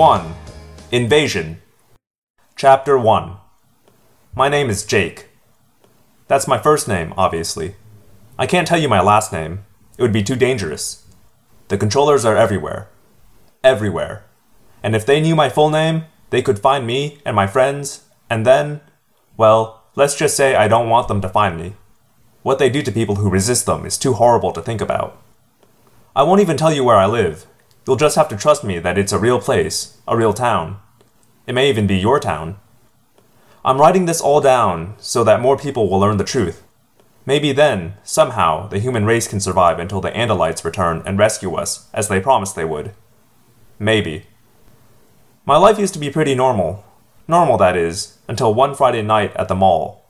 1 Invasion. Chapter 1 My name is Jake. That's my first name, obviously. I can't tell you my last name, it would be too dangerous. The controllers are everywhere. Everywhere. And if they knew my full name, they could find me and my friends, and then, well, let's just say I don't want them to find me. What they do to people who resist them is too horrible to think about. I won't even tell you where I live. You'll just have to trust me that it's a real place, a real town. It may even be your town. I'm writing this all down so that more people will learn the truth. Maybe then, somehow, the human race can survive until the Andalites return and rescue us, as they promised they would. Maybe. My life used to be pretty normal. Normal, that is, until one Friday night at the mall.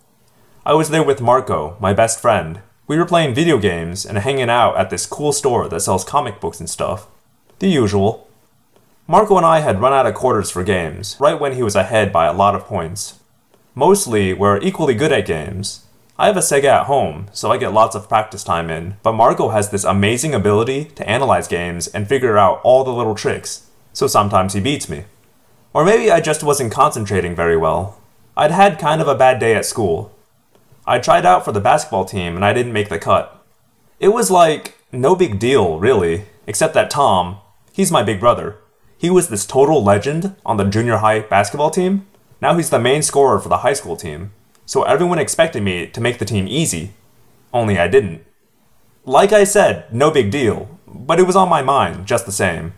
I was there with Marco, my best friend. We were playing video games and hanging out at this cool store that sells comic books and stuff. The usual. Marco and I had run out of quarters for games, right when he was ahead by a lot of points. Mostly, we're equally good at games. I have a Sega at home, so I get lots of practice time in, but Marco has this amazing ability to analyze games and figure out all the little tricks, so sometimes he beats me. Or maybe I just wasn't concentrating very well. I'd had kind of a bad day at school. I tried out for the basketball team and I didn't make the cut. It was like, no big deal, really, except that Tom, he's my big brother, he was this total legend on the junior high basketball team. Now he's the main scorer for the high school team, so everyone expected me to make the team easy. Only I didn't. Like I said, no big deal, but it was on my mind just the same.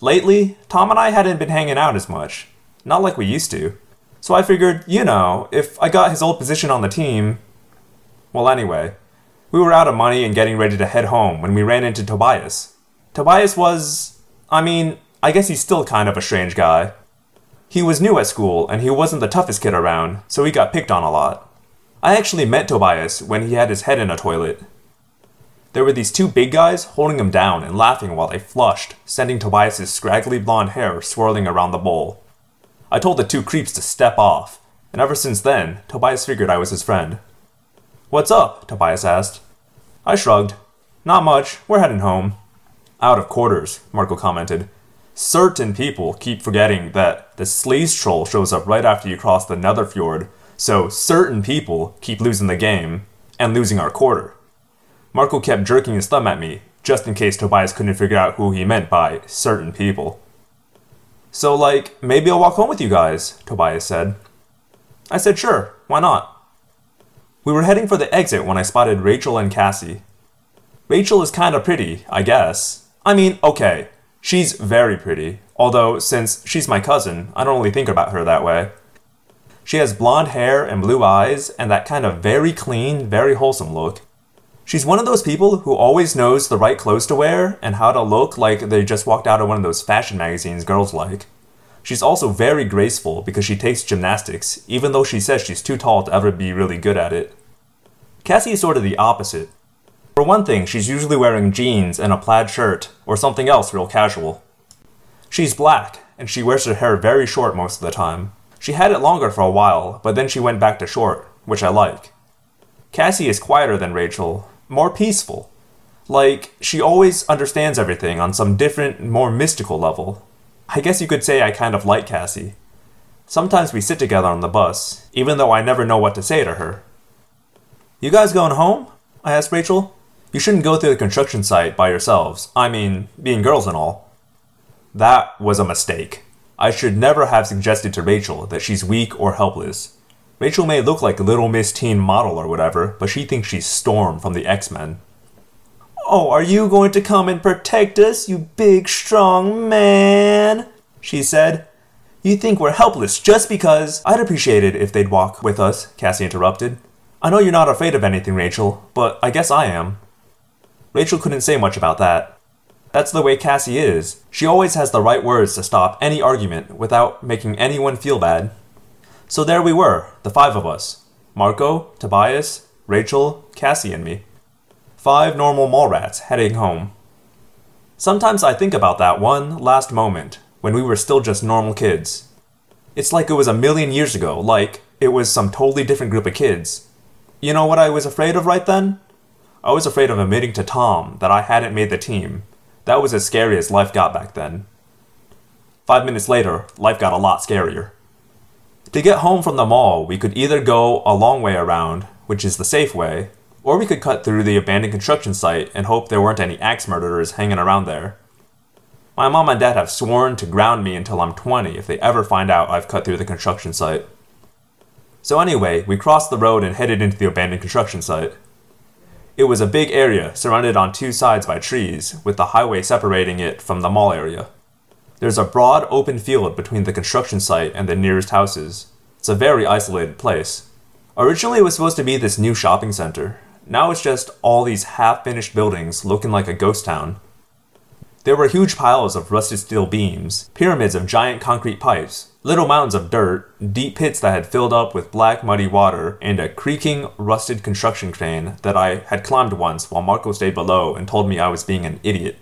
Lately, Tom and I hadn't been hanging out as much. Not like we used to. So I figured, you know, if I got his old position on the team. Well, anyway, we were out of money and getting ready to head home when we ran into Tobias. Tobias was. I mean, I guess he's still kind of a strange guy. He was new at school and he wasn't the toughest kid around, so he got picked on a lot. I actually met Tobias when he had his head in a toilet. There were these two big guys holding him down and laughing while they flushed, sending Tobias's scraggly blonde hair swirling around the bowl. I told the two creeps to step off, and ever since then, Tobias figured I was his friend. What's up? Tobias asked. I shrugged. Not much, we're heading home. Out of quarters, Marco commented. Certain people keep forgetting that the Sleaze Troll shows up right after you cross the Nether Fjord, so certain people keep losing the game, and losing our quarter. Marco kept jerking his thumb at me, just in case Tobias couldn't figure out who he meant by certain people. So, like, maybe I'll walk home with you guys, Tobias said. I said, sure, why not? We were heading for the exit when I spotted Rachel and Cassie. Rachel is kinda pretty, I guess. I mean, okay, she's very pretty, although since she's my cousin, I don't really think about her that way. She has blonde hair and blue eyes and that kind of very clean, very wholesome look. She's one of those people who always knows the right clothes to wear and how to look like they just walked out of one of those fashion magazines girls like. She's also very graceful because she takes gymnastics, even though she says she's too tall to ever be really good at it. Cassie is sort of the opposite. For one thing, she's usually wearing jeans and a plaid shirt, or something else real casual. She's black, and she wears her hair very short most of the time. She had it longer for a while, but then she went back to short, which I like. Cassie is quieter than Rachel, more peaceful. Like, she always understands everything on some different, more mystical level. I guess you could say I kind of like Cassie. Sometimes we sit together on the bus, even though I never know what to say to her. You guys going home? I asked Rachel. You shouldn't go through the construction site by yourselves. I mean, being girls and all. That was a mistake. I should never have suggested to Rachel that she's weak or helpless. Rachel may look like Little Miss Teen model or whatever, but she thinks she's Storm from the X Men. Oh, are you going to come and protect us, you big, strong man? She said. You think we're helpless just because. I'd appreciate it if they'd walk with us, Cassie interrupted. I know you're not afraid of anything, Rachel, but I guess I am. Rachel couldn't say much about that. That's the way Cassie is. She always has the right words to stop any argument without making anyone feel bad. So there we were, the five of us Marco, Tobias, Rachel, Cassie, and me. Five normal mall rats heading home. Sometimes I think about that one last moment when we were still just normal kids. It's like it was a million years ago, like it was some totally different group of kids. You know what I was afraid of right then? I was afraid of admitting to Tom that I hadn't made the team. That was as scary as life got back then. Five minutes later, life got a lot scarier. To get home from the mall, we could either go a long way around, which is the safe way, or we could cut through the abandoned construction site and hope there weren't any axe murderers hanging around there. My mom and dad have sworn to ground me until I'm 20 if they ever find out I've cut through the construction site. So, anyway, we crossed the road and headed into the abandoned construction site. It was a big area surrounded on two sides by trees, with the highway separating it from the mall area. There's a broad open field between the construction site and the nearest houses. It's a very isolated place. Originally, it was supposed to be this new shopping center. Now it's just all these half finished buildings looking like a ghost town. There were huge piles of rusted steel beams, pyramids of giant concrete pipes, little mounds of dirt, deep pits that had filled up with black muddy water, and a creaking, rusted construction crane that I had climbed once while Marco stayed below and told me I was being an idiot.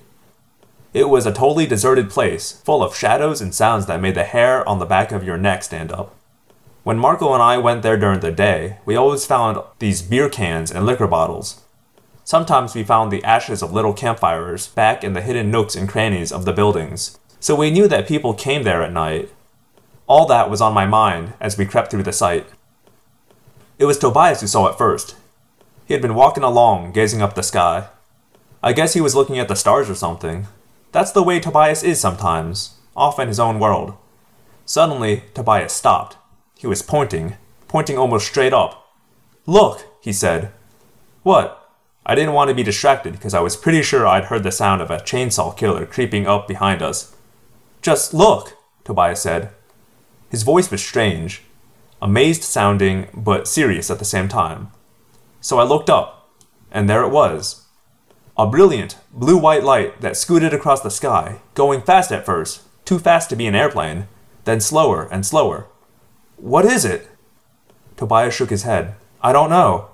It was a totally deserted place, full of shadows and sounds that made the hair on the back of your neck stand up. When Marco and I went there during the day, we always found these beer cans and liquor bottles, Sometimes we found the ashes of little campfires back in the hidden nooks and crannies of the buildings, so we knew that people came there at night. All that was on my mind as we crept through the site. It was Tobias who saw it first. He had been walking along, gazing up the sky. I guess he was looking at the stars or something. That's the way Tobias is sometimes, off in his own world. Suddenly, Tobias stopped. He was pointing, pointing almost straight up. Look, he said. What? I didn't want to be distracted because I was pretty sure I'd heard the sound of a chainsaw killer creeping up behind us. Just look, Tobias said. His voice was strange, amazed sounding, but serious at the same time. So I looked up, and there it was. A brilliant, blue white light that scooted across the sky, going fast at first, too fast to be an airplane, then slower and slower. What is it? Tobias shook his head. I don't know.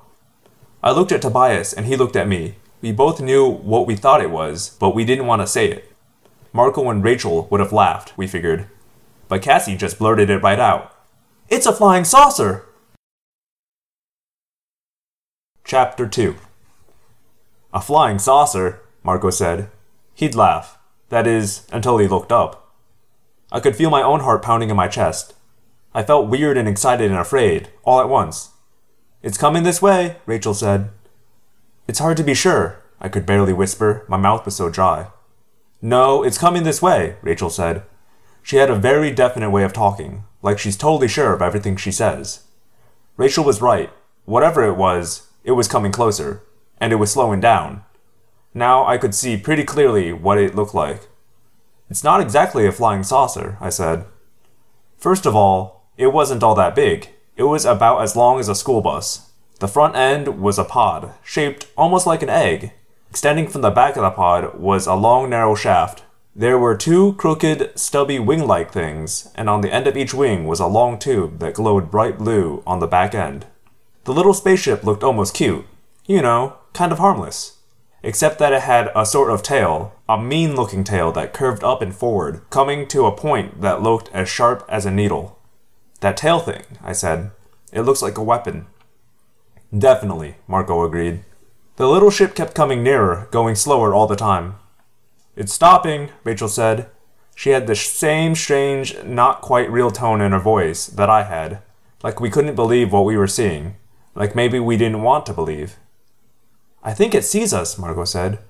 I looked at Tobias and he looked at me. We both knew what we thought it was, but we didn't want to say it. Marco and Rachel would have laughed, we figured. But Cassie just blurted it right out. It's a flying saucer! Chapter 2 A flying saucer, Marco said. He'd laugh. That is, until he looked up. I could feel my own heart pounding in my chest. I felt weird and excited and afraid, all at once. It's coming this way, Rachel said. It's hard to be sure, I could barely whisper, my mouth was so dry. No, it's coming this way, Rachel said. She had a very definite way of talking, like she's totally sure of everything she says. Rachel was right. Whatever it was, it was coming closer, and it was slowing down. Now I could see pretty clearly what it looked like. It's not exactly a flying saucer, I said. First of all, it wasn't all that big. It was about as long as a school bus. The front end was a pod, shaped almost like an egg. Extending from the back of the pod was a long, narrow shaft. There were two crooked, stubby wing like things, and on the end of each wing was a long tube that glowed bright blue on the back end. The little spaceship looked almost cute. You know, kind of harmless. Except that it had a sort of tail, a mean looking tail that curved up and forward, coming to a point that looked as sharp as a needle. That tail thing, I said. It looks like a weapon. Definitely, Marco agreed. The little ship kept coming nearer, going slower all the time. It's stopping, Rachel said. She had the same strange, not quite real tone in her voice that I had, like we couldn't believe what we were seeing, like maybe we didn't want to believe. I think it sees us, Marco said.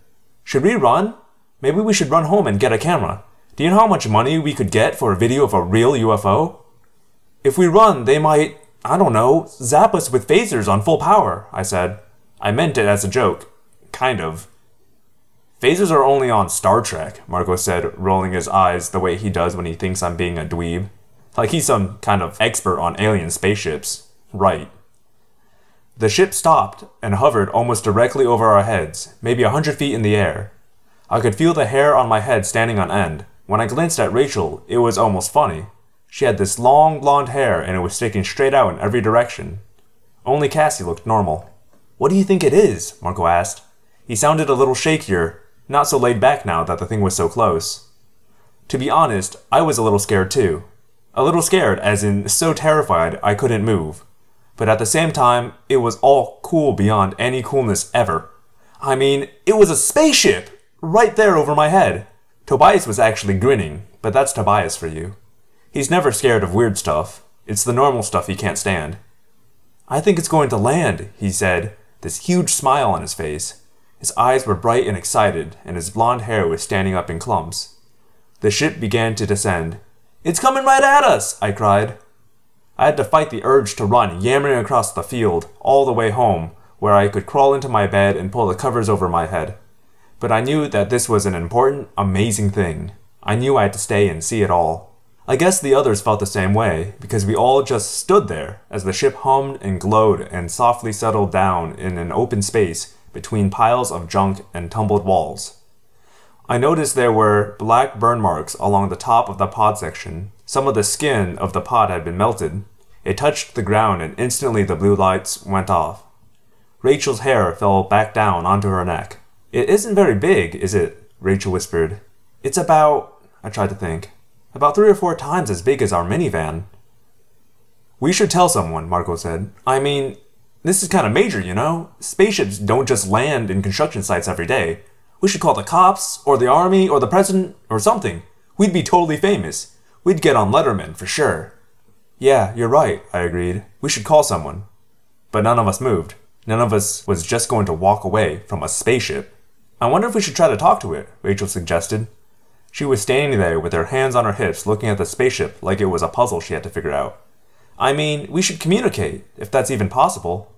Should we run? Maybe we should run home and get a camera. Do you know how much money we could get for a video of a real UFO? If we run, they might, I don't know, zap us with phasers on full power, I said. I meant it as a joke. Kind of. Phasers are only on Star Trek, Marco said, rolling his eyes the way he does when he thinks I'm being a dweeb. Like he's some kind of expert on alien spaceships. Right. The ship stopped and hovered almost directly over our heads, maybe a hundred feet in the air. I could feel the hair on my head standing on end. When I glanced at Rachel, it was almost funny. She had this long blonde hair and it was sticking straight out in every direction. Only Cassie looked normal. What do you think it is? Marco asked. He sounded a little shakier, not so laid back now that the thing was so close. To be honest, I was a little scared too. A little scared, as in so terrified I couldn't move. But at the same time, it was all cool beyond any coolness ever. I mean, it was a spaceship! Right there over my head. Tobias was actually grinning, but that's Tobias for you. He's never scared of weird stuff. It's the normal stuff he can't stand. I think it's going to land, he said, this huge smile on his face. His eyes were bright and excited, and his blond hair was standing up in clumps. The ship began to descend. It's coming right at us, I cried. I had to fight the urge to run, yammering across the field, all the way home, where I could crawl into my bed and pull the covers over my head. But I knew that this was an important, amazing thing. I knew I had to stay and see it all. I guess the others felt the same way, because we all just stood there as the ship hummed and glowed and softly settled down in an open space between piles of junk and tumbled walls. I noticed there were black burn marks along the top of the pod section. Some of the skin of the pod had been melted. It touched the ground and instantly the blue lights went off. Rachel's hair fell back down onto her neck. It isn't very big, is it? Rachel whispered. It's about. I tried to think. About three or four times as big as our minivan. We should tell someone, Marco said. I mean, this is kind of major, you know? Spaceships don't just land in construction sites every day. We should call the cops, or the army, or the president, or something. We'd be totally famous. We'd get on Letterman, for sure. Yeah, you're right, I agreed. We should call someone. But none of us moved. None of us was just going to walk away from a spaceship. I wonder if we should try to talk to it, Rachel suggested. She was standing there with her hands on her hips looking at the spaceship like it was a puzzle she had to figure out. I mean, we should communicate, if that's even possible.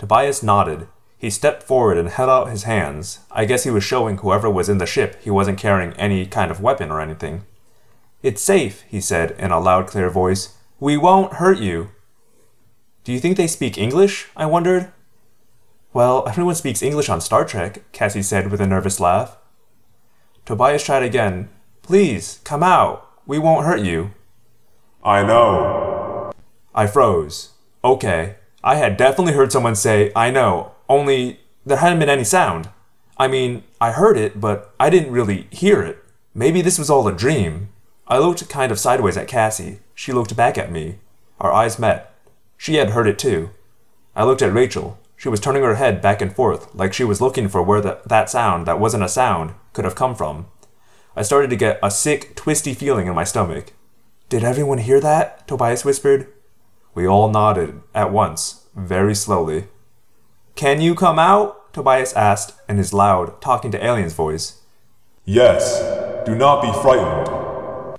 Tobias nodded. He stepped forward and held out his hands. I guess he was showing whoever was in the ship he wasn't carrying any kind of weapon or anything. It's safe, he said in a loud, clear voice. We won't hurt you. Do you think they speak English? I wondered. Well, everyone speaks English on Star Trek, Cassie said with a nervous laugh. Tobias tried again. Please, come out. We won't hurt you. I know. I froze. Okay. I had definitely heard someone say, I know, only there hadn't been any sound. I mean, I heard it, but I didn't really hear it. Maybe this was all a dream. I looked kind of sideways at Cassie. She looked back at me. Our eyes met. She had heard it too. I looked at Rachel. She was turning her head back and forth, like she was looking for where the, that sound that wasn't a sound could have come from. I started to get a sick, twisty feeling in my stomach. Did everyone hear that? Tobias whispered. We all nodded at once, very slowly. Can you come out? Tobias asked in his loud, talking to alien's voice. Yes. Do not be frightened.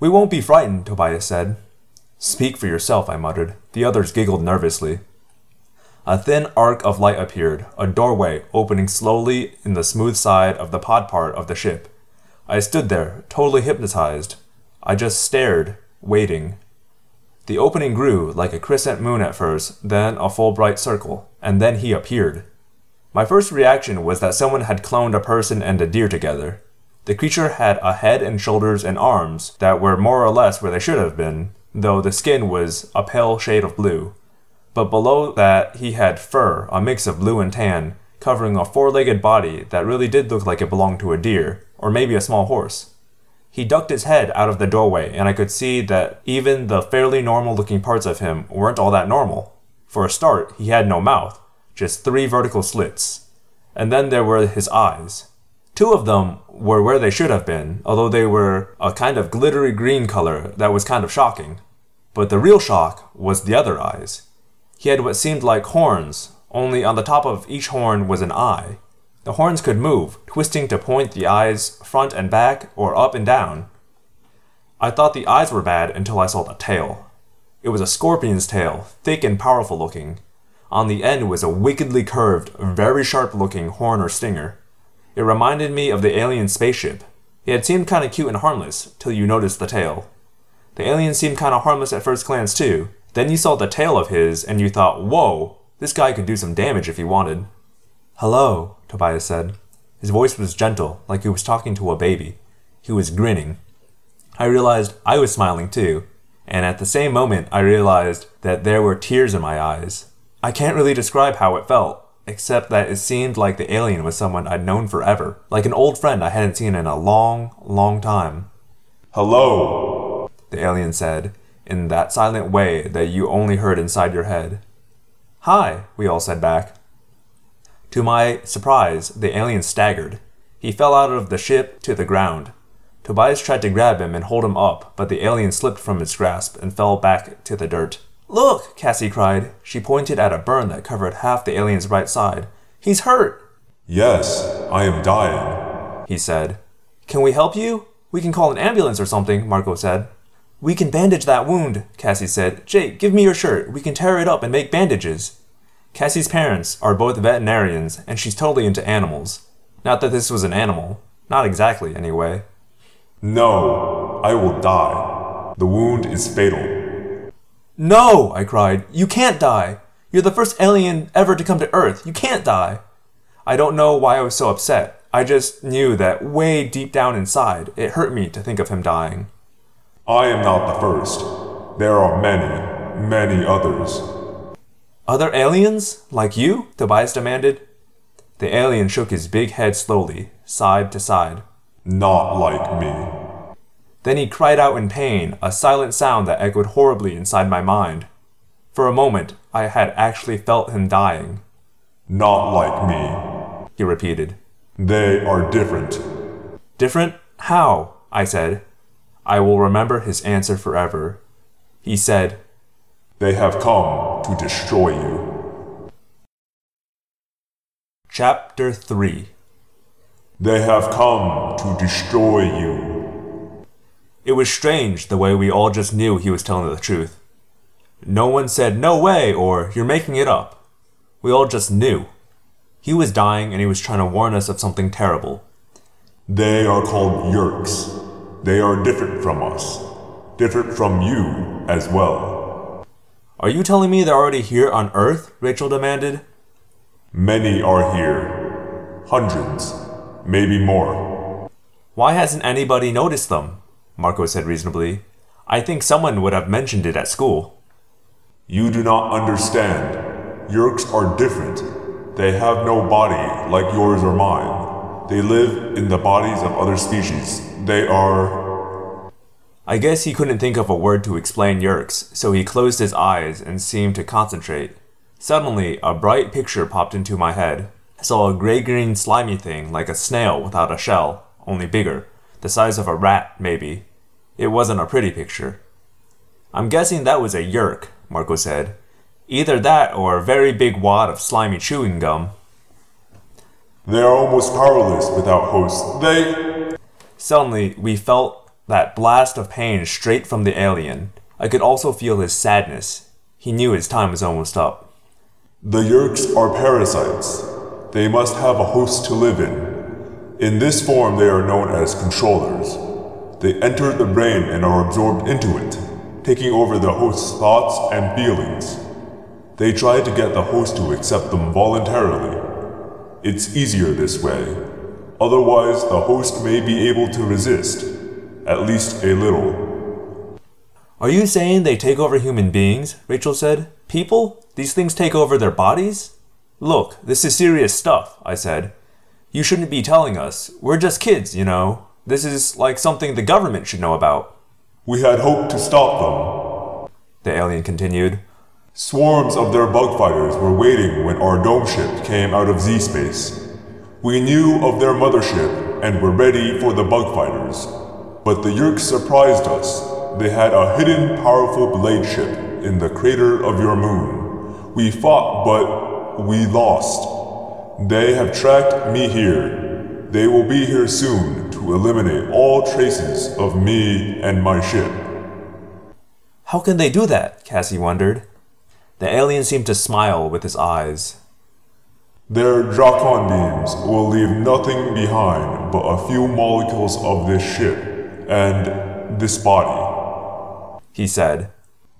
We won't be frightened, Tobias said. Speak for yourself, I muttered. The others giggled nervously. A thin arc of light appeared, a doorway opening slowly in the smooth side of the pod part of the ship. I stood there, totally hypnotized. I just stared, waiting. The opening grew like a crescent moon at first, then a full bright circle, and then he appeared. My first reaction was that someone had cloned a person and a deer together. The creature had a head and shoulders and arms that were more or less where they should have been, though the skin was a pale shade of blue but below that he had fur, a mix of blue and tan, covering a four legged body that really did look like it belonged to a deer, or maybe a small horse. He ducked his head out of the doorway, and I could see that even the fairly normal looking parts of him weren't all that normal. For a start, he had no mouth, just three vertical slits. And then there were his eyes. Two of them were where they should have been, although they were a kind of glittery green color that was kind of shocking. But the real shock was the other eyes. He had what seemed like horns, only on the top of each horn was an eye. The horns could move, twisting to point the eyes front and back or up and down. I thought the eyes were bad until I saw the tail. It was a scorpion's tail, thick and powerful looking. On the end was a wickedly curved, very sharp looking horn or stinger. It reminded me of the alien spaceship. It had seemed kind of cute and harmless, till you noticed the tail. The alien seemed kind of harmless at first glance, too, then you saw the tail of his, and you thought, whoa, this guy could do some damage if he wanted. Hello, Tobias said. His voice was gentle, like he was talking to a baby. He was grinning. I realized I was smiling too, and at the same moment I realized that there were tears in my eyes. I can't really describe how it felt, except that it seemed like the alien was someone I'd known forever, like an old friend I hadn't seen in a long, long time. Hello, the alien said, in that silent way that you only heard inside your head. Hi, we all said back. To my surprise, the alien staggered. He fell out of the ship to the ground. Tobias tried to grab him and hold him up, but the alien slipped from his grasp and fell back to the dirt. Look, Cassie cried. She pointed at a burn that covered half the alien's right side. He's hurt, Yes, I am dying. he said. Can we help you? We can call an ambulance or something, Marco said. We can bandage that wound, Cassie said. Jake, give me your shirt. We can tear it up and make bandages. Cassie's parents are both veterinarians, and she's totally into animals. Not that this was an animal. Not exactly, anyway. No, I will die. The wound is fatal. No, I cried. You can't die. You're the first alien ever to come to Earth. You can't die. I don't know why I was so upset. I just knew that way deep down inside, it hurt me to think of him dying. I am not the first. There are many, many others. Other aliens? Like you? Tobias demanded. The alien shook his big head slowly, side to side. Not like me. Then he cried out in pain, a silent sound that echoed horribly inside my mind. For a moment, I had actually felt him dying, Not like me. he repeated. They are different. Different? How? I said. I will remember his answer forever. He said, They have come to destroy you. Chapter 3 They have come to destroy you. It was strange the way we all just knew he was telling the truth. No one said, No way, or You're making it up. We all just knew. He was dying and he was trying to warn us of something terrible. They are called Yeerks. They are different from us. Different from you as well. Are you telling me they're already here on Earth? Rachel demanded. Many are here. Hundreds. Maybe more. Why hasn't anybody noticed them? Marco said reasonably. I think someone would have mentioned it at school. You do not understand. Yeerks are different. They have no body like yours or mine. They live in the bodies of other species. They are. I guess he couldn't think of a word to explain Yeerks, so he closed his eyes and seemed to concentrate. Suddenly, a bright picture popped into my head. I saw a gray green slimy thing like a snail without a shell, only bigger, the size of a rat, maybe. It wasn't a pretty picture. I'm guessing that was a Yeerk, Marco said. Either that or a very big wad of slimy chewing gum. They are almost powerless without hosts. They. Suddenly, we felt that blast of pain straight from the alien. I could also feel his sadness. He knew his time was almost up. The Yeerks are parasites. They must have a host to live in. In this form, they are known as controllers. They enter the brain and are absorbed into it, taking over the host's thoughts and feelings. They try to get the host to accept them voluntarily. It's easier this way. Otherwise, the host may be able to resist, at least a little. Are you saying they take over human beings? Rachel said. People? These things take over their bodies? Look, this is serious stuff, I said. You shouldn't be telling us. We're just kids, you know. This is like something the government should know about. We had hoped to stop them. The alien continued. Swarms of their bug fighters were waiting when our dome ship came out of Z space. We knew of their mothership and were ready for the bug fighters. But the Yeerks surprised us. They had a hidden powerful blade ship in the crater of your moon. We fought, but we lost. They have tracked me here. They will be here soon to eliminate all traces of me and my ship. How can they do that? Cassie wondered. The alien seemed to smile with his eyes. Their Dracon beams will leave nothing behind but a few molecules of this ship and this body. He said.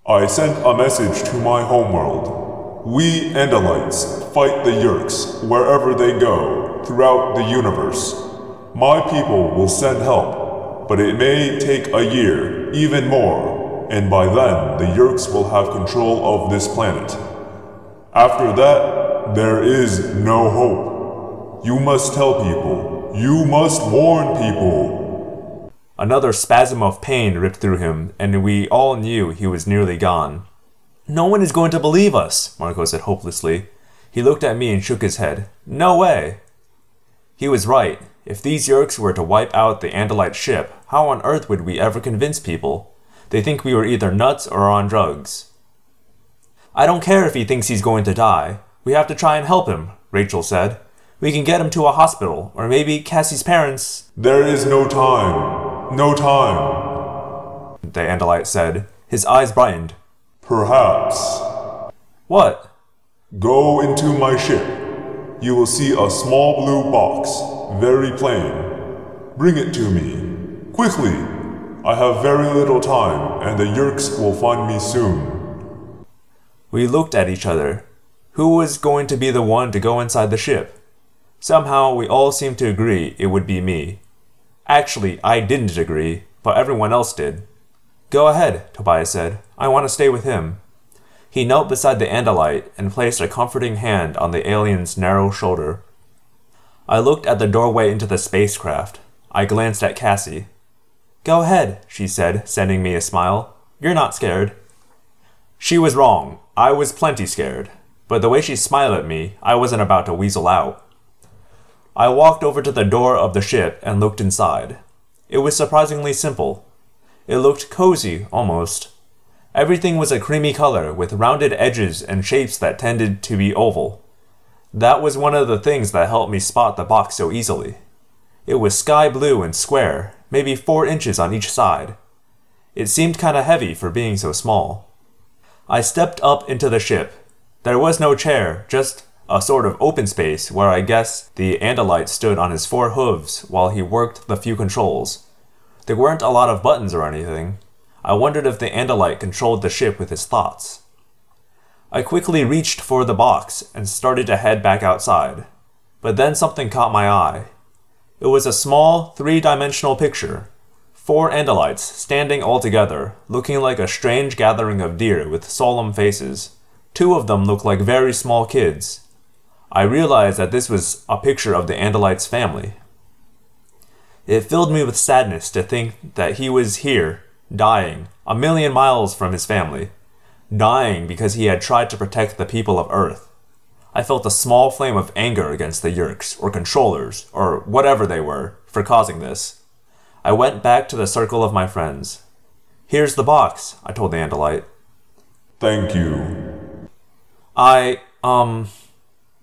I sent a message to my homeworld. We Andalites fight the Yeerks wherever they go throughout the universe. My people will send help, but it may take a year, even more, and by then the Yeerks will have control of this planet. After that, there is no hope. You must tell people. You must warn people. Another spasm of pain ripped through him, and we all knew he was nearly gone. No one is going to believe us, Marco said hopelessly. He looked at me and shook his head. No way. He was right. If these Yeerks were to wipe out the Andalite ship, how on earth would we ever convince people? They think we were either nuts or on drugs. I don't care if he thinks he's going to die. We have to try and help him, Rachel said. We can get him to a hospital, or maybe Cassie's parents. There is no time. No time. The Andalite said. His eyes brightened. Perhaps. What? Go into my ship. You will see a small blue box, very plain. Bring it to me. Quickly! I have very little time, and the Yeerks will find me soon. We looked at each other. Who was going to be the one to go inside the ship? Somehow we all seemed to agree it would be me. Actually, I didn't agree, but everyone else did. Go ahead, Tobias said. I want to stay with him. He knelt beside the Andalite and placed a comforting hand on the alien's narrow shoulder. I looked at the doorway into the spacecraft. I glanced at Cassie. Go ahead, she said, sending me a smile. You're not scared. She was wrong. I was plenty scared. But the way she smiled at me, I wasn't about to weasel out. I walked over to the door of the ship and looked inside. It was surprisingly simple. It looked cozy, almost. Everything was a creamy color with rounded edges and shapes that tended to be oval. That was one of the things that helped me spot the box so easily. It was sky blue and square, maybe four inches on each side. It seemed kind of heavy for being so small. I stepped up into the ship. There was no chair, just a sort of open space where I guess the Andalite stood on his four hooves while he worked the few controls. There weren't a lot of buttons or anything. I wondered if the Andalite controlled the ship with his thoughts. I quickly reached for the box and started to head back outside. But then something caught my eye. It was a small, three dimensional picture. Four Andalites standing all together, looking like a strange gathering of deer with solemn faces. Two of them looked like very small kids, I realized that this was a picture of the Andalite's family. It filled me with sadness to think that he was here, dying, a million miles from his family, dying because he had tried to protect the people of Earth. I felt a small flame of anger against the Yeerks, or controllers, or whatever they were, for causing this. I went back to the circle of my friends. Here's the box, I told the Andalite. Thank you. I, um,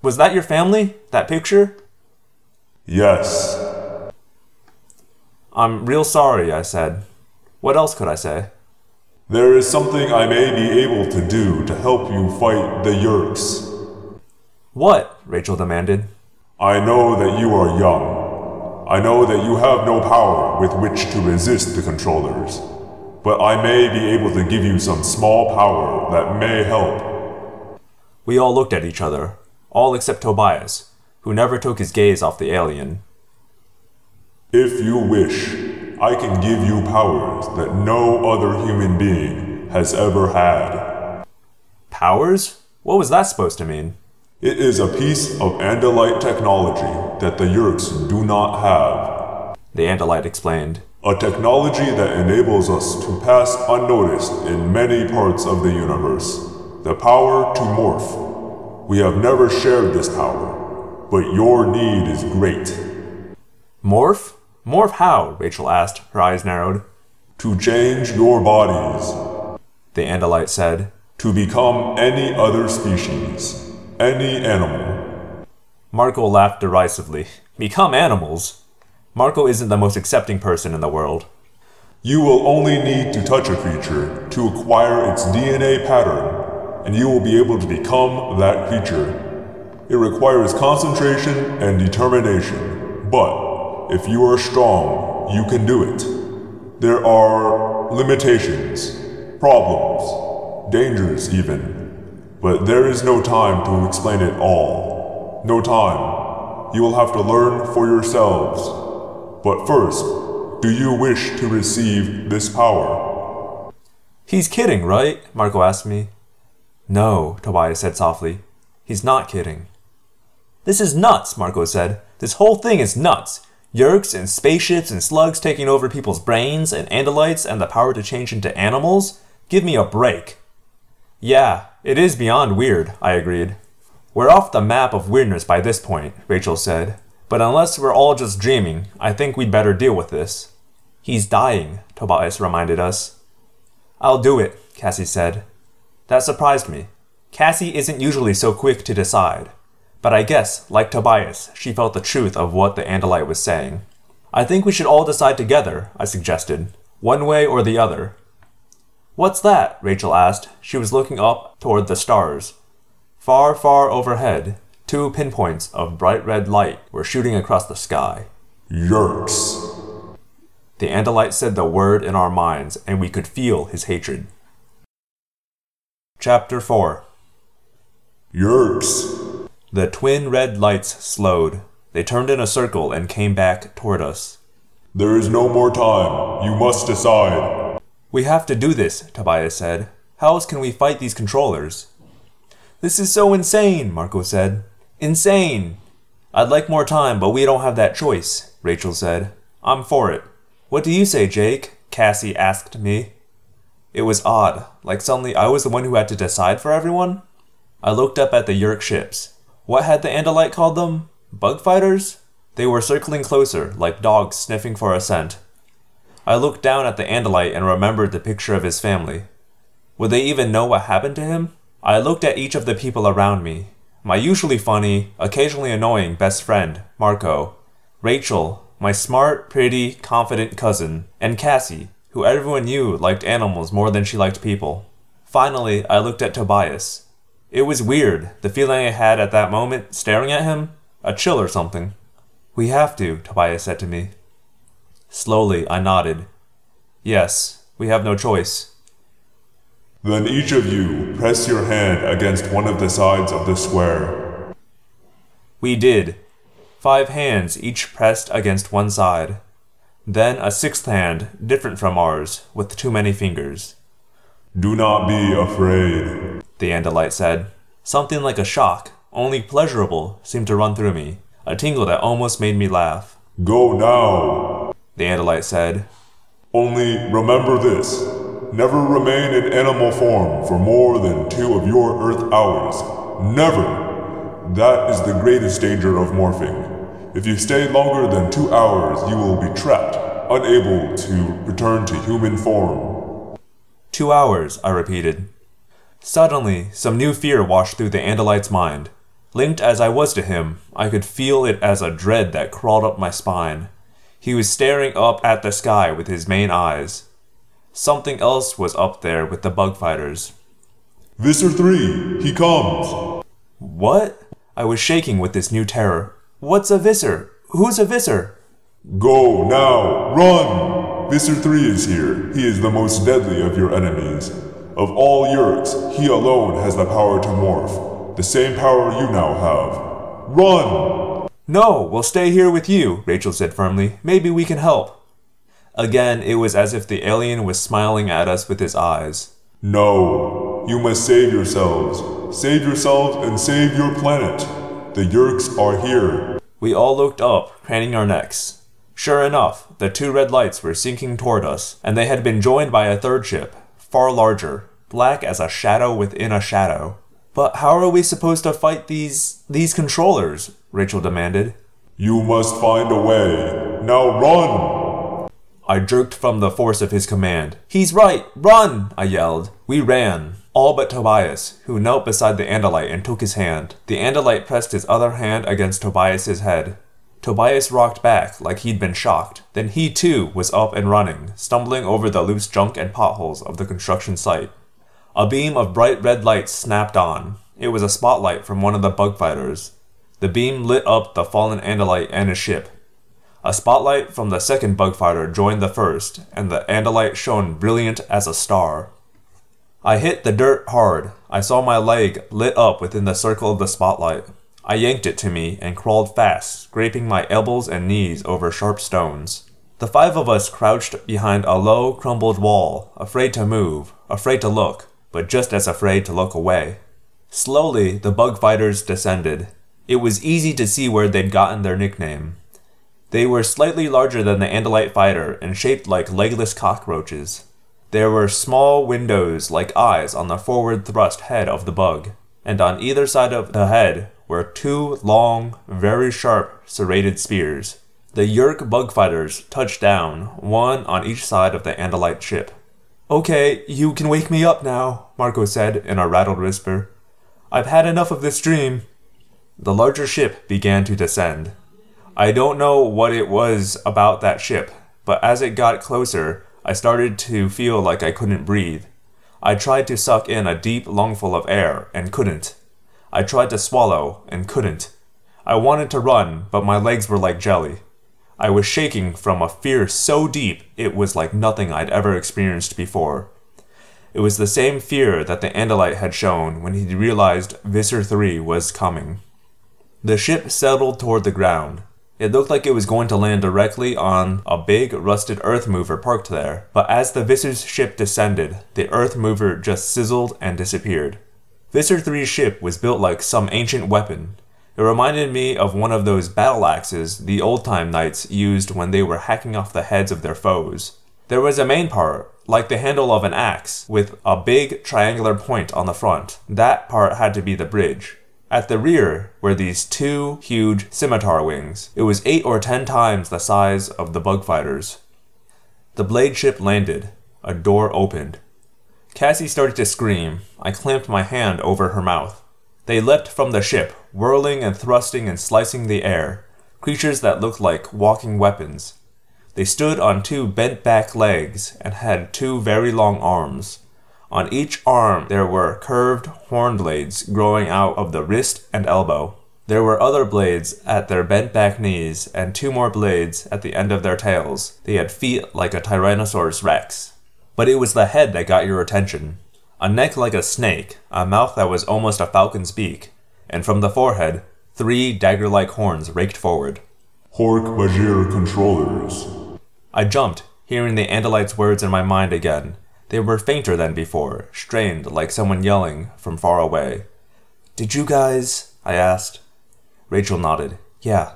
was that your family? That picture? Yes. I'm real sorry, I said. What else could I say? There is something I may be able to do to help you fight the Yeerks. What? Rachel demanded. I know that you are young. I know that you have no power with which to resist the controllers. But I may be able to give you some small power that may help. We all looked at each other, all except Tobias, who never took his gaze off the alien. If you wish, I can give you powers that no other human being has ever had. Powers? What was that supposed to mean? It is a piece of Andalite technology that the Yeerks do not have. The Andalite explained. A technology that enables us to pass unnoticed in many parts of the universe. The power to morph we have never shared this power, but your need is great. Morph? Morph how? Rachel asked, her eyes narrowed. To change your bodies, the Andalite said. To become any other species, any animal. Marco laughed derisively. Become animals? Marco isn't the most accepting person in the world. You will only need to touch a creature to acquire its DNA pattern and you will be able to become that creature. It requires concentration and determination, but if you are strong, you can do it. There are limitations, problems, dangers even, but there is no time to explain it all. No time. You will have to learn for yourselves. But first, do you wish to receive this power? He's kidding, right? Marco asked me. No, Tobias said softly. He's not kidding. This is nuts, Marco said. This whole thing is nuts. Yeerks and spaceships and slugs taking over people's brains and andalites and the power to change into animals? Give me a break. Yeah, it is beyond weird, I agreed. We're off the map of weirdness by this point, Rachel said. But unless we're all just dreaming, I think we'd better deal with this. He's dying, Tobias reminded us. I'll do it, Cassie said. That surprised me. Cassie isn't usually so quick to decide, but I guess, like Tobias, she felt the truth of what the Andalite was saying. I think we should all decide together, I suggested, one way or the other. What's that? Rachel asked. She was looking up toward the stars. Far, far overhead, two pinpoints of bright red light were shooting across the sky. Yeerks! The Andalite said the word in our minds, and we could feel his hatred. Chapter 4 Yeerks. The twin red lights slowed. They turned in a circle and came back toward us. There is no more time. You must decide. We have to do this, Tobias said. How else can we fight these controllers? This is so insane, Marco said. Insane! I'd like more time, but we don't have that choice, Rachel said. I'm for it. What do you say, Jake? Cassie asked me. It was odd, like suddenly I was the one who had to decide for everyone. I looked up at the Yeerk ships. What had the Andalite called them? Bug fighters? They were circling closer, like dogs sniffing for a scent. I looked down at the Andalite and remembered the picture of his family. Would they even know what happened to him? I looked at each of the people around me. My usually funny, occasionally annoying best friend, Marco, Rachel, my smart, pretty, confident cousin, and Cassie, who everyone knew liked animals more than she liked people. Finally, I looked at Tobias. It was weird, the feeling I had at that moment, staring at him, a chill or something. We have to, Tobias said to me. Slowly, I nodded. Yes, we have no choice. Then each of you press your hand against one of the sides of the square. We did. Five hands each pressed against one side. Then a sixth hand, different from ours, with too many fingers. Do not be afraid, the Andalite said. Something like a shock, only pleasurable, seemed to run through me, a tingle that almost made me laugh. Go now, the Andalite said. Only remember this Never remain in animal form for more than two of your Earth hours. Never! That is the greatest danger of morphing. If you stay longer than two hours, you will be trapped, unable to return to human form. Two hours, I repeated. Suddenly, some new fear washed through the Andalite's mind. Linked as I was to him, I could feel it as a dread that crawled up my spine. He was staring up at the sky with his main eyes. Something else was up there with the bug fighters. Visser 3, he comes! What? I was shaking with this new terror. What's a Visser? Who's a Visser? Go now, run! Visser 3 is here. He is the most deadly of your enemies. Of all Yeerks, he alone has the power to morph, the same power you now have. Run! No, we'll stay here with you, Rachel said firmly. Maybe we can help. Again, it was as if the alien was smiling at us with his eyes. No, you must save yourselves. Save yourselves and save your planet. The Yeerks are here. We all looked up, craning our necks. Sure enough, the two red lights were sinking toward us, and they had been joined by a third ship, far larger, black as a shadow within a shadow. But how are we supposed to fight these these controllers? Rachel demanded. You must find a way. Now run! I jerked from the force of his command. He's right! Run! I yelled. We ran. All but Tobias, who knelt beside the Andalite and took his hand. The Andalite pressed his other hand against Tobias's head. Tobias rocked back like he'd been shocked. Then he too was up and running, stumbling over the loose junk and potholes of the construction site. A beam of bright red light snapped on. It was a spotlight from one of the bug fighters. The beam lit up the fallen Andalite and his ship. A spotlight from the second bug fighter joined the first, and the Andalite shone brilliant as a star. I hit the dirt hard. I saw my leg lit up within the circle of the spotlight. I yanked it to me and crawled fast, scraping my elbows and knees over sharp stones. The five of us crouched behind a low, crumbled wall, afraid to move, afraid to look, but just as afraid to look away. Slowly, the bug fighters descended. It was easy to see where they'd gotten their nickname. They were slightly larger than the Andalite fighter and shaped like legless cockroaches. There were small windows like eyes on the forward thrust head of the bug, and on either side of the head were two long, very sharp, serrated spears. The Yeerk bug fighters touched down, one on each side of the Andalite ship. Okay, you can wake me up now, Marco said in a rattled whisper. I've had enough of this dream. The larger ship began to descend. I don't know what it was about that ship, but as it got closer, I started to feel like I couldn't breathe. I tried to suck in a deep lungful of air and couldn't. I tried to swallow and couldn't. I wanted to run, but my legs were like jelly. I was shaking from a fear so deep it was like nothing I'd ever experienced before. It was the same fear that the Andalite had shown when he realized Visser 3 was coming. The ship settled toward the ground. It looked like it was going to land directly on a big rusted earth mover parked there, but as the Visser's ship descended, the earth mover just sizzled and disappeared. Visser 3's ship was built like some ancient weapon. It reminded me of one of those battle axes the old time knights used when they were hacking off the heads of their foes. There was a main part, like the handle of an axe, with a big triangular point on the front. That part had to be the bridge. At the rear were these two huge scimitar wings. It was eight or ten times the size of the bug fighters. The blade ship landed. A door opened. Cassie started to scream. I clamped my hand over her mouth. They leapt from the ship, whirling and thrusting and slicing the air, creatures that looked like walking weapons. They stood on two bent back legs and had two very long arms. On each arm there were curved horn blades growing out of the wrist and elbow. There were other blades at their bent back knees and two more blades at the end of their tails. They had feet like a Tyrannosaurus rex. But it was the head that got your attention. A neck like a snake, a mouth that was almost a falcon's beak, and from the forehead, three dagger like horns raked forward. Hork Bajir controllers. I jumped, hearing the Andalite's words in my mind again, they were fainter than before, strained like someone yelling from far away. Did you guys? I asked. Rachel nodded. Yeah.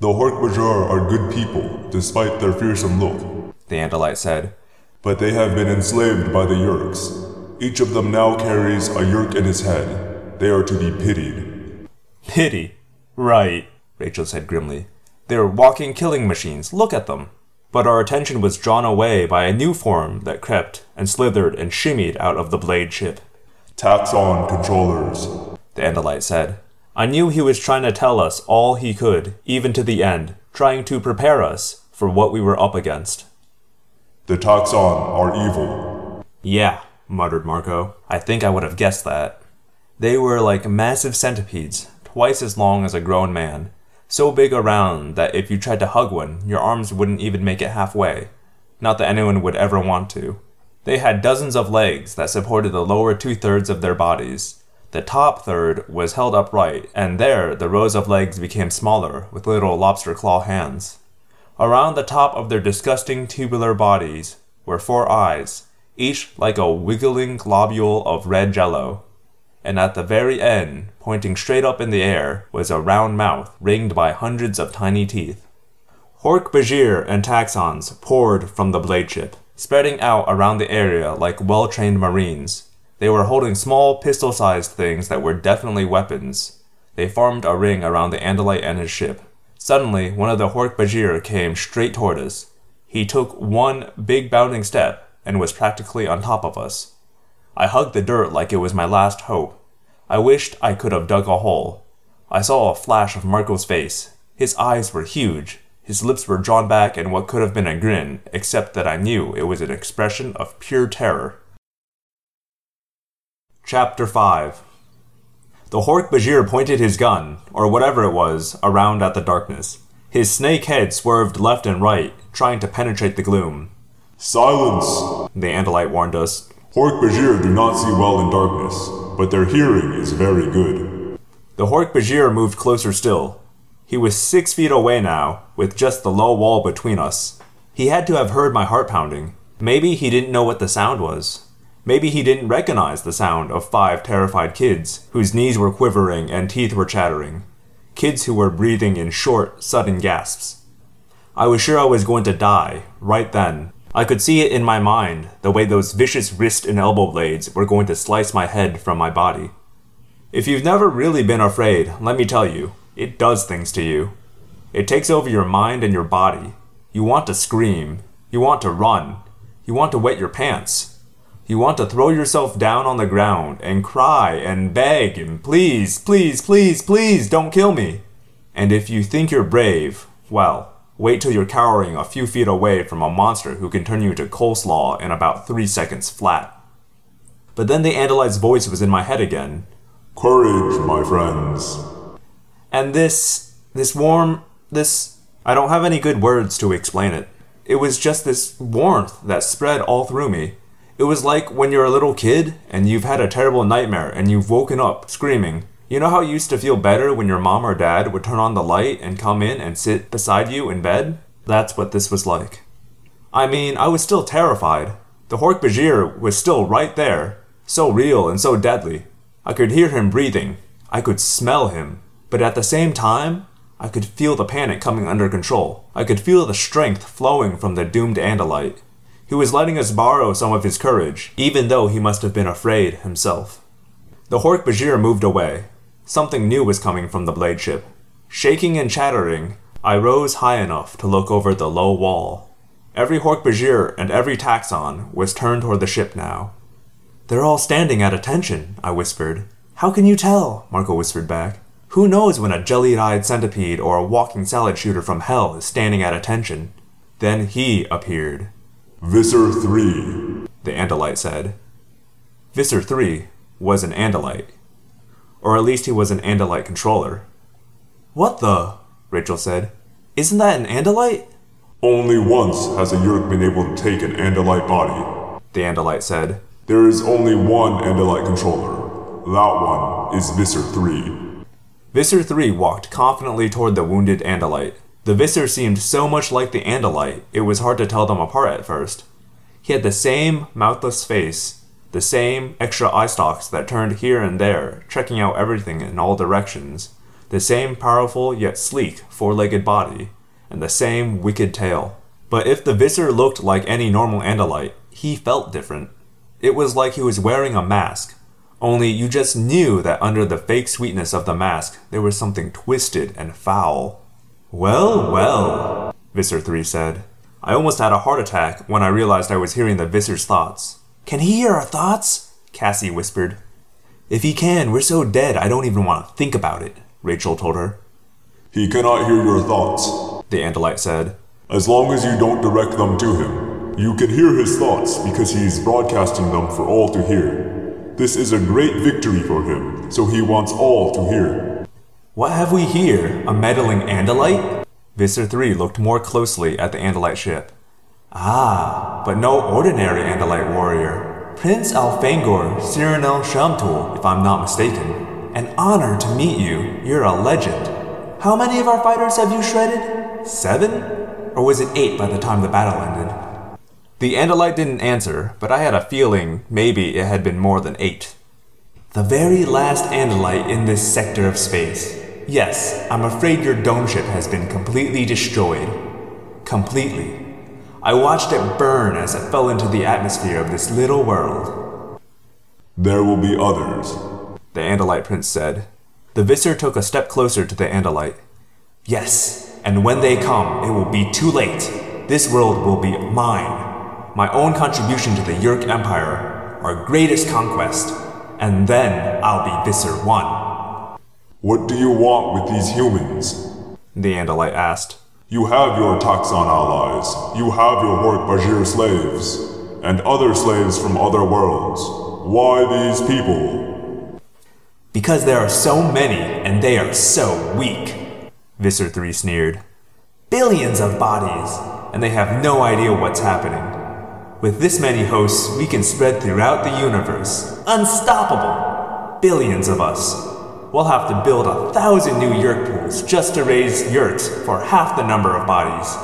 The Hork-Bajir are good people, despite their fearsome look, the Andalite said. But they have been enslaved by the Yeerks. Each of them now carries a Yeerk in his head. They are to be pitied. Pity? Right, Rachel said grimly. They're walking killing machines. Look at them but our attention was drawn away by a new form that crept and slithered and shimmied out of the blade ship. Taxxon controllers, the Andalite said. I knew he was trying to tell us all he could, even to the end, trying to prepare us for what we were up against. The Taxxon are evil. Yeah, muttered Marco. I think I would have guessed that. They were like massive centipedes, twice as long as a grown man, so big around that if you tried to hug one, your arms wouldn't even make it halfway. Not that anyone would ever want to. They had dozens of legs that supported the lower two thirds of their bodies. The top third was held upright, and there the rows of legs became smaller, with little lobster claw hands. Around the top of their disgusting tubular bodies were four eyes, each like a wiggling globule of red jello and at the very end, pointing straight up in the air, was a round mouth ringed by hundreds of tiny teeth. Hork Bajir and Taxxons poured from the blade ship, spreading out around the area like well trained marines. They were holding small pistol sized things that were definitely weapons. They formed a ring around the Andalite and his ship. Suddenly, one of the Hork Bajir came straight toward us. He took one big bounding step and was practically on top of us. I hugged the dirt like it was my last hope. I wished I could have dug a hole. I saw a flash of Marco's face. His eyes were huge. His lips were drawn back in what could have been a grin, except that I knew it was an expression of pure terror. Chapter 5 The Hork Bajir pointed his gun, or whatever it was, around at the darkness. His snake head swerved left and right, trying to penetrate the gloom. Silence! The Andalite warned us. Hork Bajir do not see well in darkness, but their hearing is very good. The Hork Bajir moved closer still. He was six feet away now, with just the low wall between us. He had to have heard my heart pounding. Maybe he didn't know what the sound was. Maybe he didn't recognize the sound of five terrified kids, whose knees were quivering and teeth were chattering. Kids who were breathing in short, sudden gasps. I was sure I was going to die, right then, I could see it in my mind, the way those vicious wrist and elbow blades were going to slice my head from my body. If you've never really been afraid, let me tell you, it does things to you. It takes over your mind and your body. You want to scream. You want to run. You want to wet your pants. You want to throw yourself down on the ground and cry and beg and please, please, please, please don't kill me. And if you think you're brave, well, wait till you're cowering a few feet away from a monster who can turn you to coleslaw in about three seconds flat. But then the Andalite's voice was in my head again, Courage, my friends. And this, this warm, this, I don't have any good words to explain it. It was just this warmth that spread all through me. It was like when you're a little kid and you've had a terrible nightmare and you've woken up screaming. You know how you used to feel better when your mom or dad would turn on the light and come in and sit beside you in bed? That's what this was like. I mean, I was still terrified. The Hork-Bajir was still right there, so real and so deadly. I could hear him breathing. I could smell him. But at the same time, I could feel the panic coming under control. I could feel the strength flowing from the doomed Andalite. He was letting us borrow some of his courage, even though he must have been afraid himself. The Hork-Bajir moved away. Something new was coming from the blade ship. Shaking and chattering, I rose high enough to look over the low wall. Every Hork-Bajir and every Taxxon was turned toward the ship now. They're all standing at attention, I whispered. How can you tell? Marco whispered back. Who knows when a jelly-eyed centipede or a walking salad shooter from hell is standing at attention? Then he appeared. Visser 3. The Andalite said. Visser 3 was an Andalite. Or at least he was an Andalite controller. What the? Rachel said. Isn't that an Andalite? Only once has a Yeerk been able to take an Andalite body. The Andalite said. There is only one Andalite controller. That one is Visser 3. Visser 3 walked confidently toward the wounded Andalite. The Visser seemed so much like the Andalite, it was hard to tell them apart at first. He had the same mouthless face, the same extra eye stalks that turned here and there, checking out everything in all directions, the same powerful yet sleek four legged body, and the same wicked tail. But if the Visser looked like any normal Andalite, he felt different. It was like he was wearing a mask, only you just knew that under the fake sweetness of the mask there was something twisted and foul. Well, well, Visser 3 said. I almost had a heart attack when I realized I was hearing the Visser's thoughts. Can he hear our thoughts? Cassie whispered. If he can, we're so dead I don't even want to think about it, Rachel told her. He cannot hear your thoughts, the Andalite said. As long as you don't direct them to him. You can hear his thoughts because he is broadcasting them for all to hear. This is a great victory for him, so he wants all to hear. What have we here? A meddling Andalite? Visser 3 looked more closely at the Andalite ship. Ah, but no ordinary Andalite warrior. Prince Elfangor Sirinial Shamtul, if I'm not mistaken. An honor to meet you. You're a legend. How many of our fighters have you shredded? Seven? Or was it eight by the time the battle ended? The Andalite didn't answer, but I had a feeling maybe it had been more than eight. The very last Andalite in this sector of space. Yes, I'm afraid your dome ship has been completely destroyed. Completely. I watched it burn as it fell into the atmosphere of this little world. There will be others, the Andalite prince said. The Visser took a step closer to the Andalite. Yes, and when they come, it will be too late. This world will be mine. My own contribution to the Yeerk Empire, our greatest conquest. And then I'll be Visser 1. What do you want with these humans? The Andalite asked. You have your Taxxon allies. You have your Hork-Bajir slaves. And other slaves from other worlds. Why these people? Because there are so many, and they are so weak. Visser 3 sneered. Billions of bodies, and they have no idea what's happening. With this many hosts, we can spread throughout the universe. Unstoppable! Billions of us. We'll have to build a thousand new Yeerk pools just to raise Yeerks for half the number of bodies.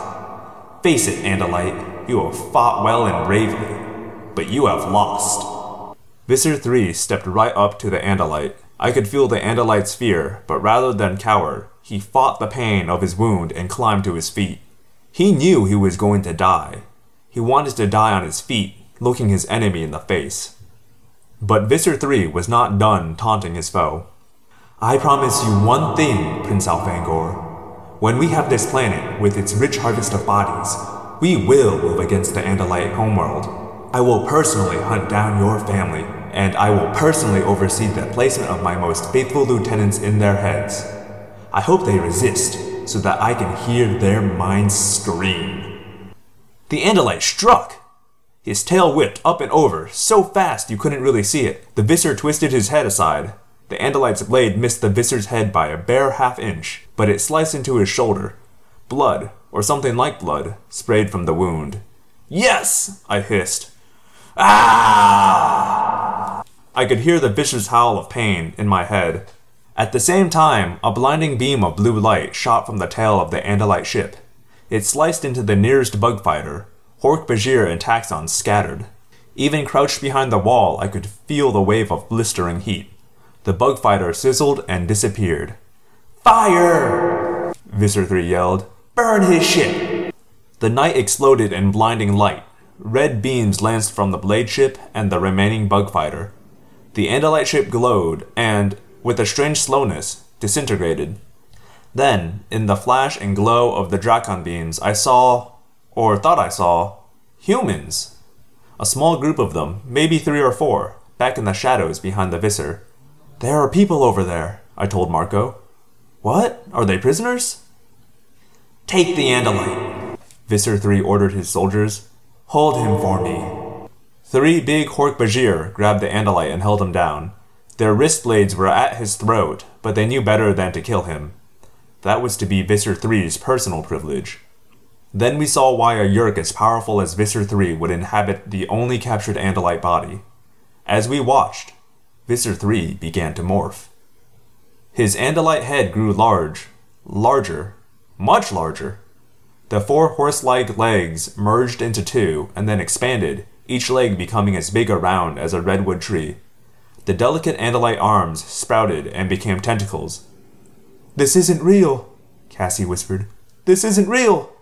Face it, Andalite, you have fought well and bravely, but you have lost. Visser 3 stepped right up to the Andalite. I could feel the Andalite's fear, but rather than cower, he fought the pain of his wound and climbed to his feet. He knew he was going to die. He wanted to die on his feet, looking his enemy in the face. But Visser 3 was not done taunting his foe. I promise you one thing, Prince Elfangor. When we have this planet with its rich harvest of bodies, we will move against the Andalite homeworld. I will personally hunt down your family, and I will personally oversee the placement of my most faithful lieutenants in their heads. I hope they resist, so that I can hear their minds scream. The Andalite struck! His tail whipped up and over, so fast you couldn't really see it. The Visser twisted his head aside. The Andalite's blade missed the Visser's head by a bare half inch, but it sliced into his shoulder. Blood, or something like blood, sprayed from the wound. Yes! I hissed. Ah! I could hear the Visser's howl of pain in my head. At the same time, a blinding beam of blue light shot from the tail of the Andalite ship. It sliced into the nearest bug fighter. Hork Bajir and Taxxons scattered. Even crouched behind the wall, I could feel the wave of blistering heat. The bug fighter sizzled and disappeared. Fire! Visser 3 yelled. Burn his ship! The night exploded in blinding light. Red beams lanced from the blade ship and the remaining bug fighter. The Andalite ship glowed and, with a strange slowness, disintegrated. Then, in the flash and glow of the Dracon beams, I saw, or thought I saw, humans. A small group of them, maybe three or four, back in the shadows behind the Visser. There are people over there, I told Marco. What? Are they prisoners? Take the Andalite, Visser 3 ordered his soldiers. Hold him for me. Three big Hork Bajir grabbed the Andalite and held him down. Their wrist blades were at his throat, but they knew better than to kill him. That was to be Visser 3's personal privilege. Then we saw why a Yeerk as powerful as Visser 3 would inhabit the only captured Andalite body. As we watched, Visser 3 began to morph. His Andalite head grew large, larger, much larger. The four horse like legs merged into two and then expanded, each leg becoming as big around as a redwood tree. The delicate Andalite arms sprouted and became tentacles. This isn't real, Cassie whispered. This isn't real.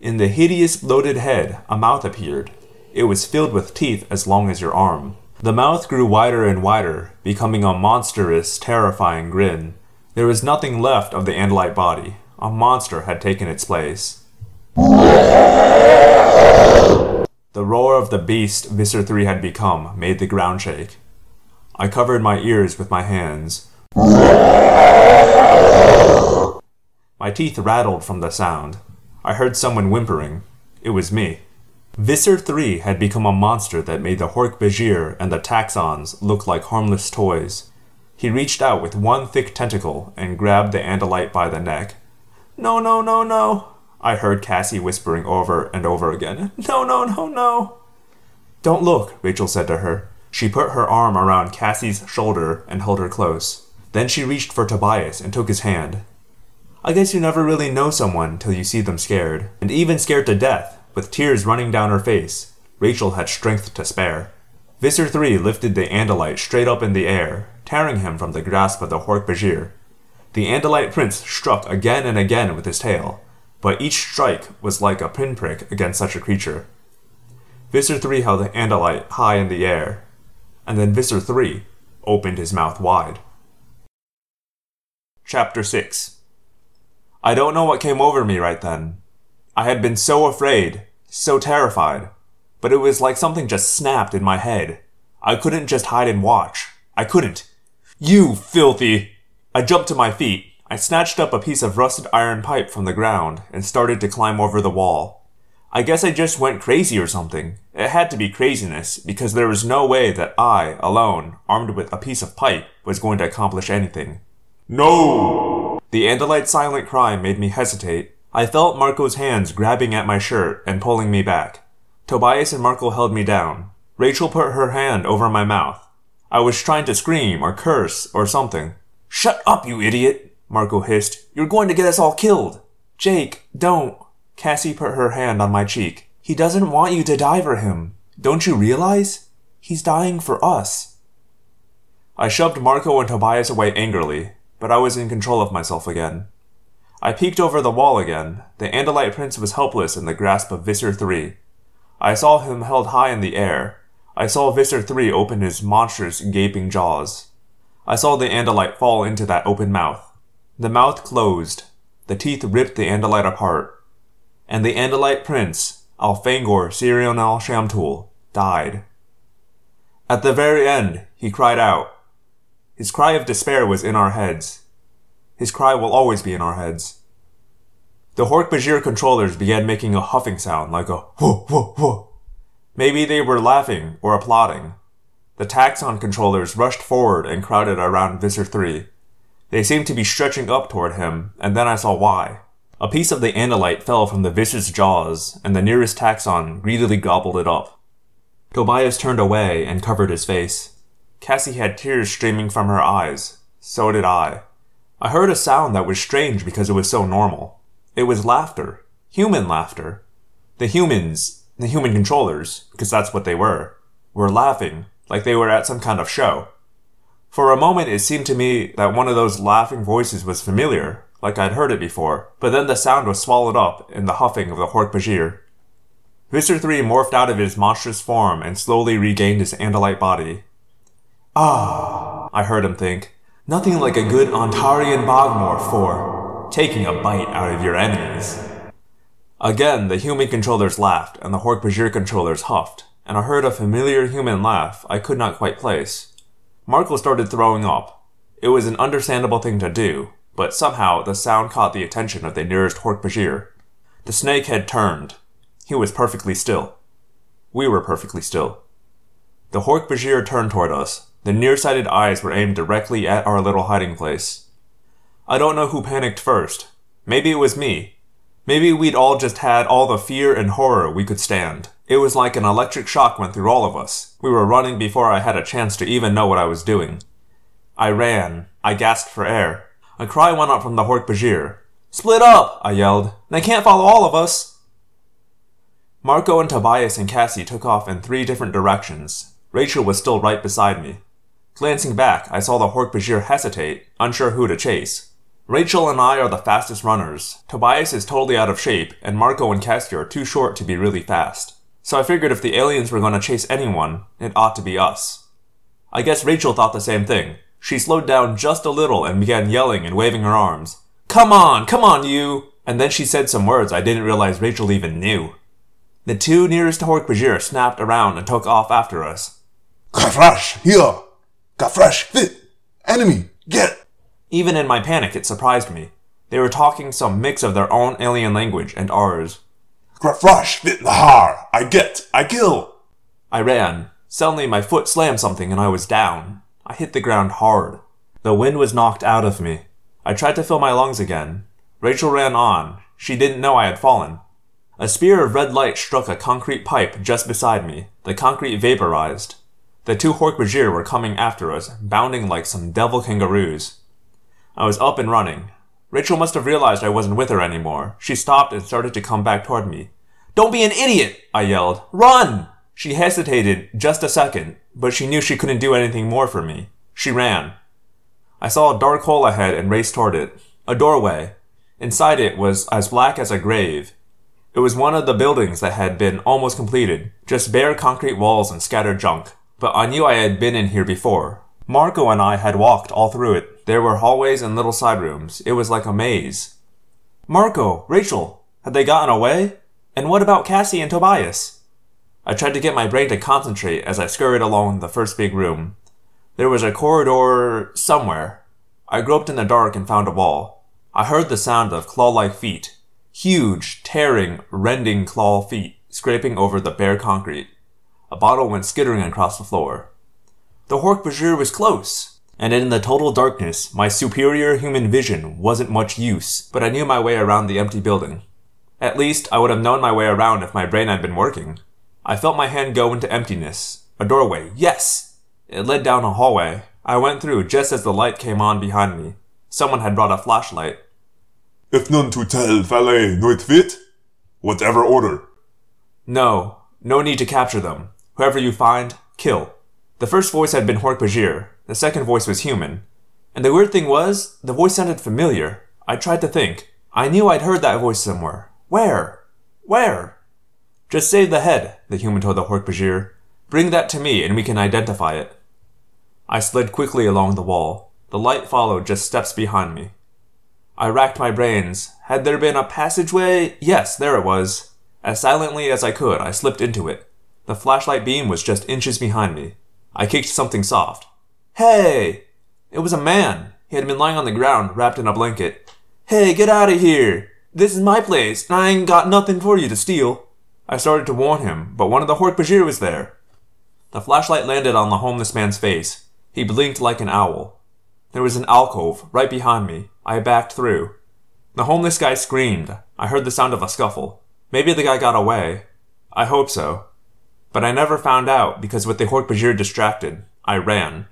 In the hideous bloated head, a mouth appeared. It was filled with teeth as long as your arm. The mouth grew wider and wider, becoming a monstrous, terrifying grin. There was nothing left of the Andalite body, a monster had taken its place. The roar of the beast Visser 3 had become made the ground shake. I covered my ears with my hands. My teeth rattled from the sound. I heard someone whimpering. It was me. Visser 3 had become a monster that made the Hork Bajir and the Taxxons look like harmless toys. He reached out with one thick tentacle and grabbed the Andalite by the neck. No, no, no, no, I heard Cassie whispering over and over again. No, no, no, no. Don't look, Rachel said to her. She put her arm around Cassie's shoulder and held her close. Then she reached for Tobias and took his hand. I guess you never really know someone till you see them scared, and even scared to death, with tears running down her face. Rachel had strength to spare. Visser 3 lifted the Andalite straight up in the air, tearing him from the grasp of the Hork Bajir. The Andalite prince struck again and again with his tail, but each strike was like a pinprick against such a creature. Visser 3 held the Andalite high in the air, and then Visser 3 opened his mouth wide. Chapter 6 I don't know what came over me right then. I had been so afraid, so terrified, but it was like something just snapped in my head. I couldn't just hide and watch. I couldn't. You filthy! I jumped to my feet. I snatched up a piece of rusted iron pipe from the ground and started to climb over the wall. I guess I just went crazy or something. It had to be craziness, because there was no way that I, alone, armed with a piece of pipe, was going to accomplish anything. No! The Andalite's silent cry made me hesitate. I felt Marco's hands grabbing at my shirt and pulling me back. Tobias and Marco held me down. Rachel put her hand over my mouth. I was trying to scream or curse or something. Shut up, you idiot! Marco hissed. You're going to get us all killed! Jake, don't! Cassie put her hand on my cheek. He doesn't want you to die for him. Don't you realize? He's dying for us. I shoved Marco and Tobias away angrily, but I was in control of myself again. I peeked over the wall again. The Andalite prince was helpless in the grasp of Visser 3. I saw him held high in the air. I saw Visser 3 open his monstrous, gaping jaws. I saw the Andalite fall into that open mouth. The mouth closed, the teeth ripped the Andalite apart, and the Andalite prince, Elfangor Sirinial Shamtul, died. At the very end, he cried out. His cry of despair was in our heads. His cry will always be in our heads. The Hork-Bajir controllers began making a huffing sound like a whoo whoo whoo. Maybe they were laughing or applauding. The Taxxon controllers rushed forward and crowded around Visser 3. They seemed to be stretching up toward him, and then I saw why. A piece of the Andalite fell from the Visser's jaws, and the nearest Taxxon greedily gobbled it up. Tobias turned away and covered his face. Cassie had tears streaming from her eyes. So did I. I heard a sound that was strange because it was so normal. It was laughter. Human laughter. The humans, the human controllers, because that's what they were, were laughing like they were at some kind of show. For a moment it seemed to me that one of those laughing voices was familiar, like I'd heard it before, but then the sound was swallowed up in the huffing of the Hork-Bajir. Visser 3 morphed out of his monstrous form and slowly regained his Andalite body. Ah, I heard him think, nothing like a good Antarean bogmor for taking a bite out of your enemies. Again, the human controllers laughed and the Hork-Bajir controllers huffed, and I heard a familiar human laugh I could not quite place. Marco started throwing up. It was an understandable thing to do, but somehow the sound caught the attention of the nearest Hork-Bajir. The snake had turned, he was perfectly still. We were perfectly still. The Hork-Bajir turned toward us. The nearsighted eyes were aimed directly at our little hiding place. I don't know who panicked first. Maybe it was me. Maybe we'd all just had all the fear and horror we could stand. It was like an electric shock went through all of us. We were running before I had a chance to even know what I was doing. I ran. I gasped for air. A cry went up from the Hork-Bajir. Split up! I yelled. They can't follow all of us! Marco and Tobias and Cassie took off in three different directions. Rachel was still right beside me. Glancing back, I saw the Hork-Bajir hesitate, unsure who to chase. Rachel and I are the fastest runners. Tobias is totally out of shape, and Marco and Cassie are too short to be really fast. So I figured if the aliens were going to chase anyone, it ought to be us. I guess Rachel thought the same thing. She slowed down just a little and began yelling and waving her arms. Come on, come on, you! And then she said some words I didn't realize Rachel even knew. The two nearest to Hork-Bajir snapped around and took off after us. Kafrash, here! Kafrash, fit! Enemy, get! Even in my panic, it surprised me. They were talking some mix of their own alien language and ours. Kafrash, fit lahar! I get! I kill! I ran. Suddenly my foot slammed something and I was down. I hit the ground hard. The wind was knocked out of me. I tried to fill my lungs again. Rachel ran on. She didn't know I had fallen. A spear of red light struck a concrete pipe just beside me. The concrete vaporized. The two Hork-Bajir were coming after us, bounding like some devil kangaroos. I was up and running. Rachel must have realized I wasn't with her anymore. She stopped and started to come back toward me. Don't be an idiot! I yelled. Run! She hesitated just a second, but she knew she couldn't do anything more for me. She ran. I saw a dark hole ahead and raced toward it. A doorway. Inside it was as black as a grave. It was one of the buildings that had been almost completed, just bare concrete walls and scattered junk. But I knew I had been in here before. Marco and I had walked all through it. There were hallways and little side rooms. It was like a maze. Marco, Rachel, had they gotten away? And what about Cassie and Tobias? I tried to get my brain to concentrate as I scurried along the first big room. There was a corridor somewhere. I groped in the dark and found a wall. I heard the sound of claw-like feet, Huge, tearing, rending claw feet scraping over the bare concrete. A bottle went skittering across the floor. The Hork-Bajir was close, and in the total darkness, my superior human vision wasn't much use, but I knew my way around the empty building. At least, I would have known my way around if my brain had been working. I felt my hand go into emptiness. A doorway. Yes! It led down a hallway. I went through just as the light came on behind me. Someone had brought a flashlight. If none to tell valet noit fit? Whatever order. No, no need to capture them. Whoever you find, kill. The first voice had been Hork-Bajir, the second voice was human. And the weird thing was, the voice sounded familiar. I tried to think. I knew I'd heard that voice somewhere. Where? Where? Just save the head, the human told the Hork-Bajir. Bring that to me and we can identify it. I slid quickly along the wall. The light followed just steps behind me. I racked my brains. Had there been a passageway? Yes, there it was. As silently as I could, I slipped into it. The flashlight beam was just inches behind me. I kicked something soft. Hey! It was a man. He had been lying on the ground, wrapped in a blanket. Hey, get out of here! This is my place, and I ain't got nothing for you to steal. I started to warn him, but one of the Hork-Bajir was there. The flashlight landed on the homeless man's face. He blinked like an owl. There was an alcove right behind me. I backed through. The homeless guy screamed. I heard the sound of a scuffle. Maybe the guy got away. I hope so. But I never found out because with the Hork-Bajir distracted, I ran.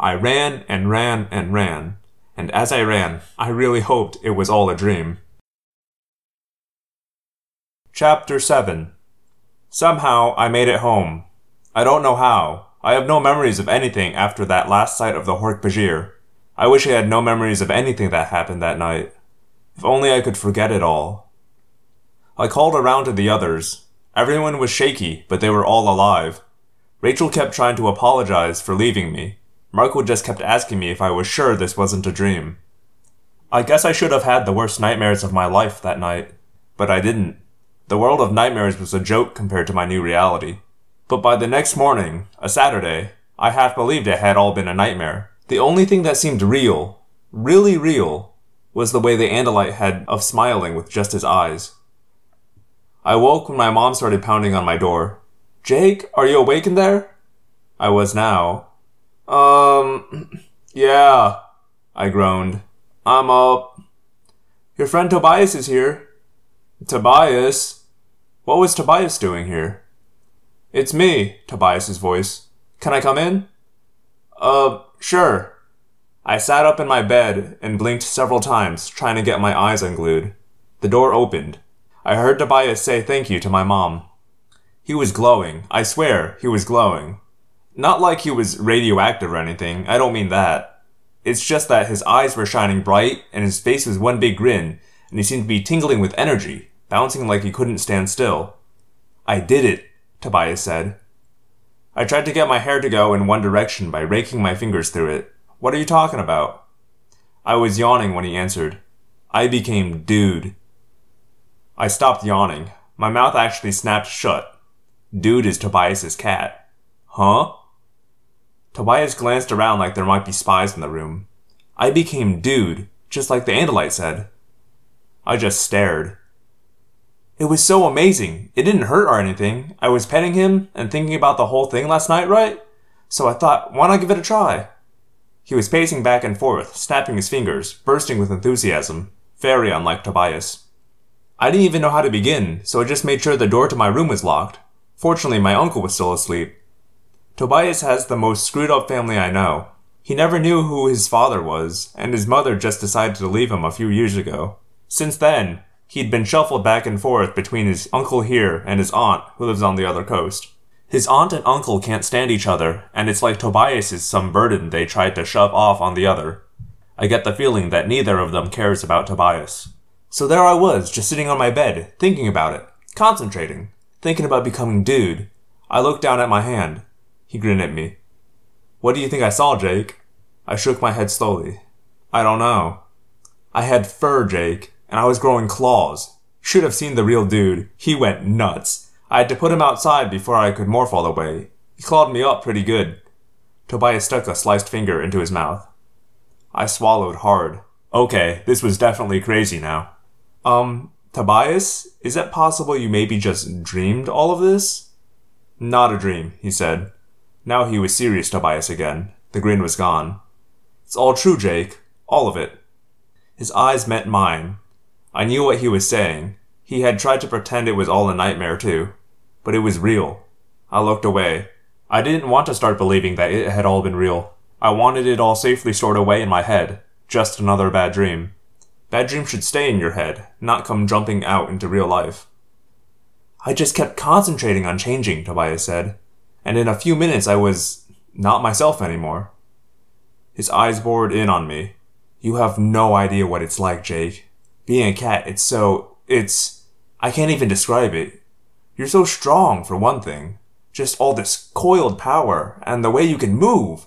I ran and ran and ran. And as I ran, I really hoped it was all a dream. Chapter 7 Somehow I made it home. I don't know how. I have no memories of anything after that last sight of the Hork-Bajir. I wish I had no memories of anything that happened that night. If only I could forget it all. I called around to the others. Everyone was shaky, but they were all alive. Rachel kept trying to apologize for leaving me. Marco just kept asking me if I was sure this wasn't a dream. I guess I should have had the worst nightmares of my life that night, but I didn't. The world of nightmares was a joke compared to my new reality. But by the next morning, a Saturday, I half believed it had all been a nightmare. The only thing that seemed real, really real, was the way the Andalite had of smiling with just his eyes. I woke when my mom started pounding on my door. Jake, are you awake in there? I was now. Um, yeah, I groaned. I'm up. Your friend Tobias is here. Tobias? What was Tobias doing here? It's me, Tobias's voice. Can I come in? Uh, sure. I sat up in my bed and blinked several times, trying to get my eyes unglued. The door opened. I heard Tobias say thank you to my mom. He was glowing. I swear, he was glowing. Not like he was radioactive or anything, I don't mean that. It's just that his eyes were shining bright and his face was one big grin, and he seemed to be tingling with energy bouncing like he couldn't stand still. I did it, Tobias said. I tried to get my hair to go in one direction by raking my fingers through it. What are you talking about? I was yawning when he answered. I became dude. I stopped yawning. My mouth actually snapped shut. Dude is Tobias's cat. Huh? Tobias glanced around like there might be spies in the room. I became dude, just like the Andalite said. I just stared. It was so amazing. It didn't hurt or anything. I was petting him and thinking about the whole thing last night, right? So I thought, why not give it a try? He was pacing back and forth, snapping his fingers, bursting with enthusiasm, very unlike Tobias. I didn't even know how to begin, so I just made sure the door to my room was locked. Fortunately, my uncle was still asleep. Tobias has the most screwed up family I know. He never knew who his father was, and his mother just decided to leave him a few years ago. Since then, He'd been shuffled back and forth between his uncle here and his aunt, who lives on the other coast. His aunt and uncle can't stand each other, and it's like Tobias is some burden they tried to shove off on the other. I get the feeling that neither of them cares about Tobias. So there I was, just sitting on my bed, thinking about it, concentrating, thinking about becoming dude. I looked down at my hand. He grinned at me. What do you think I saw, Jake? I shook my head slowly. I don't know. I had fur, Jake and I was growing claws. Should have seen the real dude. He went nuts. I had to put him outside before I could morph all the way. He clawed me up pretty good. Tobias stuck a sliced finger into his mouth. I swallowed hard. Okay, this was definitely crazy now. Um, Tobias, is it possible you maybe just dreamed all of this? Not a dream, he said. Now he was serious, Tobias again. The grin was gone. It's all true, Jake. All of it. His eyes met mine, I knew what he was saying. He had tried to pretend it was all a nightmare too. But it was real. I looked away. I didn't want to start believing that it had all been real. I wanted it all safely stored away in my head. Just another bad dream. Bad dreams should stay in your head, not come jumping out into real life. I just kept concentrating on changing, Tobias said. And in a few minutes I was not myself anymore. His eyes bored in on me. You have no idea what it's like, Jake being a cat, it's so, it's, I can't even describe it. You're so strong, for one thing. Just all this coiled power, and the way you can move.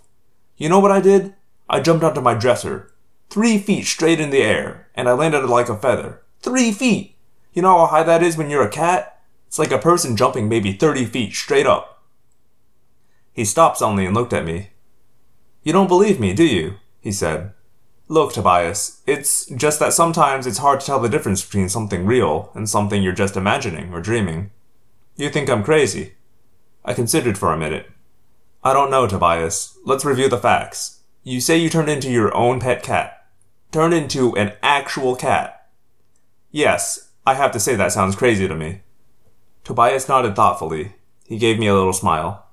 You know what I did? I jumped onto my dresser, three feet straight in the air, and I landed like a feather. Three feet! You know how high that is when you're a cat? It's like a person jumping maybe 30 feet straight up. He stopped suddenly and looked at me. You don't believe me, do you? he said. Look, Tobias, it's just that sometimes it's hard to tell the difference between something real and something you're just imagining or dreaming. You think I'm crazy. I considered for a minute. I don't know, Tobias. Let's review the facts. You say you turned into your own pet cat. Turned into an actual cat. Yes, I have to say that sounds crazy to me. Tobias nodded thoughtfully. He gave me a little smile.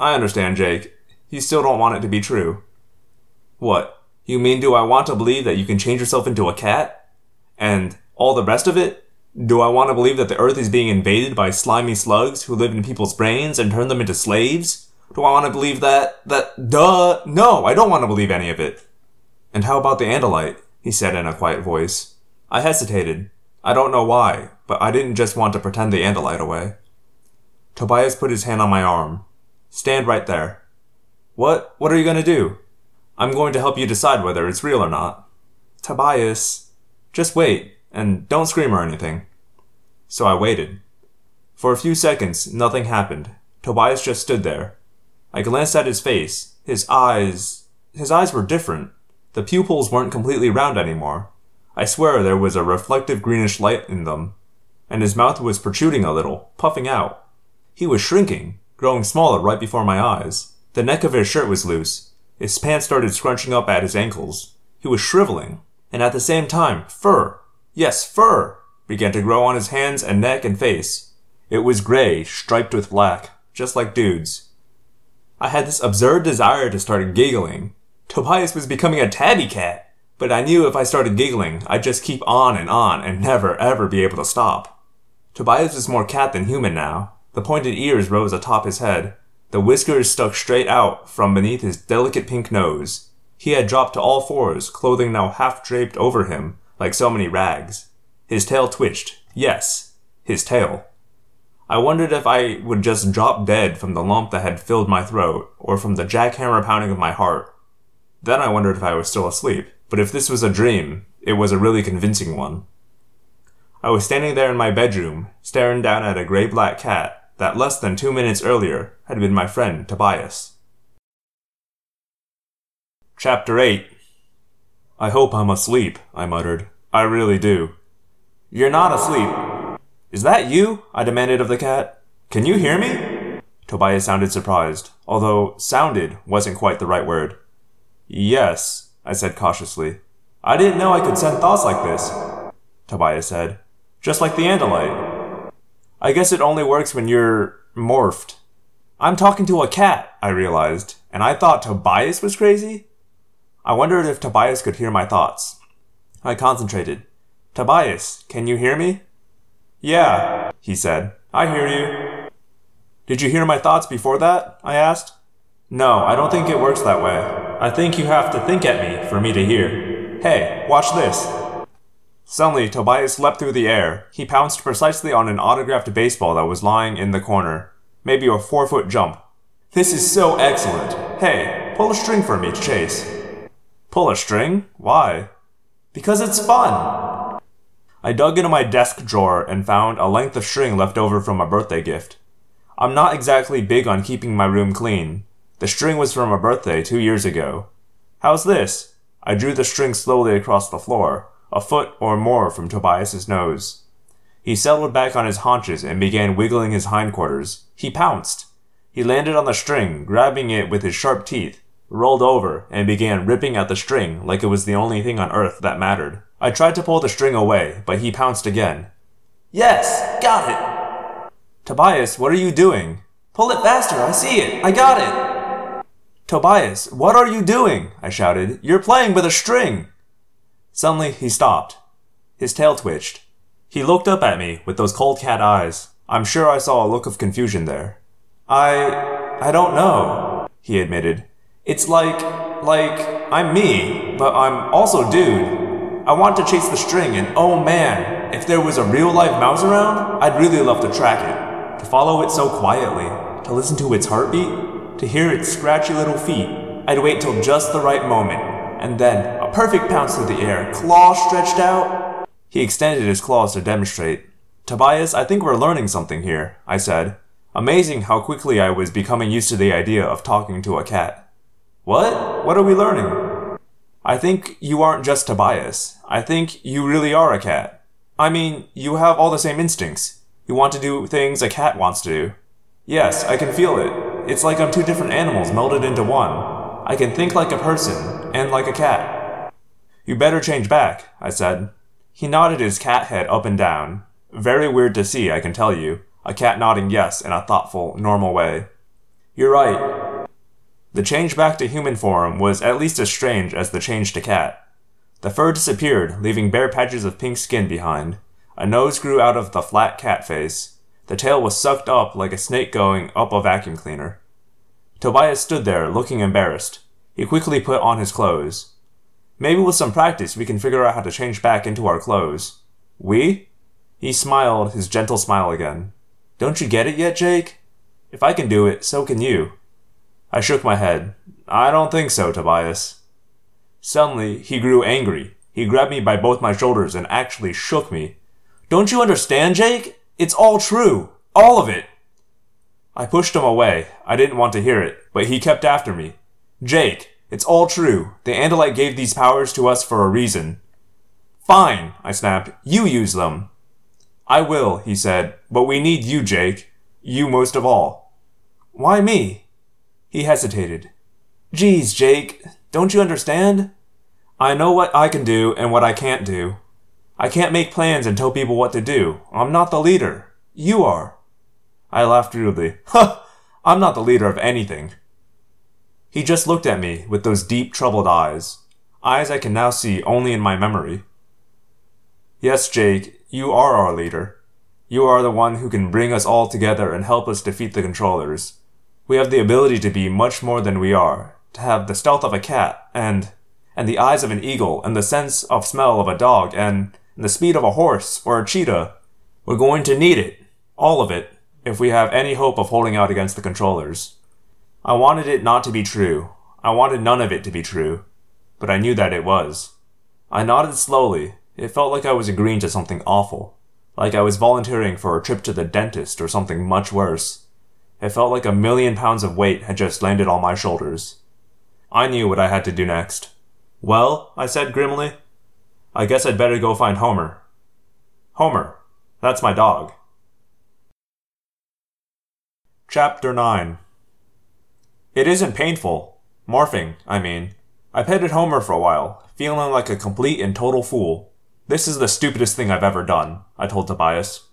I understand, Jake. You still don't want it to be true. What? You mean do I want to believe that you can change yourself into a cat? And all the rest of it? Do I want to believe that the earth is being invaded by slimy slugs who live in people's brains and turn them into slaves? Do I want to believe that? That, duh, no, I don't want to believe any of it. And how about the Andalite? He said in a quiet voice. I hesitated. I don't know why, but I didn't just want to pretend the Andalite away. Tobias put his hand on my arm. Stand right there. What? What are you going to do? I'm going to help you decide whether it's real or not. Tobias, just wait, and don't scream or anything. So I waited. For a few seconds, nothing happened. Tobias just stood there. I glanced at his face. His eyes. His eyes were different. The pupils weren't completely round anymore. I swear there was a reflective greenish light in them. And his mouth was protruding a little, puffing out. He was shrinking, growing smaller right before my eyes. The neck of his shirt was loose, his pants started scrunching up at his ankles. He was shriveling. And at the same time, fur, yes, fur, began to grow on his hands and neck and face. It was gray, striped with black, just like dudes. I had this absurd desire to start giggling. Tobias was becoming a tabby cat, but I knew if I started giggling, I'd just keep on and on and never ever be able to stop. Tobias was more cat than human now. The pointed ears rose atop his head, the whiskers stuck straight out from beneath his delicate pink nose. He had dropped to all fours, clothing now half draped over him like so many rags. His tail twitched. Yes, his tail. I wondered if I would just drop dead from the lump that had filled my throat, or from the jackhammer pounding of my heart. Then I wondered if I was still asleep. But if this was a dream, it was a really convincing one. I was standing there in my bedroom, staring down at a gray black cat that less than two minutes earlier had been my friend Tobias. Chapter 8 I hope I'm asleep, I muttered. I really do. You're not asleep. Is that you? I demanded of the cat. Can you hear me? Tobias sounded surprised, although sounded wasn't quite the right word. Yes, I said cautiously. I didn't know I could send thoughts like this, Tobias said. Just like the Andalite. I guess it only works when you're morphed. I'm talking to a cat, I realized, and I thought Tobias was crazy? I wondered if Tobias could hear my thoughts. I concentrated. Tobias, can you hear me? Yeah, he said. I hear you. Did you hear my thoughts before that? I asked. No, I don't think it works that way. I think you have to think at me for me to hear. Hey, watch this. Suddenly, Tobias leapt through the air. He pounced precisely on an autographed baseball that was lying in the corner. Maybe a four foot jump. This is so excellent. Hey, pull a string for me chase. Pull a string? Why? Because it's fun. I dug into my desk drawer and found a length of string left over from a birthday gift. I'm not exactly big on keeping my room clean. The string was from a birthday two years ago. How's this? I drew the string slowly across the floor a foot or more from Tobias's nose. He settled back on his haunches and began wiggling his hindquarters. He pounced. He landed on the string, grabbing it with his sharp teeth, rolled over, and began ripping at the string like it was the only thing on earth that mattered. I tried to pull the string away, but he pounced again. Yes, got it! Tobias, what are you doing? Pull it faster, I see it, I got it! Tobias, what are you doing? I shouted. You're playing with a string! Suddenly, he stopped. His tail twitched. He looked up at me with those cold cat eyes. I'm sure I saw a look of confusion there. I. I don't know, he admitted. It's like. like. I'm me, but I'm also dude. I want to chase the string, and oh man, if there was a real live mouse around, I'd really love to track it. To follow it so quietly, to listen to its heartbeat, to hear its scratchy little feet. I'd wait till just the right moment, and then a perfect pounce through the air, claws stretched out. He extended his claws to demonstrate. Tobias, I think we're learning something here, I said. Amazing how quickly I was becoming used to the idea of talking to a cat. What? What are we learning? I think you aren't just Tobias. I think you really are a cat. I mean, you have all the same instincts. You want to do things a cat wants to do. Yes, I can feel it. It's like I'm two different animals melded into one. I can think like a person and like a cat. You better change back, I said. He nodded his cat head up and down. Very weird to see, I can tell you. A cat nodding yes in a thoughtful, normal way. You're right. The change back to human form was at least as strange as the change to cat. The fur disappeared, leaving bare patches of pink skin behind. A nose grew out of the flat cat face. The tail was sucked up like a snake going up a vacuum cleaner. Tobias stood there, looking embarrassed. He quickly put on his clothes. Maybe with some practice we can figure out how to change back into our clothes. We? He smiled his gentle smile again. Don't you get it yet, Jake? If I can do it, so can you. I shook my head. I don't think so, Tobias. Suddenly, he grew angry. He grabbed me by both my shoulders and actually shook me. Don't you understand, Jake? It's all true. All of it. I pushed him away. I didn't want to hear it, but he kept after me. Jake, it's all true. The Andalite gave these powers to us for a reason. Fine, I snapped. You use them. I will, he said, but we need you, Jake. You most of all. Why me? He hesitated. Geez, Jake, don't you understand? I know what I can do and what I can't do. I can't make plans and tell people what to do. I'm not the leader. You are. I laughed rudely. Huh! I'm not the leader of anything. He just looked at me with those deep, troubled eyes. Eyes I can now see only in my memory. Yes, Jake, you are our leader. You are the one who can bring us all together and help us defeat the controllers. We have the ability to be much more than we are, to have the stealth of a cat, and and the eyes of an eagle, and the sense of smell of a dog, and, and the speed of a horse or a cheetah. We're going to need it, all of it, if we have any hope of holding out against the controllers. I wanted it not to be true. I wanted none of it to be true. But I knew that it was. I nodded slowly. It felt like I was agreeing to something awful. Like I was volunteering for a trip to the dentist or something much worse. It felt like a million pounds of weight had just landed on my shoulders. I knew what I had to do next. Well, I said grimly, I guess I'd better go find Homer. Homer. That's my dog. Chapter 9 It isn't painful. Morphing, I mean. I petted Homer for a while, feeling like a complete and total fool. This is the stupidest thing I've ever done, I told Tobias.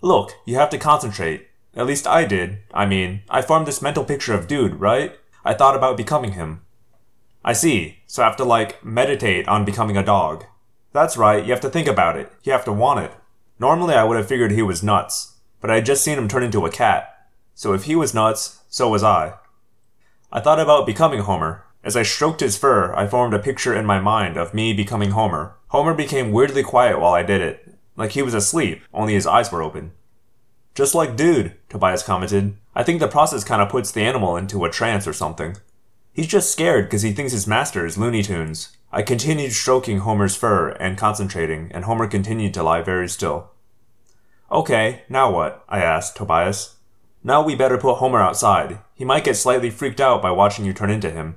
Look, you have to concentrate. At least I did. I mean, I formed this mental picture of Dude, right? I thought about becoming him. I see. So I have to, like, meditate on becoming a dog. That's right, you have to think about it. You have to want it. Normally I would have figured he was nuts, but I had just seen him turn into a cat. So if he was nuts, so was I. I thought about becoming Homer. As I stroked his fur, I formed a picture in my mind of me becoming Homer. Homer became weirdly quiet while I did it, like he was asleep, only his eyes were open. Just like dude, Tobias commented. I think the process kind of puts the animal into a trance or something. He's just scared because he thinks his master is Looney Tunes. I continued stroking Homer's fur and concentrating, and Homer continued to lie very still. Okay, now what? I asked Tobias. Now we better put Homer outside. He might get slightly freaked out by watching you turn into him.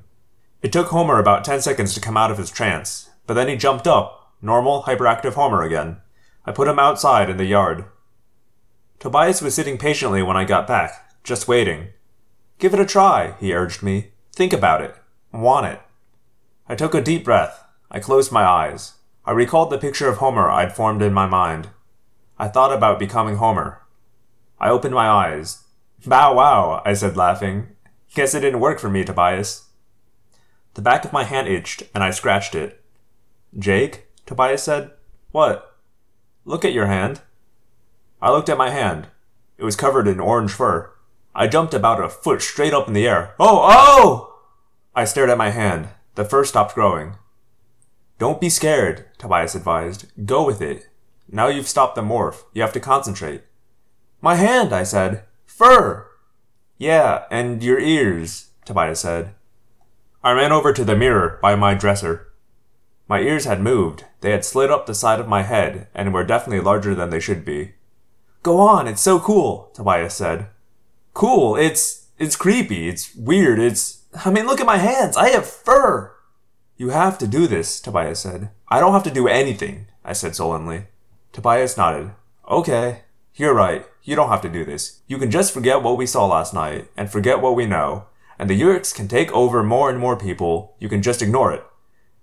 It took Homer about ten seconds to come out of his trance, but then he jumped up, normal, hyperactive Homer again. I put him outside in the yard. Tobias was sitting patiently when I got back, just waiting. Give it a try, he urged me. Think about it. Want it. I took a deep breath. I closed my eyes. I recalled the picture of Homer I'd formed in my mind. I thought about becoming Homer. I opened my eyes. Bow wow, I said, laughing. Guess it didn't work for me, Tobias. The back of my hand itched, and I scratched it. Jake? Tobias said. What? Look at your hand. I looked at my hand. It was covered in orange fur. I jumped about a foot straight up in the air. Oh, oh! I stared at my hand. The fur stopped growing. Don't be scared, Tobias advised. Go with it. Now you've stopped the morph. You have to concentrate. My hand, I said. Fur! Yeah, and your ears, Tobias said. I ran over to the mirror by my dresser. My ears had moved. They had slid up the side of my head and were definitely larger than they should be. Go on, it's so cool, Tobias said. Cool, it's it's creepy, it's weird, it's I mean look at my hands, I have fur. You have to do this, Tobias said. I don't have to do anything, I said sullenly. Tobias nodded. Okay, you're right. You don't have to do this. You can just forget what we saw last night and forget what we know, and the Yeerks can take over more and more people. You can just ignore it.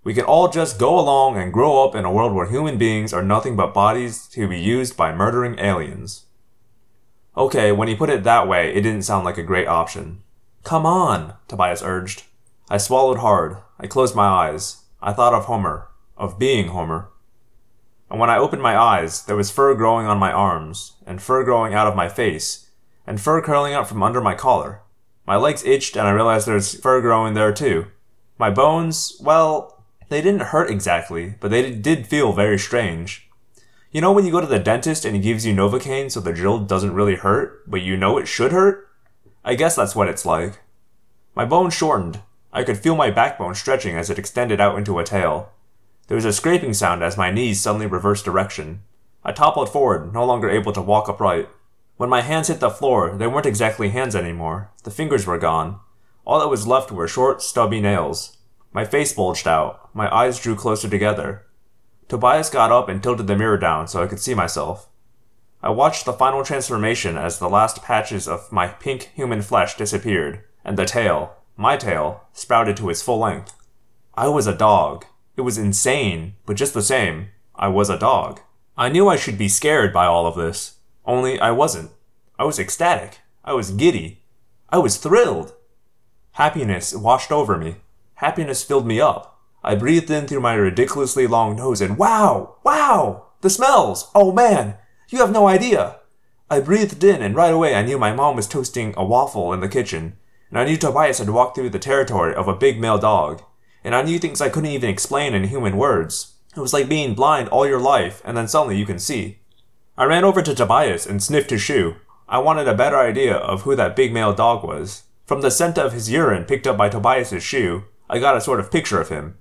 We can all just go along and grow up in a world where human beings are nothing but bodies to be used by murdering aliens. Okay, when he put it that way, it didn't sound like a great option. Come on, Tobias urged. I swallowed hard. I closed my eyes. I thought of Homer, of being Homer. And when I opened my eyes, there was fur growing on my arms, and fur growing out of my face, and fur curling up from under my collar. My legs itched, and I realized there's fur growing there too. My bones, well, they didn't hurt exactly, but they did feel very strange. You know when you go to the dentist and he gives you Novocaine so the drill doesn't really hurt, but you know it should hurt? I guess that's what it's like. My bones shortened. I could feel my backbone stretching as it extended out into a tail. There was a scraping sound as my knees suddenly reversed direction. I toppled forward, no longer able to walk upright. When my hands hit the floor, they weren't exactly hands anymore. The fingers were gone. All that was left were short, stubby nails. My face bulged out. My eyes drew closer together. Tobias got up and tilted the mirror down so I could see myself. I watched the final transformation as the last patches of my pink human flesh disappeared, and the tail, my tail, sprouted to its full length. I was a dog. It was insane, but just the same, I was a dog. I knew I should be scared by all of this, only I wasn't. I was ecstatic. I was giddy. I was thrilled. Happiness washed over me. Happiness filled me up. I breathed in through my ridiculously long nose and wow, wow, the smells. Oh man, you have no idea. I breathed in and right away I knew my mom was toasting a waffle in the kitchen, and I knew Tobias had walked through the territory of a big male dog, and I knew things I couldn't even explain in human words. It was like being blind all your life and then suddenly you can see. I ran over to Tobias and sniffed his shoe. I wanted a better idea of who that big male dog was. From the scent of his urine picked up by Tobias's shoe, I got a sort of picture of him.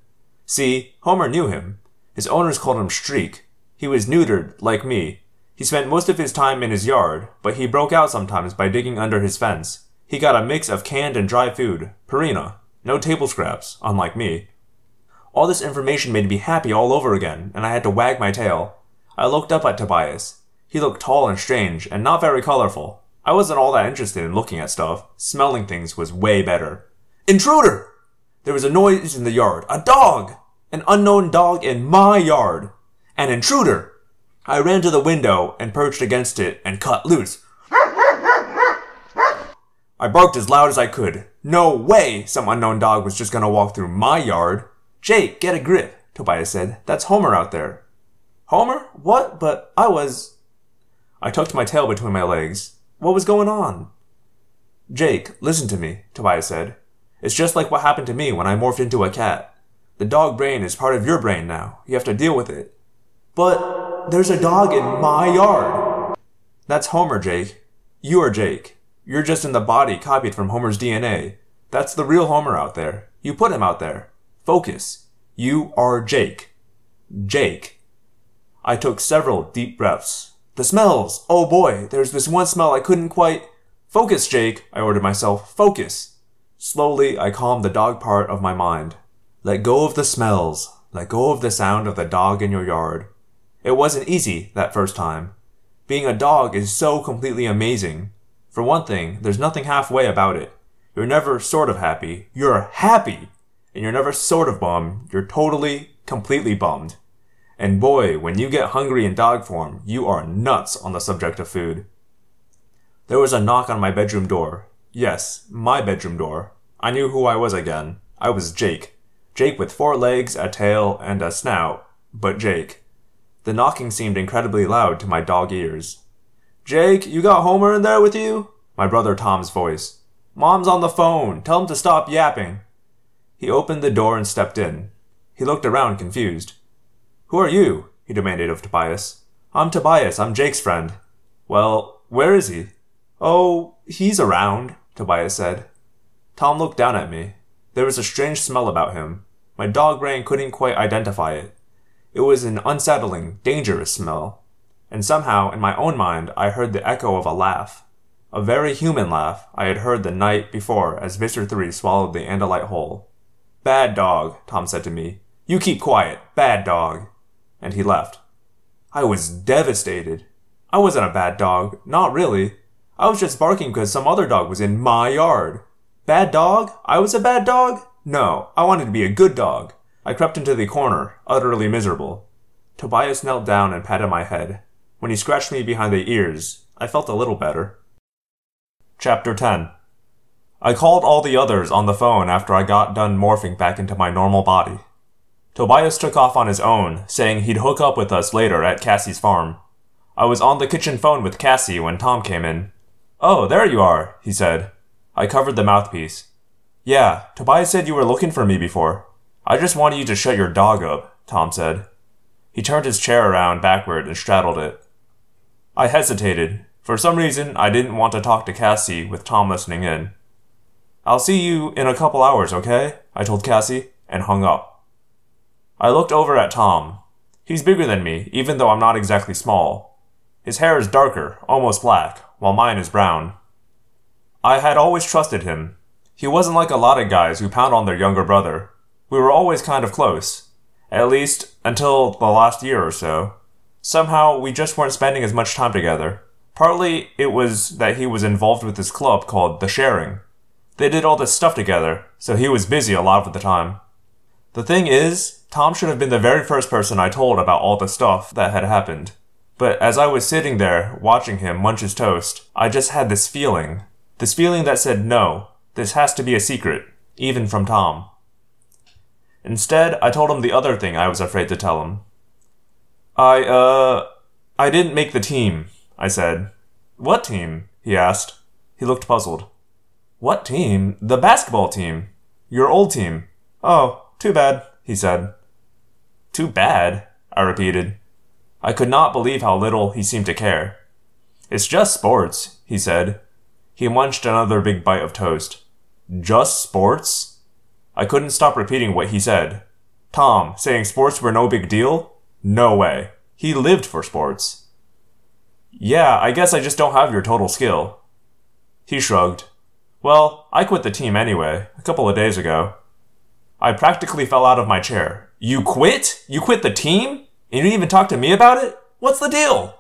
See, Homer knew him. His owners called him Streak. He was neutered, like me. He spent most of his time in his yard, but he broke out sometimes by digging under his fence. He got a mix of canned and dry food, Purina, no table scraps, unlike me. All this information made me happy all over again, and I had to wag my tail. I looked up at Tobias. He looked tall and strange, and not very colorful. I wasn't all that interested in looking at stuff. Smelling things was way better. Intruder! There was a noise in the yard. A dog! An unknown dog in my yard. An intruder! I ran to the window and perched against it and cut loose. I barked as loud as I could. No way some unknown dog was just gonna walk through my yard. Jake, get a grip, Tobias said. That's Homer out there. Homer? What? But I was. I tucked my tail between my legs. What was going on? Jake, listen to me, Tobias said. It's just like what happened to me when I morphed into a cat. The dog brain is part of your brain now. You have to deal with it. But there's a dog in my yard. That's Homer, Jake. You are Jake. You're just in the body copied from Homer's DNA. That's the real Homer out there. You put him out there. Focus. You are Jake. Jake. I took several deep breaths. The smells! Oh boy, there's this one smell I couldn't quite. Focus, Jake, I ordered myself. Focus. Slowly, I calmed the dog part of my mind. Let go of the smells. Let go of the sound of the dog in your yard. It wasn't easy that first time. Being a dog is so completely amazing. For one thing, there's nothing halfway about it. You're never sort of happy. You're happy! And you're never sort of bummed. You're totally, completely bummed. And boy, when you get hungry in dog form, you are nuts on the subject of food. There was a knock on my bedroom door. Yes, my bedroom door. I knew who I was again. I was Jake. Jake with four legs, a tail, and a snout, but Jake. The knocking seemed incredibly loud to my dog ears. Jake, you got Homer in there with you? My brother Tom's voice. Mom's on the phone. Tell him to stop yapping. He opened the door and stepped in. He looked around confused. Who are you? he demanded of Tobias. I'm Tobias. I'm Jake's friend. Well, where is he? Oh, he's around. Tobias said. Tom looked down at me. There was a strange smell about him. My dog brain couldn't quite identify it. It was an unsettling, dangerous smell. And somehow, in my own mind, I heard the echo of a laugh. A very human laugh I had heard the night before as Visser 3 swallowed the Andalite whole. Bad dog, Tom said to me. You keep quiet. Bad dog. And he left. I was devastated. I wasn't a bad dog. Not really. I was just barking because some other dog was in my yard. Bad dog? I was a bad dog? No, I wanted to be a good dog. I crept into the corner, utterly miserable. Tobias knelt down and patted my head. When he scratched me behind the ears, I felt a little better. Chapter 10 I called all the others on the phone after I got done morphing back into my normal body. Tobias took off on his own, saying he'd hook up with us later at Cassie's farm. I was on the kitchen phone with Cassie when Tom came in. Oh, there you are, he said. I covered the mouthpiece. Yeah, Tobias said you were looking for me before. I just wanted you to shut your dog up, Tom said. He turned his chair around backward and straddled it. I hesitated. For some reason, I didn't want to talk to Cassie with Tom listening in. I'll see you in a couple hours, okay? I told Cassie, and hung up. I looked over at Tom. He's bigger than me, even though I'm not exactly small. His hair is darker, almost black, while mine is brown. I had always trusted him. He wasn't like a lot of guys who pound on their younger brother. We were always kind of close. At least until the last year or so. Somehow, we just weren't spending as much time together. Partly, it was that he was involved with this club called The Sharing. They did all this stuff together, so he was busy a lot of the time. The thing is, Tom should have been the very first person I told about all the stuff that had happened. But as I was sitting there, watching him munch his toast, I just had this feeling. This feeling that said, no, this has to be a secret, even from Tom. Instead, I told him the other thing I was afraid to tell him. I, uh, I didn't make the team, I said. What team? he asked. He looked puzzled. What team? The basketball team. Your old team. Oh, too bad, he said. Too bad, I repeated. I could not believe how little he seemed to care. It's just sports, he said. He munched another big bite of toast. Just sports? I couldn't stop repeating what he said. Tom, saying sports were no big deal? No way. He lived for sports. Yeah, I guess I just don't have your total skill. He shrugged. Well, I quit the team anyway, a couple of days ago. I practically fell out of my chair. You quit? You quit the team? And you didn't even talk to me about it? What's the deal?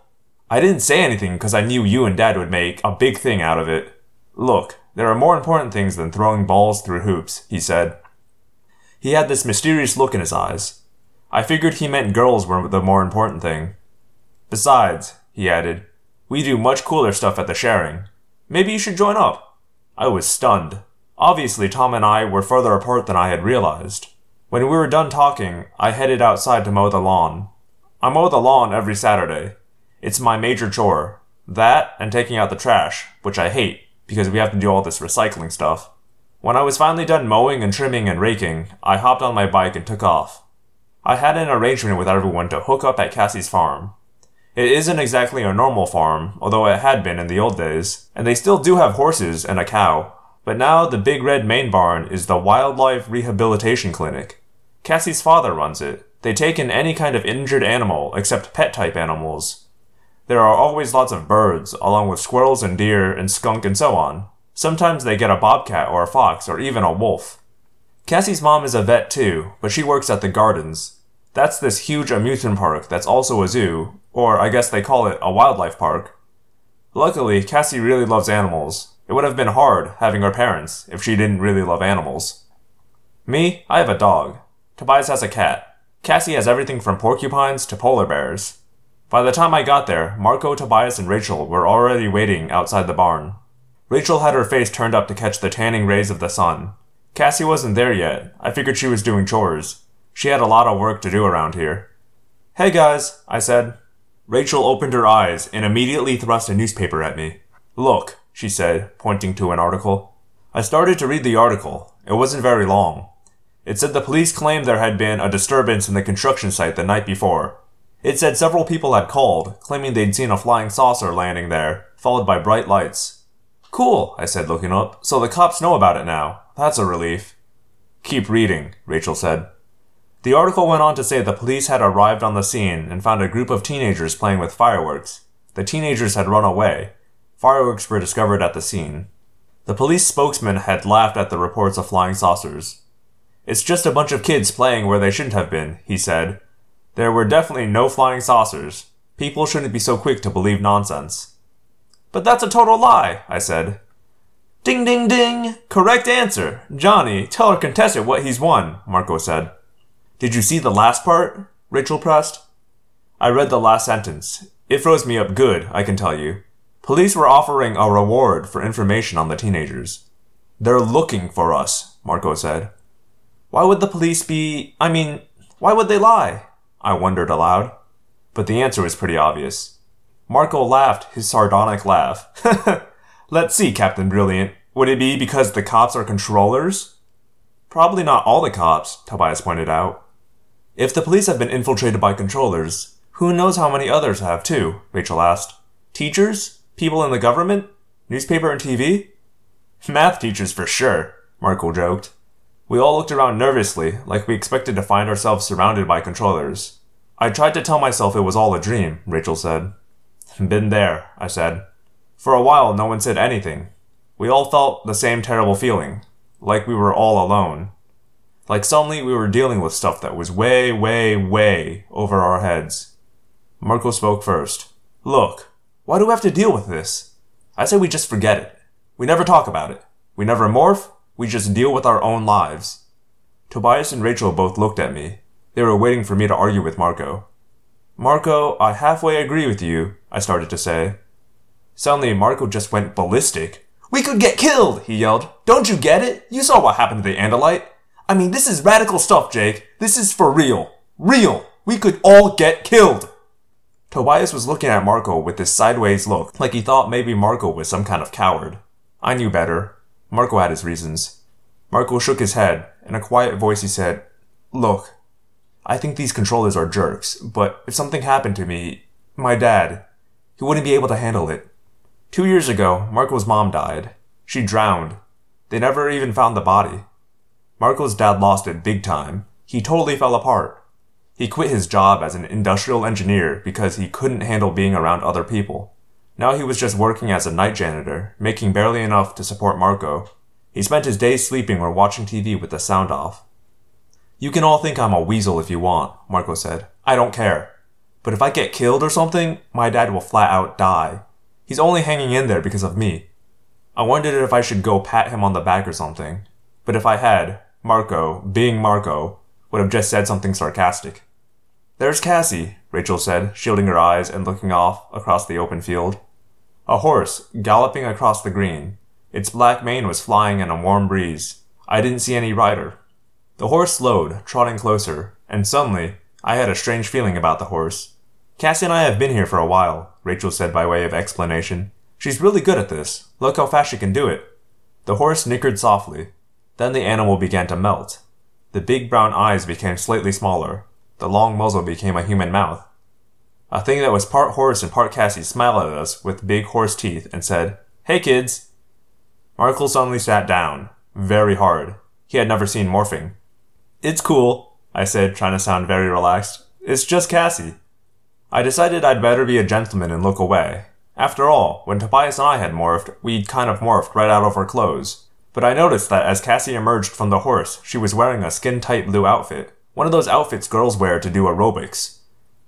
I didn't say anything because I knew you and Dad would make a big thing out of it. Look, there are more important things than throwing balls through hoops, he said. He had this mysterious look in his eyes. I figured he meant girls were the more important thing. Besides, he added, we do much cooler stuff at the sharing. Maybe you should join up. I was stunned. Obviously, Tom and I were further apart than I had realized. When we were done talking, I headed outside to mow the lawn. I mow the lawn every Saturday. It's my major chore. That and taking out the trash, which I hate because we have to do all this recycling stuff. When I was finally done mowing and trimming and raking, I hopped on my bike and took off. I had an arrangement with everyone to hook up at Cassie's farm. It isn't exactly a normal farm, although it had been in the old days, and they still do have horses and a cow, but now the big red main barn is the Wildlife Rehabilitation Clinic. Cassie's father runs it. They take in any kind of injured animal except pet type animals. There are always lots of birds, along with squirrels and deer and skunk and so on. Sometimes they get a bobcat or a fox or even a wolf. Cassie's mom is a vet too, but she works at the gardens. That's this huge amusement park that's also a zoo, or I guess they call it a wildlife park. Luckily, Cassie really loves animals. It would have been hard having her parents if she didn't really love animals. Me, I have a dog. Tobias has a cat. Cassie has everything from porcupines to polar bears. By the time I got there, Marco, Tobias, and Rachel were already waiting outside the barn. Rachel had her face turned up to catch the tanning rays of the sun. Cassie wasn't there yet. I figured she was doing chores. She had a lot of work to do around here. Hey guys, I said. Rachel opened her eyes and immediately thrust a newspaper at me. Look, she said, pointing to an article. I started to read the article. It wasn't very long. It said the police claimed there had been a disturbance in the construction site the night before. It said several people had called, claiming they'd seen a flying saucer landing there, followed by bright lights. Cool, I said, looking up. So the cops know about it now. That's a relief. Keep reading, Rachel said. The article went on to say the police had arrived on the scene and found a group of teenagers playing with fireworks. The teenagers had run away. Fireworks were discovered at the scene. The police spokesman had laughed at the reports of flying saucers. It's just a bunch of kids playing where they shouldn't have been, he said. There were definitely no flying saucers. People shouldn't be so quick to believe nonsense. But that's a total lie, I said. Ding ding ding! Correct answer! Johnny, tell our contestant what he's won, Marco said. Did you see the last part? Rachel pressed. I read the last sentence. It froze me up good, I can tell you. Police were offering a reward for information on the teenagers. They're looking for us, Marco said. Why would the police be. I mean, why would they lie? I wondered aloud. But the answer was pretty obvious. Marco laughed his sardonic laugh. Let's see, Captain Brilliant. Would it be because the cops are controllers? Probably not all the cops, Tobias pointed out. If the police have been infiltrated by controllers, who knows how many others have too? Rachel asked. Teachers? People in the government? Newspaper and TV? Math teachers for sure, Marco joked. We all looked around nervously, like we expected to find ourselves surrounded by controllers. I tried to tell myself it was all a dream, Rachel said. Been there, I said. For a while, no one said anything. We all felt the same terrible feeling, like we were all alone. Like suddenly we were dealing with stuff that was way, way, way over our heads. Marco spoke first. Look, why do we have to deal with this? I say we just forget it. We never talk about it. We never morph, we just deal with our own lives. Tobias and Rachel both looked at me. They were waiting for me to argue with Marco. Marco, I halfway agree with you, I started to say. Suddenly, Marco just went ballistic. We could get killed, he yelled. Don't you get it? You saw what happened to the Andalite. I mean, this is radical stuff, Jake. This is for real. Real. We could all get killed. Tobias was looking at Marco with this sideways look, like he thought maybe Marco was some kind of coward. I knew better. Marco had his reasons. Marco shook his head. In a quiet voice, he said, Look, I think these controllers are jerks, but if something happened to me, my dad, he wouldn't be able to handle it. Two years ago, Marco's mom died. She drowned. They never even found the body. Marco's dad lost it big time. He totally fell apart. He quit his job as an industrial engineer because he couldn't handle being around other people. Now he was just working as a night janitor, making barely enough to support Marco. He spent his days sleeping or watching TV with the sound off. You can all think I'm a weasel if you want, Marco said. I don't care. But if I get killed or something, my dad will flat out die. He's only hanging in there because of me. I wondered if I should go pat him on the back or something. But if I had, Marco, being Marco, would have just said something sarcastic. There's Cassie, Rachel said, shielding her eyes and looking off across the open field. A horse, galloping across the green. Its black mane was flying in a warm breeze. I didn't see any rider. The horse slowed, trotting closer, and suddenly, I had a strange feeling about the horse. Cassie and I have been here for a while, Rachel said by way of explanation. She's really good at this. Look how fast she can do it. The horse nickered softly. Then the animal began to melt. The big brown eyes became slightly smaller. The long muzzle became a human mouth. A thing that was part horse and part Cassie smiled at us with big horse teeth and said, Hey kids! Marco suddenly sat down, very hard. He had never seen morphing. It's cool, I said, trying to sound very relaxed. It's just Cassie. I decided I'd better be a gentleman and look away. After all, when Tobias and I had morphed, we'd kind of morphed right out of our clothes. But I noticed that as Cassie emerged from the horse, she was wearing a skin tight blue outfit, one of those outfits girls wear to do aerobics.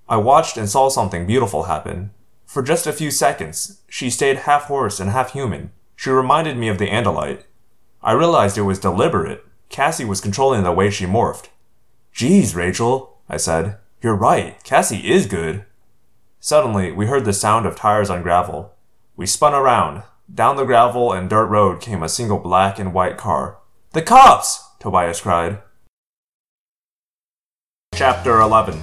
I watched and saw something beautiful happen. For just a few seconds, she stayed half horse and half human. She reminded me of the Andalite. I realized it was deliberate. Cassie was controlling the way she morphed. Geez, Rachel, I said. You're right. Cassie is good. Suddenly, we heard the sound of tires on gravel. We spun around. Down the gravel and dirt road came a single black and white car. The cops! Tobias cried. Chapter 11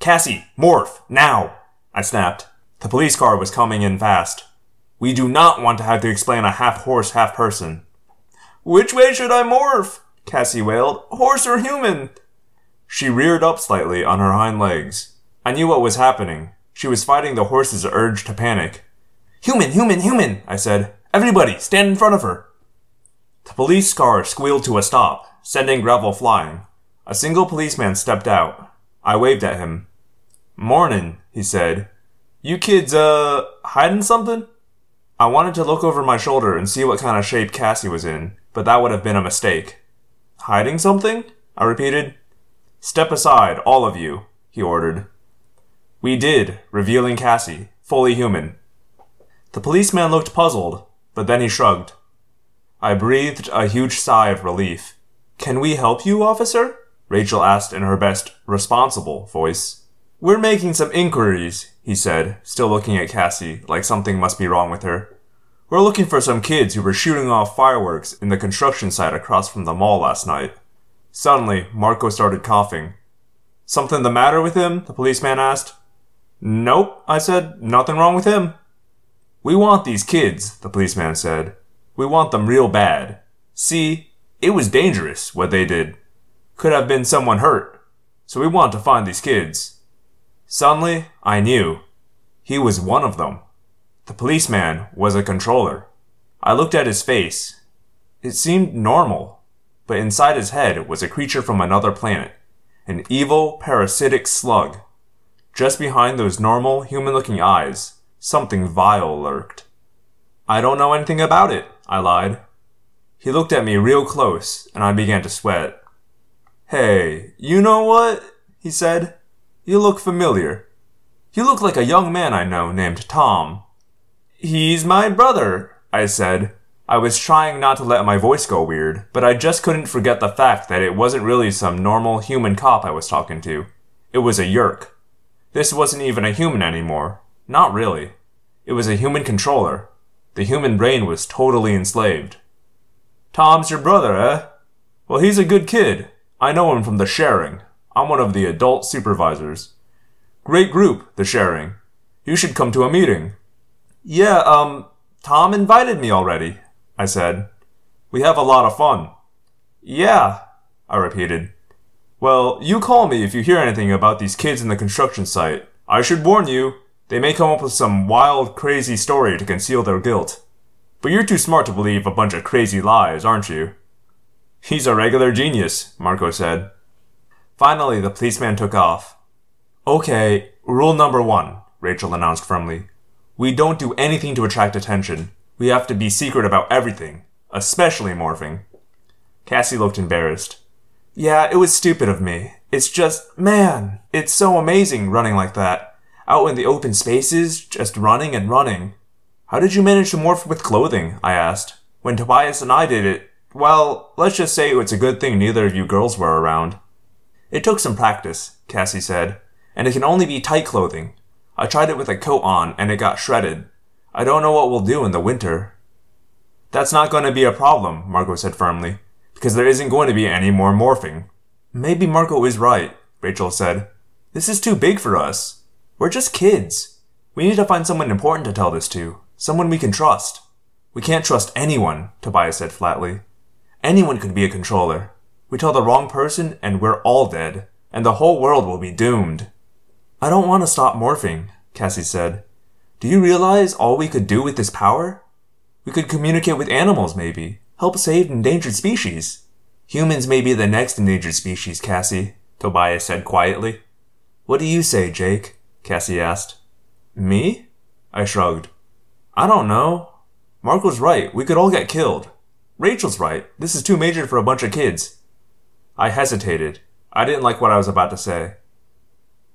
Cassie, morph, now! I snapped. The police car was coming in fast. We do not want to have to explain a half horse, half person. Which way should I morph? Cassie wailed. Horse or human? She reared up slightly on her hind legs. I knew what was happening. She was fighting the horse's urge to panic. Human, human, human, I said. Everybody, stand in front of her. The police car squealed to a stop. sending gravel flying. A single policeman stepped out. I waved at him. Morning, he said. You kids, uh, hiding something? I wanted to look over my shoulder and see what kind of shape Cassie was in, but that would have been a mistake. Hiding something? I repeated. Step aside, all of you, he ordered. We did, revealing Cassie, fully human. The policeman looked puzzled, but then he shrugged. I breathed a huge sigh of relief. Can we help you, officer? Rachel asked in her best responsible voice. We're making some inquiries, he said, still looking at Cassie like something must be wrong with her. We're looking for some kids who were shooting off fireworks in the construction site across from the mall last night. Suddenly, Marco started coughing. Something the matter with him? the policeman asked. Nope, I said. Nothing wrong with him. We want these kids, the policeman said. We want them real bad. See, it was dangerous what they did. Could have been someone hurt. So we want to find these kids. Suddenly, I knew. He was one of them. The policeman was a controller. I looked at his face. It seemed normal, but inside his head was a creature from another planet, an evil, parasitic slug. Just behind those normal, human looking eyes, something vile lurked. I don't know anything about it, I lied. He looked at me real close, and I began to sweat. Hey, you know what? he said. You look familiar. You look like a young man I know named Tom. He's my brother, I said. I was trying not to let my voice go weird, but I just couldn't forget the fact that it wasn't really some normal human cop I was talking to. It was a Yeerk. This wasn't even a human anymore. Not really. It was a human controller. The human brain was totally enslaved. Tom's your brother, eh? Well, he's a good kid. I know him from the sharing. I'm one of the adult supervisors. Great group, the sharing. You should come to a meeting. Yeah, um, Tom invited me already, I said. We have a lot of fun. Yeah, I repeated. Well, you call me if you hear anything about these kids in the construction site. I should warn you, they may come up with some wild, crazy story to conceal their guilt. But you're too smart to believe a bunch of crazy lies, aren't you? He's a regular genius, Marco said. Finally, the policeman took off. Okay, rule number one, Rachel announced firmly. We don't do anything to attract attention. We have to be secret about everything, especially morphing. Cassie looked embarrassed. Yeah, it was stupid of me. It's just, man, it's so amazing running like that. Out in the open spaces, just running and running. How did you manage to morph with clothing? I asked. When Tobias and I did it, well, let's just say it's a good thing neither of you girls were around. It took some practice, Cassie said, and it can only be tight clothing. I tried it with a coat on and it got shredded. I don't know what we'll do in the winter. That's not going to be a problem, Marco said firmly, because there isn't going to be any more morphing. Maybe Marco is right, Rachel said. This is too big for us. We're just kids. We need to find someone important to tell this to, someone we can trust. We can't trust anyone, Tobias said flatly. Anyone could be a controller. We tell the wrong person and we're all dead, and the whole world will be doomed. I don't want to stop morphing, Cassie said. Do you realize all we could do with this power? We could communicate with animals, maybe. Help save endangered species. Humans may be the next endangered species, Cassie, Tobias said quietly. What do you say, Jake? Cassie asked. Me? I shrugged. I don't know. Marco's right. We could all get killed. Rachel's right. This is too major for a bunch of kids. I hesitated. I didn't like what I was about to say.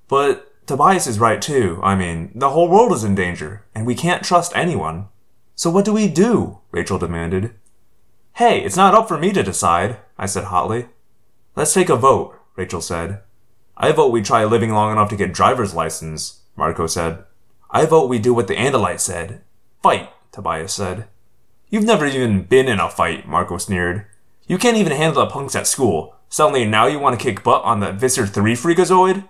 But Tobias is right too. I mean, the whole world is in danger, and we can't trust anyone. So what do we do? Rachel demanded. Hey, it's not up for me to decide, I said hotly. Let's take a vote, Rachel said. I vote we try living long enough to get driver's license, Marco said. I vote we do what the Andalite said. Fight, Tobias said. You've never even been in a fight, Marco sneered. You can't even handle the punks at school. Suddenly now you want to kick butt on the Visser 3 freakazoid?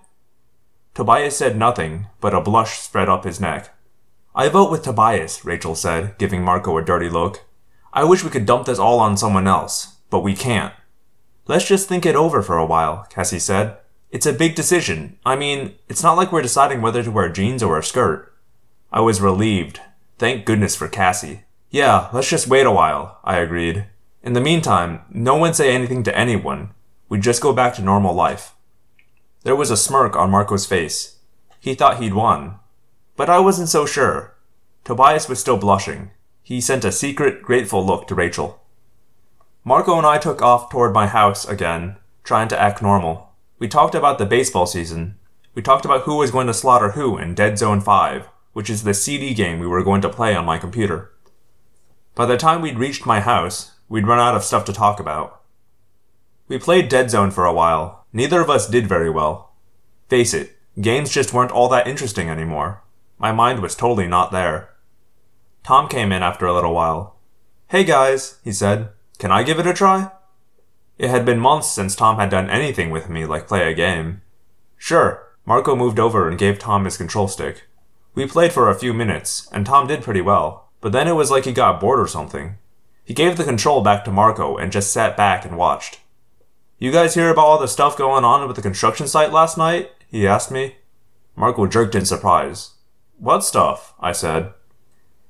Tobias said nothing, but a blush spread up his neck. I vote with Tobias, Rachel said, giving Marco a dirty look. I wish we could dump this all on someone else, but we can't. Let's just think it over for a while, Cassie said. It's a big decision. I mean, it's not like we're deciding whether to wear jeans or a skirt. I was relieved. Thank goodness for Cassie. Yeah, let's just wait a while, I agreed. In the meantime, no one say anything to anyone. We'd just go back to normal life. There was a smirk on Marco's face. He thought he'd won. But I wasn't so sure. Tobias was still blushing. He sent a secret, grateful look to Rachel. Marco and I took off toward my house again, trying to act normal. We talked about the baseball season. We talked about who was going to slaughter who in Dead Zone 5, which is the CD game we were going to play on my computer. By the time we'd reached my house, we'd run out of stuff to talk about. We played Dead Zone for a while. Neither of us did very well. Face it, games just weren't all that interesting anymore. My mind was totally not there. Tom came in after a little while. Hey guys, he said, can I give it a try? It had been months since Tom had done anything with me like play a game. Sure, Marco moved over and gave Tom his control stick. We played for a few minutes, and Tom did pretty well, but then it was like he got bored or something. He gave the control back to Marco and just sat back and watched. You guys hear about all the stuff going on with the construction site last night? He asked me. Marco jerked in surprise. What stuff? I said.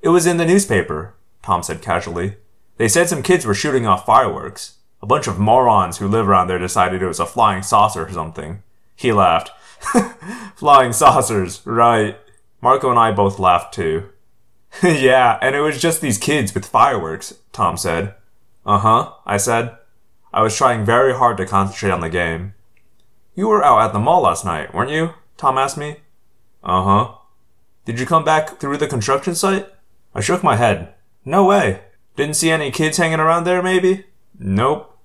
It was in the newspaper, Tom said casually. They said some kids were shooting off fireworks. A bunch of morons who live around there decided it was a flying saucer or something. He laughed. flying saucers, right. Marco and I both laughed too. yeah, and it was just these kids with fireworks, Tom said. Uh huh, I said. I was trying very hard to concentrate on the game. You were out at the mall last night, weren't you? Tom asked me. Uh huh. Did you come back through the construction site? I shook my head. No way. Didn't see any kids hanging around there, maybe? Nope.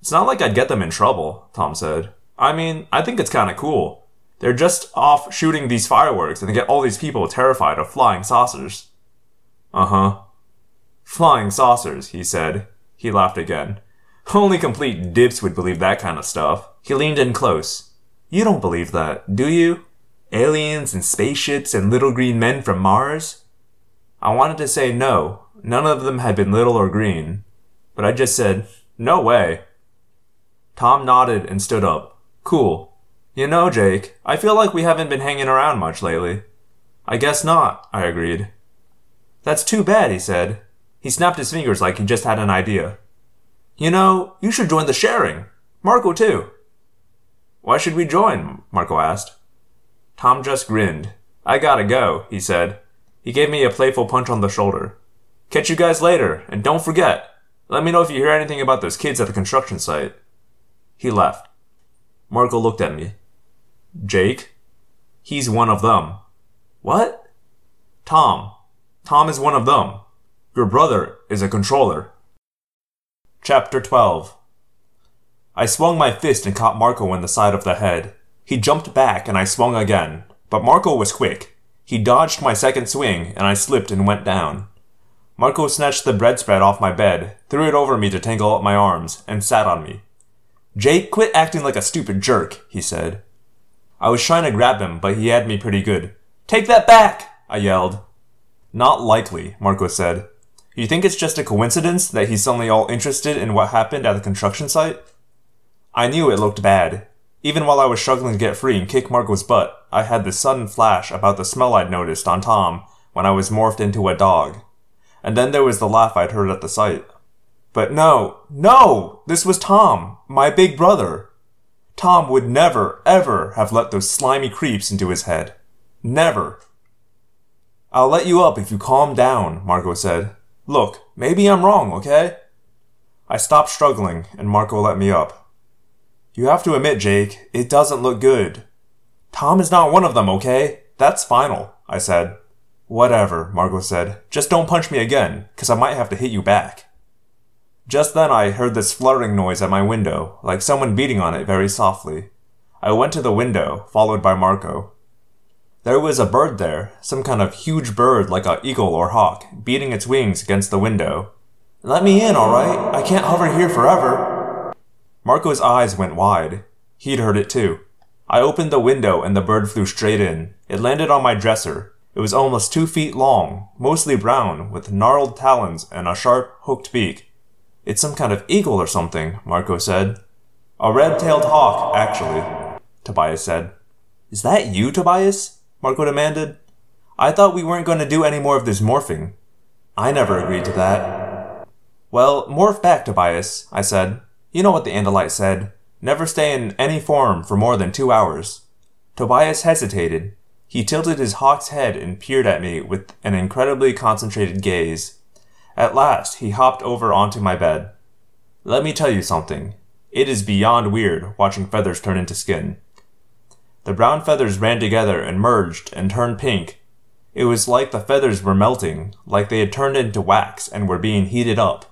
It's not like I'd get them in trouble, Tom said. I mean, I think it's kinda cool. They're just off shooting these fireworks and they get all these people terrified of flying saucers. Uh huh. Flying saucers, he said. He laughed again. Only complete dips would believe that kind of stuff. He leaned in close. You don't believe that, do you? Aliens and spaceships and little green men from Mars? I wanted to say no, none of them had been little or green. But I just said, no way. Tom nodded and stood up. Cool. You know, Jake, I feel like we haven't been hanging around much lately. I guess not, I agreed. That's too bad, he said. He snapped his fingers like he just had an idea. You know, you should join the sharing. Marco, too. Why should we join? Marco asked. Tom just grinned. I gotta go, he said. He gave me a playful punch on the shoulder. Catch you guys later, and don't forget, let me know if you hear anything about those kids at the construction site. He left. Marco looked at me. Jake? He's one of them. What? Tom. Tom is one of them. Your brother is a controller. Chapter 12 I swung my fist and caught Marco in the side of the head. He jumped back and I swung again, but Marco was quick. He dodged my second swing and I slipped and went down. Marco snatched the bread spread off my bed, threw it over me to tangle up my arms, and sat on me. Jake, quit acting like a stupid jerk, he said. I was trying to grab him, but he had me pretty good. Take that back! I yelled. Not likely, Marco said. You think it's just a coincidence that he's suddenly all interested in what happened at the construction site? I knew it looked bad. Even while I was struggling to get free and kick Marco's butt, I had this sudden flash about the smell I'd noticed on Tom when I was morphed into a dog. And then there was the laugh I'd heard at the site. But no, no! This was Tom, my big brother. Tom would never, ever have let those slimy creeps into his head. Never. I'll let you up if you calm down, Marco said. Look, maybe I'm wrong, okay? I stopped struggling, and Marco let me up. You have to admit, Jake, it doesn't look good. Tom is not one of them, okay? That's final, I said. Whatever, Marco said. Just don't punch me again, because I might have to hit you back. Just then I heard this fluttering noise at my window, like someone beating on it very softly. I went to the window, followed by Marco. There was a bird there, some kind of huge bird like a eagle or hawk, beating its wings against the window. Let me in, alright? I can't hover here forever. Marco's eyes went wide. He'd heard it too. I opened the window and the bird flew straight in. It landed on my dresser, it was almost two feet long, mostly brown, with gnarled talons and a sharp, hooked beak. It's some kind of eagle or something, Marco said. A red-tailed hawk, actually, Tobias said. Is that you, Tobias? Marco demanded. I thought we weren't going to do any more of this morphing. I never agreed to that. Well, morph back, Tobias, I said. You know what the Andalite said. Never stay in any form for more than two hours. Tobias hesitated. He tilted his hawk's head and peered at me with an incredibly concentrated gaze. At last, he hopped over onto my bed. Let me tell you something. It is beyond weird watching feathers turn into skin. The brown feathers ran together and merged and turned pink. It was like the feathers were melting, like they had turned into wax and were being heated up.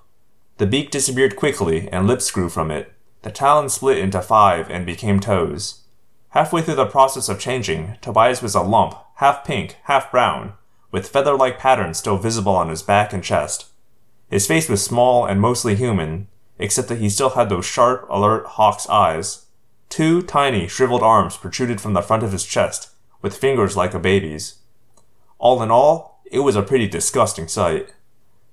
The beak disappeared quickly and lips grew from it. The talons split into five and became toes. Halfway through the process of changing, Tobias was a lump, half pink, half brown, with feather like patterns still visible on his back and chest. His face was small and mostly human, except that he still had those sharp, alert hawk's eyes. Two tiny, shriveled arms protruded from the front of his chest, with fingers like a baby's. All in all, it was a pretty disgusting sight.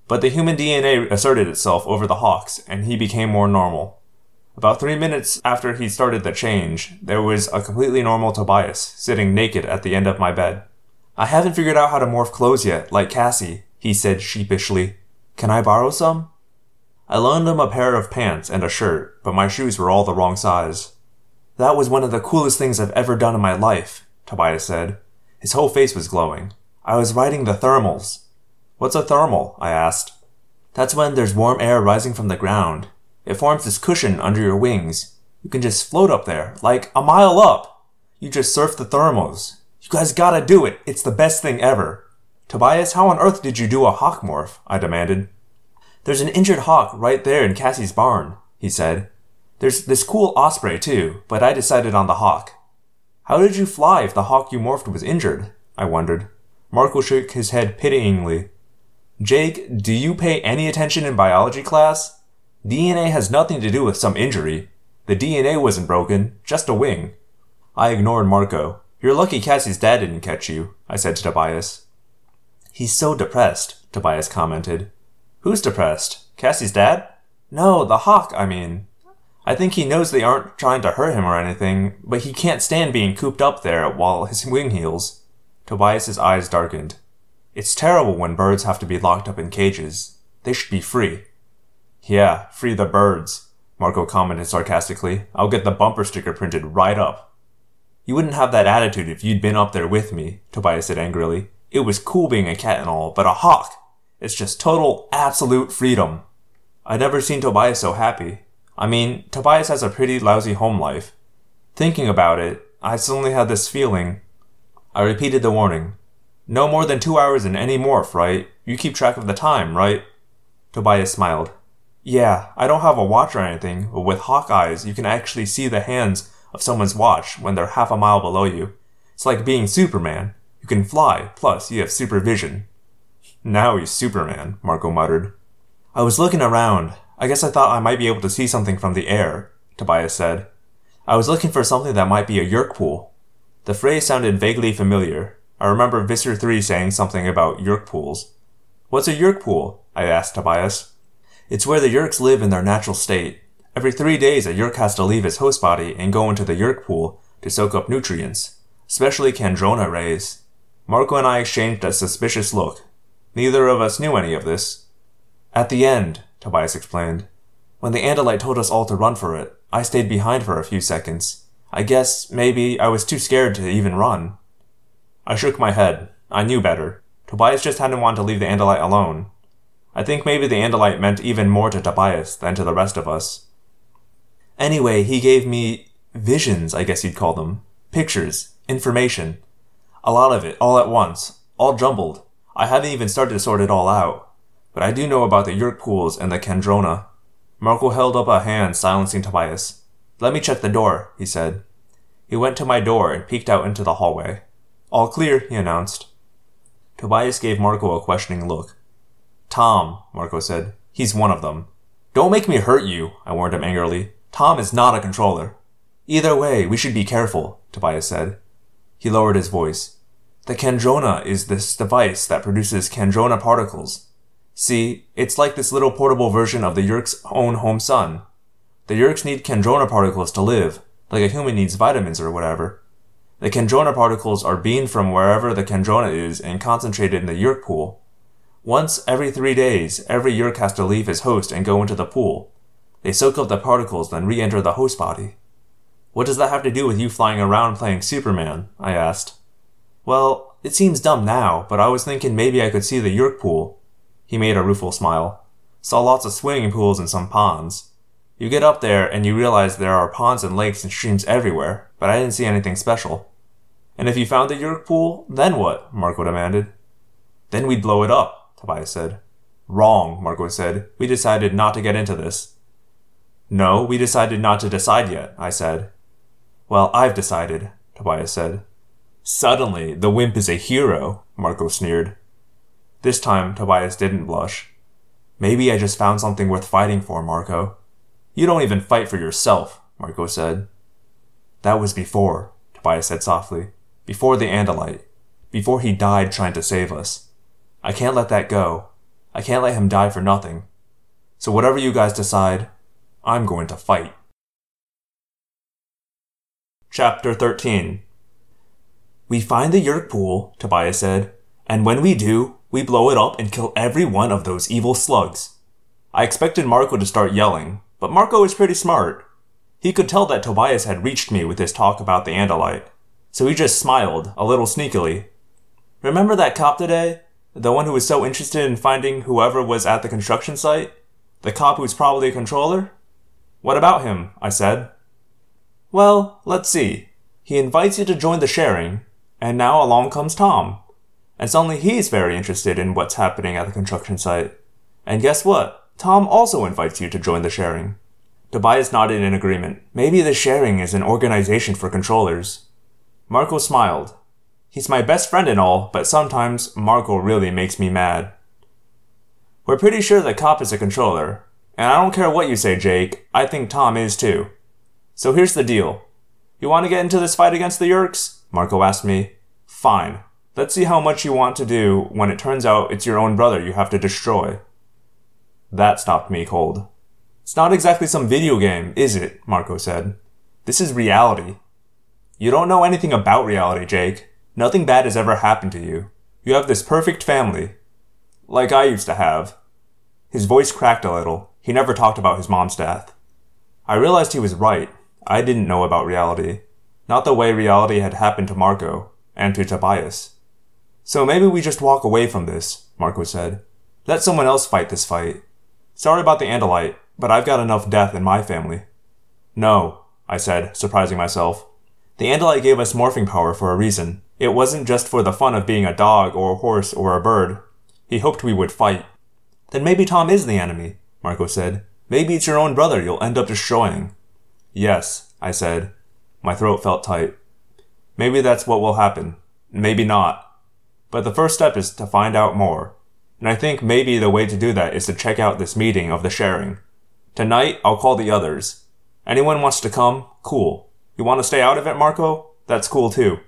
But the human DNA asserted itself over the hawks, and he became more normal. About three minutes after he started the change, there was a completely normal Tobias sitting naked at the end of my bed. I haven't figured out how to morph clothes yet, like Cassie, he said sheepishly. Can I borrow some? I loaned him a pair of pants and a shirt, but my shoes were all the wrong size. That was one of the coolest things I've ever done in my life, Tobias said. His whole face was glowing. I was riding the thermals. What's a thermal? I asked. That's when there's warm air rising from the ground. It forms this cushion under your wings. You can just float up there, like a mile up. You just surf the thermals. You guys gotta do it. It's the best thing ever. Tobias, how on earth did you do a hawk morph? I demanded. There's an injured hawk right there in Cassie's barn, he said. There's this cool osprey too, but I decided on the hawk. How did you fly if the hawk you morphed was injured? I wondered. Marco shook his head pityingly. Jake, do you pay any attention in biology class? DNA has nothing to do with some injury. The DNA wasn't broken, just a wing. I ignored Marco. You're lucky Cassie's dad didn't catch you, I said to Tobias. He's so depressed, Tobias commented. Who's depressed? Cassie's dad? No, the hawk, I mean. I think he knows they aren't trying to hurt him or anything, but he can't stand being cooped up there while his wing heals. Tobias's eyes darkened. It's terrible when birds have to be locked up in cages. They should be free. Yeah, free the birds, Marco commented sarcastically. I'll get the bumper sticker printed right up. You wouldn't have that attitude if you'd been up there with me, Tobias said angrily. It was cool being a cat and all, but a hawk! It's just total, absolute freedom. I'd never seen Tobias so happy. I mean, Tobias has a pretty lousy home life. Thinking about it, I suddenly had this feeling. I repeated the warning. No more than two hours in any morph, right? You keep track of the time, right? Tobias smiled. Yeah, I don't have a watch or anything, but with hawk eyes, you can actually see the hands of someone's watch when they're half a mile below you. It's like being Superman. You can fly, plus you have supervision. Now he's Superman, Marco muttered. I was looking around. I guess I thought I might be able to see something from the air, Tobias said. I was looking for something that might be a Yeerk pool. The phrase sounded vaguely familiar, I remember Visser 3 saying something about Yeerk pools. What's a Yeerk pool? I asked Tobias. It's where the Yeerks live in their natural state. Every three days, a Yeerk has to leave his host body and go into the Yeerk pool to soak up nutrients, especially Kandrona rays. Marco and I exchanged a suspicious look. Neither of us knew any of this. At the end, Tobias explained, when the Andalite told us all to run for it, I stayed behind for a few seconds. I guess maybe I was too scared to even run. I shook my head. I knew better. Tobias just hadn't wanted to leave the Andalite alone. I think maybe the Andalite meant even more to Tobias than to the rest of us. Anyway, he gave me visions, I guess you'd call them. Pictures. Information. A lot of it, all at once. All jumbled. I haven't even started to sort it all out. But I do know about the Yeerk pools and the Kandrona. Marco held up a hand, silencing Tobias. Let me check the door, he said. He went to my door and peeked out into the hallway. All clear, he announced. Tobias gave Marco a questioning look. Tom, Marco said. He's one of them. Don't make me hurt you, I warned him angrily. Tom is not a controller. Either way, we should be careful, Tobias said. He lowered his voice. The Kandrona is this device that produces Kandrona particles. See, it's like this little portable version of the Yeerk's own home sun. The Yeerks need Kandrona particles to live, like a human needs vitamins or whatever. The Kandrona particles are beamed from wherever the Kandrona is and concentrated in the Yeerk pool. Once every three days, every Yeerk has to leave his host and go into the pool. They soak up the particles, then re enter the host body. What does that have to do with you flying around playing Superman? I asked. Well, it seems dumb now, but I was thinking maybe I could see the Yeerk pool. He made a rueful smile. Saw lots of swimming pools and some ponds. You get up there and you realize there are ponds and lakes and streams everywhere, but I didn't see anything special. And if you found the Yeerk pool, then what? Marco demanded. Then we'd blow it up, Tobias said. Wrong, Marco said. We decided not to get into this. No, we decided not to decide yet, I said. Well, I've decided, Tobias said. Suddenly, the wimp is a hero, Marco sneered. This time, Tobias didn't blush. Maybe I just found something worth fighting for, Marco. You don't even fight for yourself, Marco said. That was before, Tobias said softly. Before the Andalite. Before he died trying to save us. I can't let that go. I can't let him die for nothing. So whatever you guys decide, I'm going to fight. Chapter 13 We find the Yeerk pool, Tobias said, and when we do, we blow it up and kill every one of those evil slugs. I expected Marco to start yelling, but Marco is pretty smart. He could tell that Tobias had reached me with his talk about the Andalite, so he just smiled, a little sneakily. Remember that cop today? The one who was so interested in finding whoever was at the construction site? The cop who's probably a controller? What about him? I said. Well, let's see. He invites you to join the sharing, and now along comes Tom. And suddenly he's very interested in what's happening at the construction site. And guess what? Tom also invites you to join the sharing. Tobias nodded in agreement. Maybe the sharing is an organization for controllers. Marco smiled. He's my best friend and all, but sometimes Marco really makes me mad. We're pretty sure the cop is a controller, and I don't care what you say, Jake, I think Tom is too. So here's the deal. You want to get into this fight against the Yeerks? Marco asked me. Fine. Let's see how much you want to do when it turns out it's your own brother you have to destroy. That stopped me cold. It's not exactly some video game, is it? Marco said. This is reality. You don't know anything about reality, Jake. Nothing bad has ever happened to you. You have this perfect family. Like I used to have. His voice cracked a little. He never talked about his mom's death. I realized he was right. I didn't know about reality. Not the way reality had happened to Marco, and to Tobias. So maybe we just walk away from this, Marco said. Let someone else fight this fight. Sorry about the Andalite, but I've got enough death in my family. No, I said, surprising myself. The Andalite gave us morphing power for a reason. It wasn't just for the fun of being a dog or a horse or a bird. He hoped we would fight. Then maybe Tom is the enemy, Marco said. Maybe it's your own brother you'll end up destroying. Yes, I said. My throat felt tight. Maybe that's what will happen. Maybe not. But the first step is to find out more. And I think maybe the way to do that is to check out this meeting of the sharing. Tonight, I'll call the others. Anyone wants to come? Cool. You want to stay out of it, Marco? That's cool too.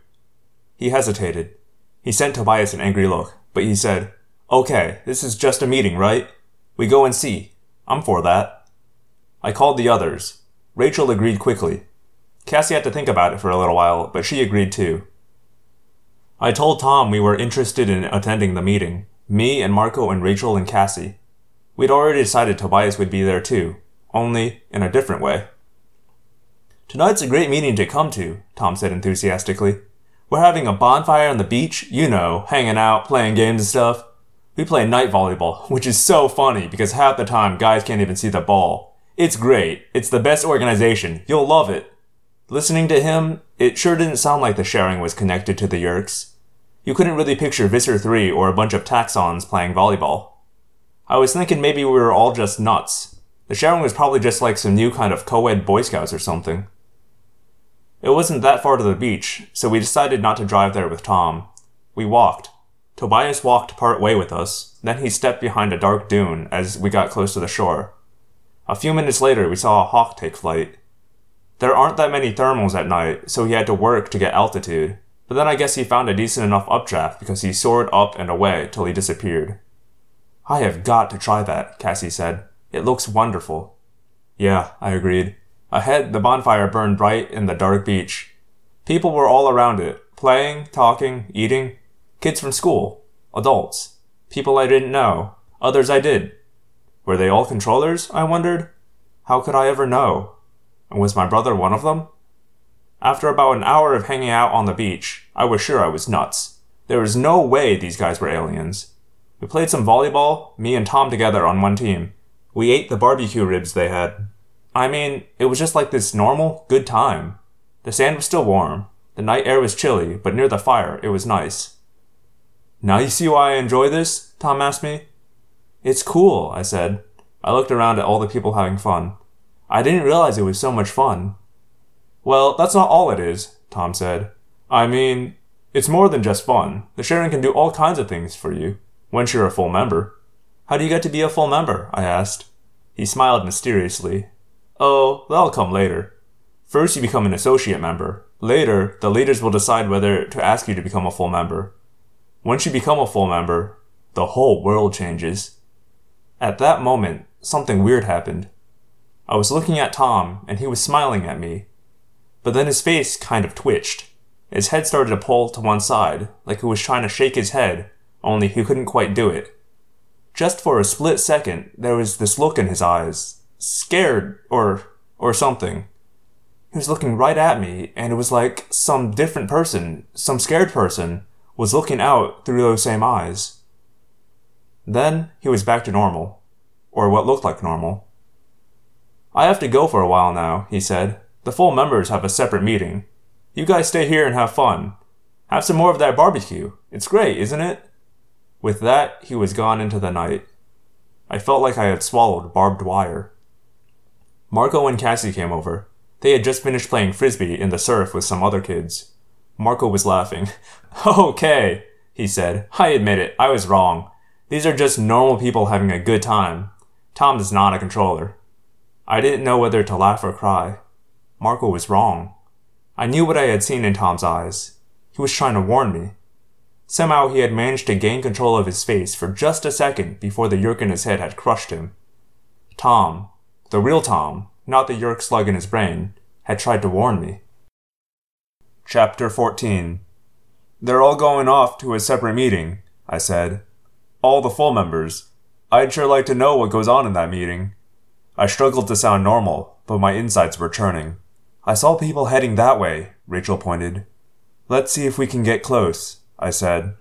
He hesitated. He sent Tobias an angry look, but he said, Okay, this is just a meeting, right? We go and see. I'm for that. I called the others. Rachel agreed quickly. Cassie had to think about it for a little while, but she agreed too. I told Tom we were interested in attending the meeting. Me and Marco and Rachel and Cassie. We'd already decided Tobias would be there too, only in a different way. Tonight's a great meeting to come to, Tom said enthusiastically. We're having a bonfire on the beach, you know, hanging out, playing games and stuff. We play night volleyball, which is so funny because half the time guys can't even see the ball. It's great. It's the best organization. You'll love it. Listening to him, it sure didn't sound like the sharing was connected to the Yeerks. You couldn't really picture Visser 3 or a bunch of Taxxons playing volleyball. I was thinking maybe we were all just nuts. The sharing was probably just like some new kind of co-ed Boy Scouts or something. It wasn't that far to the beach, so we decided not to drive there with Tom. We walked. Tobias walked part way with us, then he stepped behind a dark dune as we got close to the shore. A few minutes later, we saw a hawk take flight. There aren't that many thermals at night, so he had to work to get altitude, but then I guess he found a decent enough updraft because he soared up and away till he disappeared. I have got to try that, Cassie said. It looks wonderful. Yeah, I agreed. Ahead, the bonfire burned bright in the dark beach. People were all around it, playing, talking, eating, Kids from school. Adults. People I didn't know. Others I did. Were they all controllers? I wondered. How could I ever know? And was my brother one of them? After about an hour of hanging out on the beach, I was sure I was nuts. There was no way these guys were aliens. We played some volleyball, me and Tom together on one team. We ate the barbecue ribs they had. I mean, it was just like this normal, good time. The sand was still warm. The night air was chilly, but near the fire, it was nice. Now you see why I enjoy this? Tom asked me. It's cool, I said. I looked around at all the people having fun. I didn't realize it was so much fun. Well, that's not all it is, Tom said. I mean, it's more than just fun. The sharing can do all kinds of things for you, once you're a full member. How do you get to be a full member? I asked. He smiled mysteriously. Oh, that'll come later. First, you become an associate member. Later, the leaders will decide whether to ask you to become a full member. Once you become a full member, the whole world changes. At that moment, something weird happened. I was looking at Tom, and he was smiling at me. But then his face kind of twitched. His head started to pull to one side, like he was trying to shake his head, only he couldn't quite do it. Just for a split second, there was this look in his eyes. Scared, or, or something. He was looking right at me, and it was like some different person, some scared person, was looking out through those same eyes. Then he was back to normal, or what looked like normal. I have to go for a while now, he said. The full members have a separate meeting. You guys stay here and have fun. Have some more of that barbecue. It's great, isn't it? With that, he was gone into the night. I felt like I had swallowed barbed wire. Marco and Cassie came over. They had just finished playing frisbee in the surf with some other kids. Marco was laughing. okay, he said. I admit it, I was wrong. These are just normal people having a good time. Tom is not a controller. I didn't know whether to laugh or cry. Marco was wrong. I knew what I had seen in Tom's eyes. He was trying to warn me. Somehow he had managed to gain control of his face for just a second before the Yeerk in his head had crushed him. Tom, the real Tom, not the Yeerk slug in his brain, had tried to warn me. Chapter 14 They're all going off to a separate meeting, I said. All the full members. I'd sure like to know what goes on in that meeting. I struggled to sound normal, but my insides were churning. I saw people heading that way, Rachel pointed. Let's see if we can get close. I said.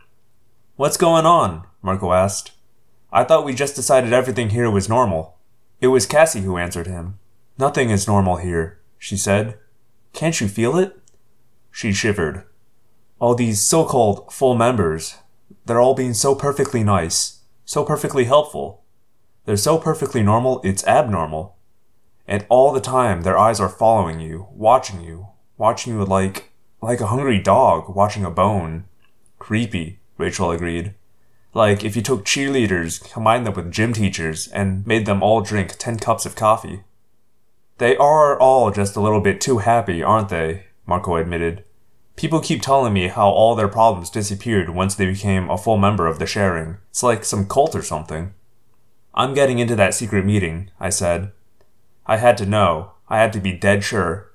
What's going on? Marco asked. I thought we just decided everything here was normal. It was Cassie who answered him. Nothing is normal here, she said. Can't you feel it? She shivered. All these so-called full members, they're all being so perfectly nice, so perfectly helpful. They're so perfectly normal, it's abnormal. And all the time, their eyes are following you, watching you, watching you like, like a hungry dog watching a bone. Creepy, Rachel agreed. Like if you took cheerleaders, combined them with gym teachers, and made them all drink 10 cups of coffee. They are all just a little bit too happy, aren't they? Marco admitted. People keep telling me how all their problems disappeared once they became a full member of the sharing. It's like some cult or something. I'm getting into that secret meeting, I said. I had to know. I had to be dead sure.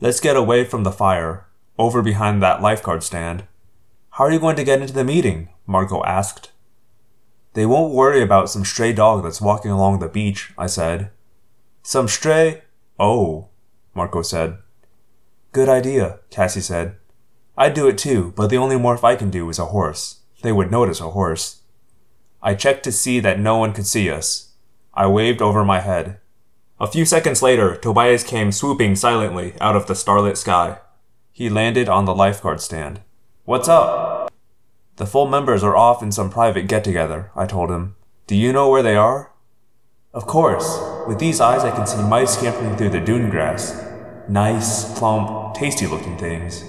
Let's get away from the fire, over behind that lifeguard stand. How are you going to get into the meeting? Marco asked. They won't worry about some stray dog that's walking along the beach, I said. Some stray? Oh, Marco said. Good idea, Cassie said. I'd do it too, but the only morph I can do is a horse. They would notice a horse. I checked to see that no one could see us. I waved over my head. A few seconds later, Tobias came swooping silently out of the starlit sky. He landed on the lifeguard stand. What's up? The full members are off in some private get together, I told him. Do you know where they are? Of course. With these eyes, I can see mice scampering through the dune grass. Nice, plump, tasty looking things.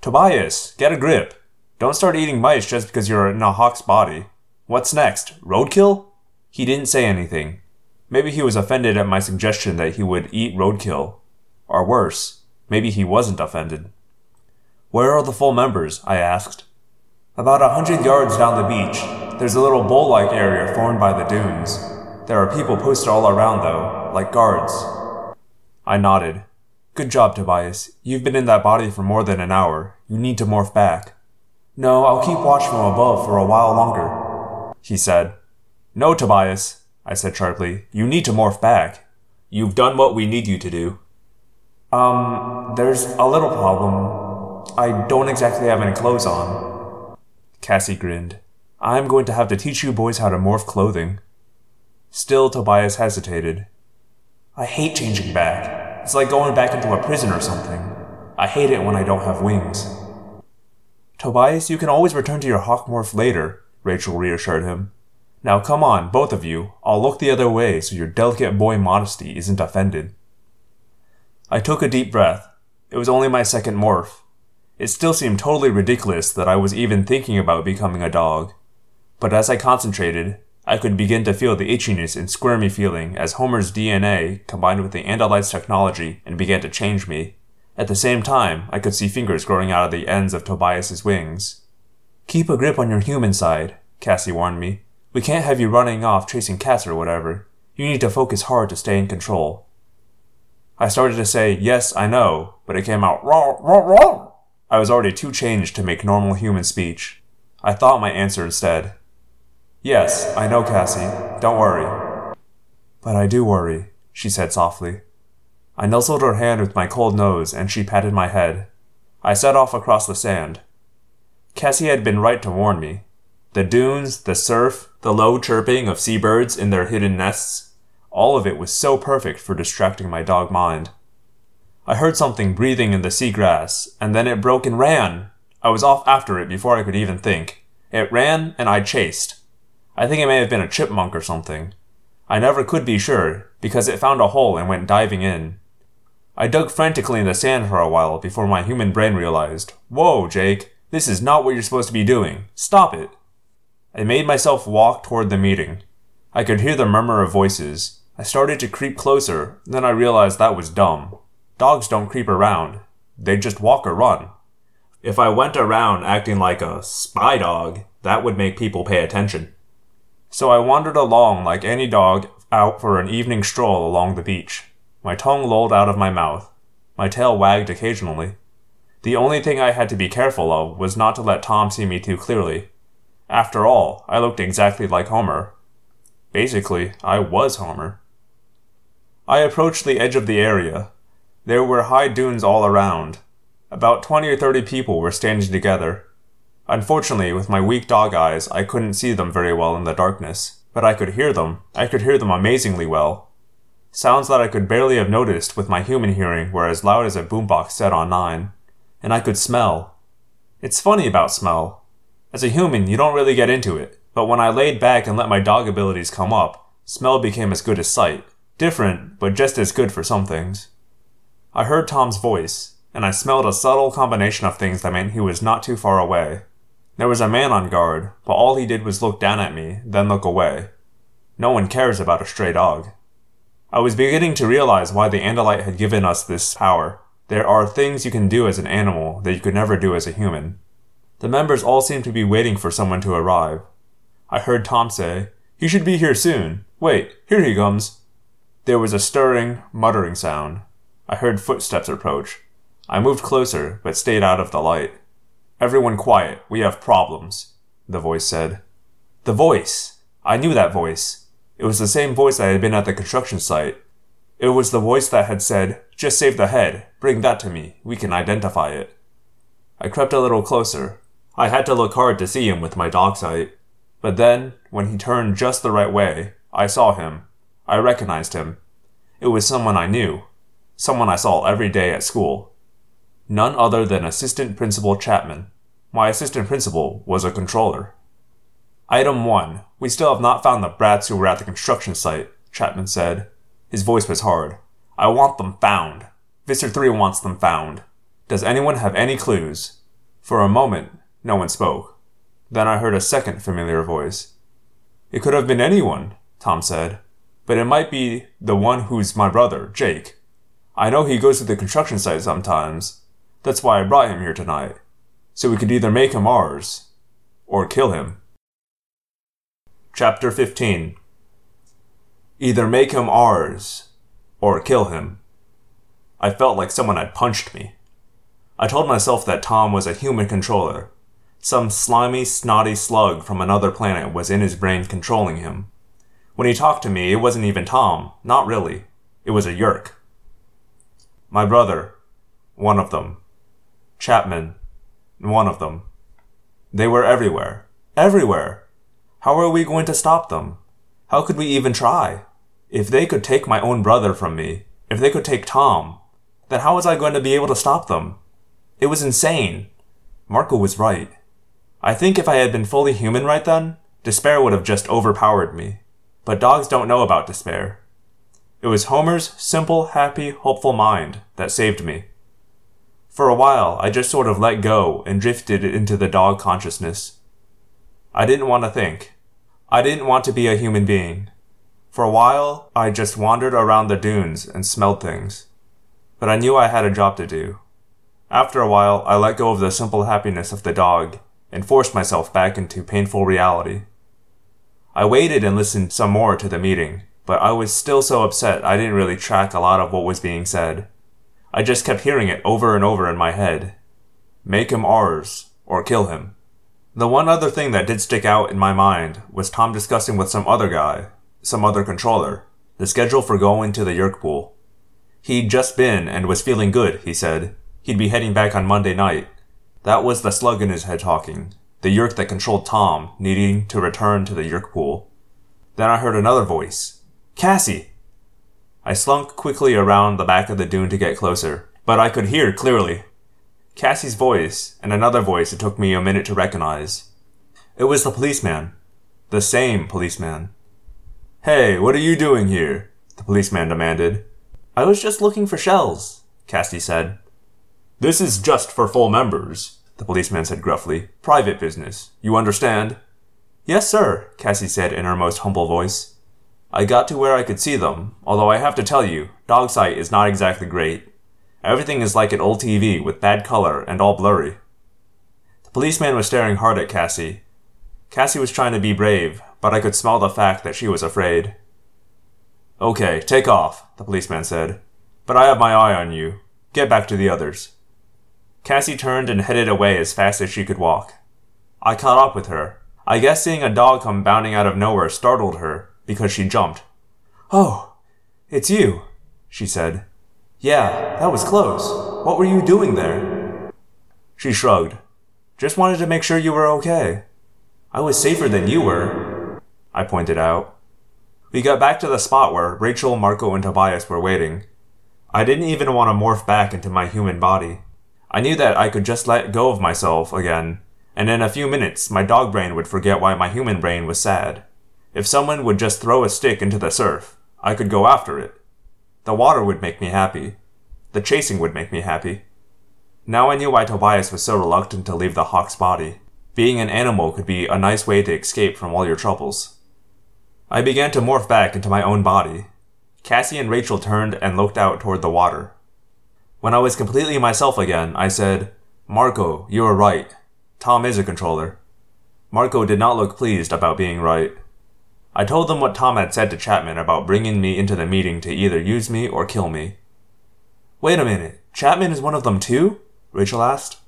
Tobias, get a grip. Don't start eating mice just because you're in a hawk's body. What's next? Roadkill? He didn't say anything. Maybe he was offended at my suggestion that he would eat roadkill. Or worse, maybe he wasn't offended. Where are the full members? I asked. About a hundred yards down the beach, there's a little bowl like area formed by the dunes. There are people posted all around, though, like guards. I nodded. Good job, Tobias. You've been in that body for more than an hour. You need to morph back. No, I'll keep watch from above for a while longer. he said. No, Tobias, I said sharply. You need to morph back. You've done what we need you to do. Um, there's a little problem. I don't exactly have any clothes on. Cassie grinned. I'm going to have to teach you boys how to morph clothing. Still, Tobias hesitated. I hate changing back. It's like going back into a prison or something. I hate it when I don't have wings. Tobias, you can always return to your hawk morph later, Rachel reassured him. Now come on, both of you. I'll look the other way so your delicate boy modesty isn't offended. I took a deep breath. It was only my second morph. It still seemed totally ridiculous that I was even thinking about becoming a dog. But as I concentrated, I could begin to feel the itchiness and squirmy feeling as Homer's DNA combined with the Andalite's technology and began to change me. At the same time, I could see fingers growing out of the ends of Tobias's wings. Keep a grip on your human side, Cassie warned me. We can't have you running off chasing cats or whatever. You need to focus hard to stay in control. I started to say, yes, I know, but it came out raw, raw, raw. I was already too changed to make normal human speech. I thought my answer instead. Yes, I know, Cassie. Don't worry. But I do worry, she said softly. I nuzzled her hand with my cold nose and she patted my head. I set off across the sand. Cassie had been right to warn me. The dunes, the surf, the low chirping of seabirds in their hidden nests, all of it was so perfect for distracting my dog mind. I heard something breathing in the seagrass, and then it broke and ran. I was off after it before I could even think. It ran, and I chased. I think it may have been a chipmunk or something. I never could be sure, because it found a hole and went diving in. I dug frantically in the sand for a while before my human brain realized, Whoa, Jake, this is not what you're supposed to be doing. Stop it. I made myself walk toward the meeting. I could hear the murmur of voices. I started to creep closer, then I realized that was dumb. Dogs don't creep around. They just walk or run. If I went around acting like a spy dog, that would make people pay attention. So I wandered along like any dog out for an evening stroll along the beach. My tongue lolled out of my mouth. My tail wagged occasionally. The only thing I had to be careful of was not to let Tom see me too clearly. After all, I looked exactly like Homer. Basically, I was Homer. I approached the edge of the area. There were high dunes all around. About twenty or thirty people were standing together. Unfortunately, with my weak dog eyes, I couldn't see them very well in the darkness, but I could hear them. I could hear them amazingly well. Sounds that I could barely have noticed with my human hearing were as loud as a boombox set on nine. And I could smell. It's funny about smell. As a human, you don't really get into it, but when I laid back and let my dog abilities come up, smell became as good as sight. Different, but just as good for some things. I heard Tom's voice, and I smelled a subtle combination of things that meant he was not too far away. There was a man on guard, but all he did was look down at me, then look away. No one cares about a stray dog. I was beginning to realize why the Andalite had given us this power. There are things you can do as an animal that you could never do as a human. The members all seemed to be waiting for someone to arrive. I heard Tom say, He should be here soon. Wait, here he comes. There was a stirring, muttering sound. I heard footsteps approach. I moved closer, but stayed out of the light. Everyone quiet, we have problems, the voice said. The voice! I knew that voice. It was the same voice that had been at the construction site. It was the voice that had said, Just save the head, bring that to me, we can identify it. I crept a little closer, I had to look hard to see him with my dog sight. But then, when he turned just the right way, I saw him. I recognized him. It was someone I knew. Someone I saw every day at school. None other than Assistant Principal Chapman. My assistant principal was a controller. Item 1. We still have not found the brats who were at the construction site, Chapman said. His voice was hard. I want them found. Visser 3 wants them found. Does anyone have any clues? For a moment, no one spoke. Then I heard a second familiar voice. It could have been anyone, Tom said, but it might be the one who's my brother, Jake. I know he goes to the construction site sometimes. That's why I brought him here tonight. So we could either make him ours, or kill him. Chapter 15 Either make him ours, or kill him. I felt like someone had punched me. I told myself that Tom was a human controller, Some slimy, snotty slug from another planet was in his brain controlling him. When he talked to me, it wasn't even Tom. Not really. It was a Yeerk. My brother. One of them. Chapman. One of them. They were everywhere. Everywhere. How are we going to stop them? How could we even try? If they could take my own brother from me, if they could take Tom, then how was I going to be able to stop them? It was insane. Marco was right. I think if I had been fully human right then, despair would have just overpowered me. But dogs don't know about despair. It was Homer's simple, happy, hopeful mind that saved me. For a while, I just sort of let go and drifted into the dog consciousness. I didn't want to think. I didn't want to be a human being. For a while, I just wandered around the dunes and smelled things. But I knew I had a job to do. After a while, I let go of the simple happiness of the dog and forced myself back into painful reality. I waited and listened some more to the meeting, but I was still so upset I didn't really track a lot of what was being said. I just kept hearing it over and over in my head. Make him ours, or kill him. The one other thing that did stick out in my mind was Tom discussing with some other guy, some other controller, the schedule for going to the Yeerk pool. He'd just been and was feeling good, he said. He'd be heading back on Monday night, that was the slug in his head talking, the Yeerk that controlled Tom, needing to return to the Yeerk pool. Then I heard another voice. Cassie! I slunk quickly around the back of the dune to get closer, but I could hear clearly. Cassie's voice, and another voice it took me a minute to recognize. It was the policeman. The same policeman. Hey, what are you doing here? The policeman demanded. I was just looking for shells, Cassie said. This is just for full members, the policeman said gruffly. Private business. You understand? Yes, sir, Cassie said in her most humble voice. I got to where I could see them, although I have to tell you, dog sight is not exactly great. Everything is like an old TV with bad color and all blurry. The policeman was staring hard at Cassie. Cassie was trying to be brave, but I could smell the fact that she was afraid. Okay, take off, the policeman said. But I have my eye on you. Get back to the others. Cassie turned and headed away as fast as she could walk. I caught up with her. I guess seeing a dog come bounding out of nowhere startled her, because she jumped. Oh, it's you, she said. Yeah, that was close. What were you doing there? She shrugged. Just wanted to make sure you were okay. I was safer than you were, I pointed out. We got back to the spot where Rachel, Marco, and Tobias were waiting. I didn't even want to morph back into my human body. I knew that I could just let go of myself again, and in a few minutes my dog brain would forget why my human brain was sad. If someone would just throw a stick into the surf, I could go after it. The water would make me happy. The chasing would make me happy. Now I knew why Tobias was so reluctant to leave the hawk's body. Being an animal could be a nice way to escape from all your troubles. I began to morph back into my own body. Cassie and Rachel turned and looked out toward the water. When I was completely myself again, I said, Marco, you are right. Tom is a controller. Marco did not look pleased about being right. I told them what Tom had said to Chapman about bringing me into the meeting to either use me or kill me. Wait a minute, Chapman is one of them too? Rachel asked.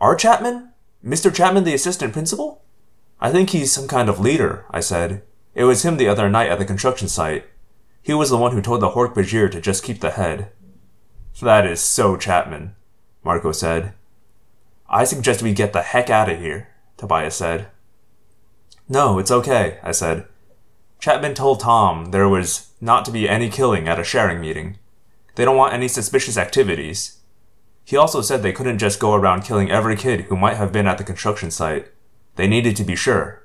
Our Chapman? Mr. Chapman, the assistant principal? I think he's some kind of leader, I said. It was him the other night at the construction site. He was the one who told the Hork-Bajir to just keep the head. That is so Chapman, Marco said. I suggest we get the heck out of here, Tobias said. No, it's okay, I said. Chapman told Tom there was not to be any killing at a sharing meeting. They don't want any suspicious activities. He also said they couldn't just go around killing every kid who might have been at the construction site. They needed to be sure.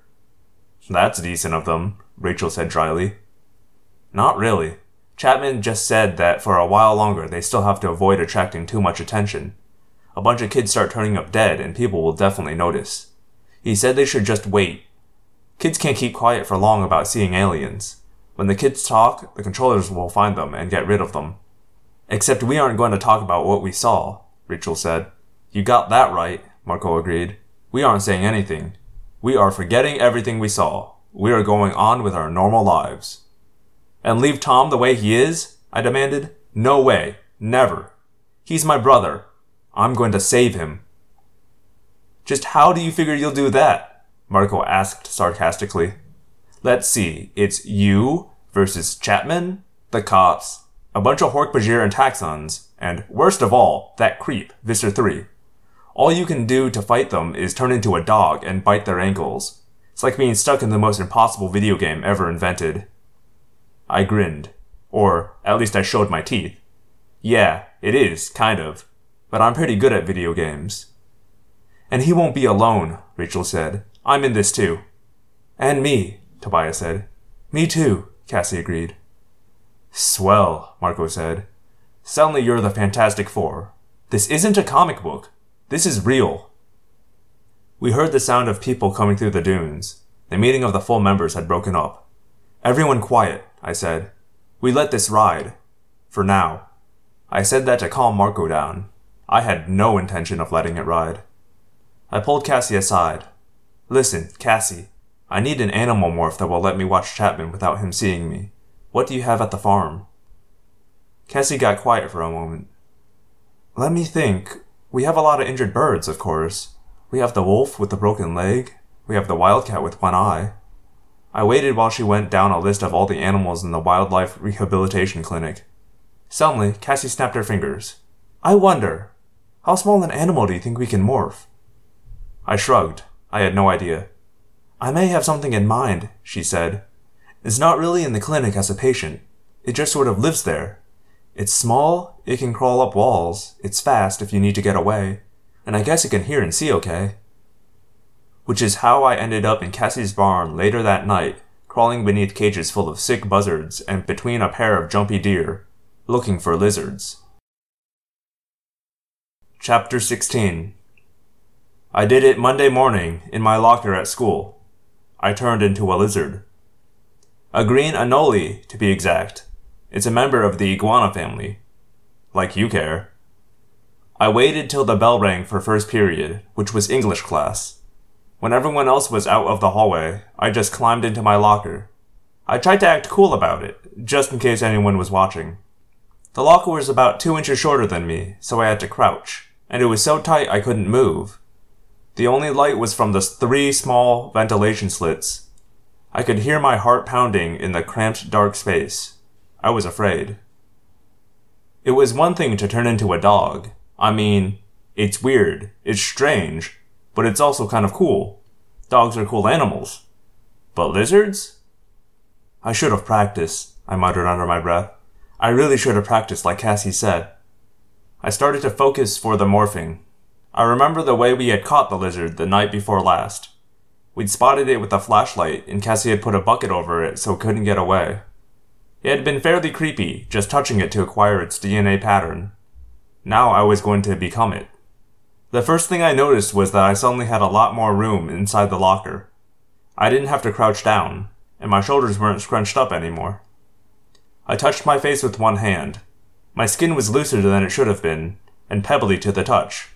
That's decent of them, Rachel said dryly. Not really. Chapman just said that for a while longer they still have to avoid attracting too much attention. A bunch of kids start turning up dead and people will definitely notice. He said they should just wait. Kids can't keep quiet for long about seeing aliens. When the kids talk, the controllers will find them and get rid of them. Except we aren't going to talk about what we saw, Rachel said. You got that right, Marco agreed. We aren't saying anything. We are forgetting everything we saw. We are going on with our normal lives. And leave Tom the way he is? I demanded. No way. Never. He's my brother. I'm going to save him. Just how do you figure you'll do that? Marco asked sarcastically. Let's see, it's you versus Chapman, the cops, a bunch of Hork-Bajir and Taxxons, and worst of all, that creep, Visser 3. All you can do to fight them is turn into a dog and bite their ankles. It's like being stuck in the most impossible video game ever invented. I grinned. Or, at least I showed my teeth. Yeah, it is, kind of. But I'm pretty good at video games. And he won't be alone, Rachel said. I'm in this too. And me, Tobias said. Me too, Cassie agreed. Swell, Marco said. Suddenly you're the Fantastic Four. This isn't a comic book. This is real. We heard the sound of people coming through the dunes. The meeting of the full members had broken up. Everyone quiet, I said. We let this ride. For now. I said that to calm Marco down. I had no intention of letting it ride. I pulled Cassie aside. Listen, Cassie, I need an animal morph that will let me watch Chapman without him seeing me. What do you have at the farm? Cassie got quiet for a moment. Let me think. We have a lot of injured birds, of course. We have the wolf with the broken leg. We have the wildcat with one eye. I waited while she went down a list of all the animals in the wildlife rehabilitation clinic. Suddenly, Cassie snapped her fingers. I wonder, how small an animal do you think we can morph? I shrugged. I had no idea. I may have something in mind, she said. It's not really in the clinic as a patient. It just sort of lives there. It's small, it can crawl up walls, it's fast if you need to get away, and I guess it can hear and see okay. Which is how I ended up in Cassie's barn later that night, crawling beneath cages full of sick buzzards and between a pair of jumpy deer, looking for lizards. Chapter 16 I did it Monday morning in my locker at school. I turned into a lizard. A green anole, to be exact. It's a member of the iguana family. Like you care. I waited till the bell rang for first period, which was English class. When everyone else was out of the hallway, I just climbed into my locker. I tried to act cool about it, just in case anyone was watching. The locker was about two inches shorter than me, so I had to crouch, and it was so tight I couldn't move. The only light was from the three small ventilation slits. I could hear my heart pounding in the cramped dark space. I was afraid. It was one thing to turn into a dog. I mean, it's weird, it's strange, but it's also kind of cool. Dogs are cool animals. But lizards? I should have practiced, I muttered under my breath. I really should have practiced like Cassie said. I started to focus for the morphing. I remember the way we had caught the lizard the night before last. We'd spotted it with a flashlight, and Cassie had put a bucket over it so it couldn't get away. It had been fairly creepy, just touching it to acquire its DNA pattern. Now I was going to become it. The first thing I noticed was that I suddenly had a lot more room inside the locker. I didn't have to crouch down, and my shoulders weren't scrunched up anymore. I touched my face with one hand. My skin was looser than it should have been, and pebbly to the touch.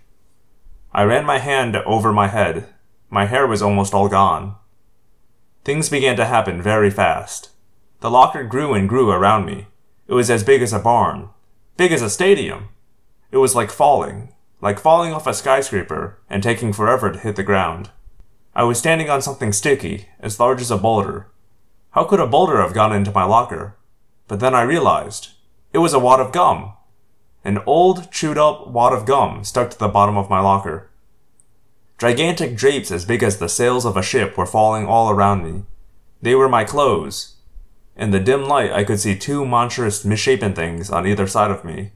I ran my hand over my head. My hair was almost all gone. Things began to happen very fast. The locker grew and grew around me. It was as big as a barn, big as a stadium. It was like falling, like falling off a skyscraper and taking forever to hit the ground. I was standing on something sticky, as large as a boulder. How could a boulder have gone into my locker? But then I realized it was a wad of gum. An old, chewed up wad of gum stuck to the bottom of my locker. Gigantic drapes as big as the sails of a ship were falling all around me. They were my clothes, in the dim light, I could see two monstrous, misshapen things on either side of me.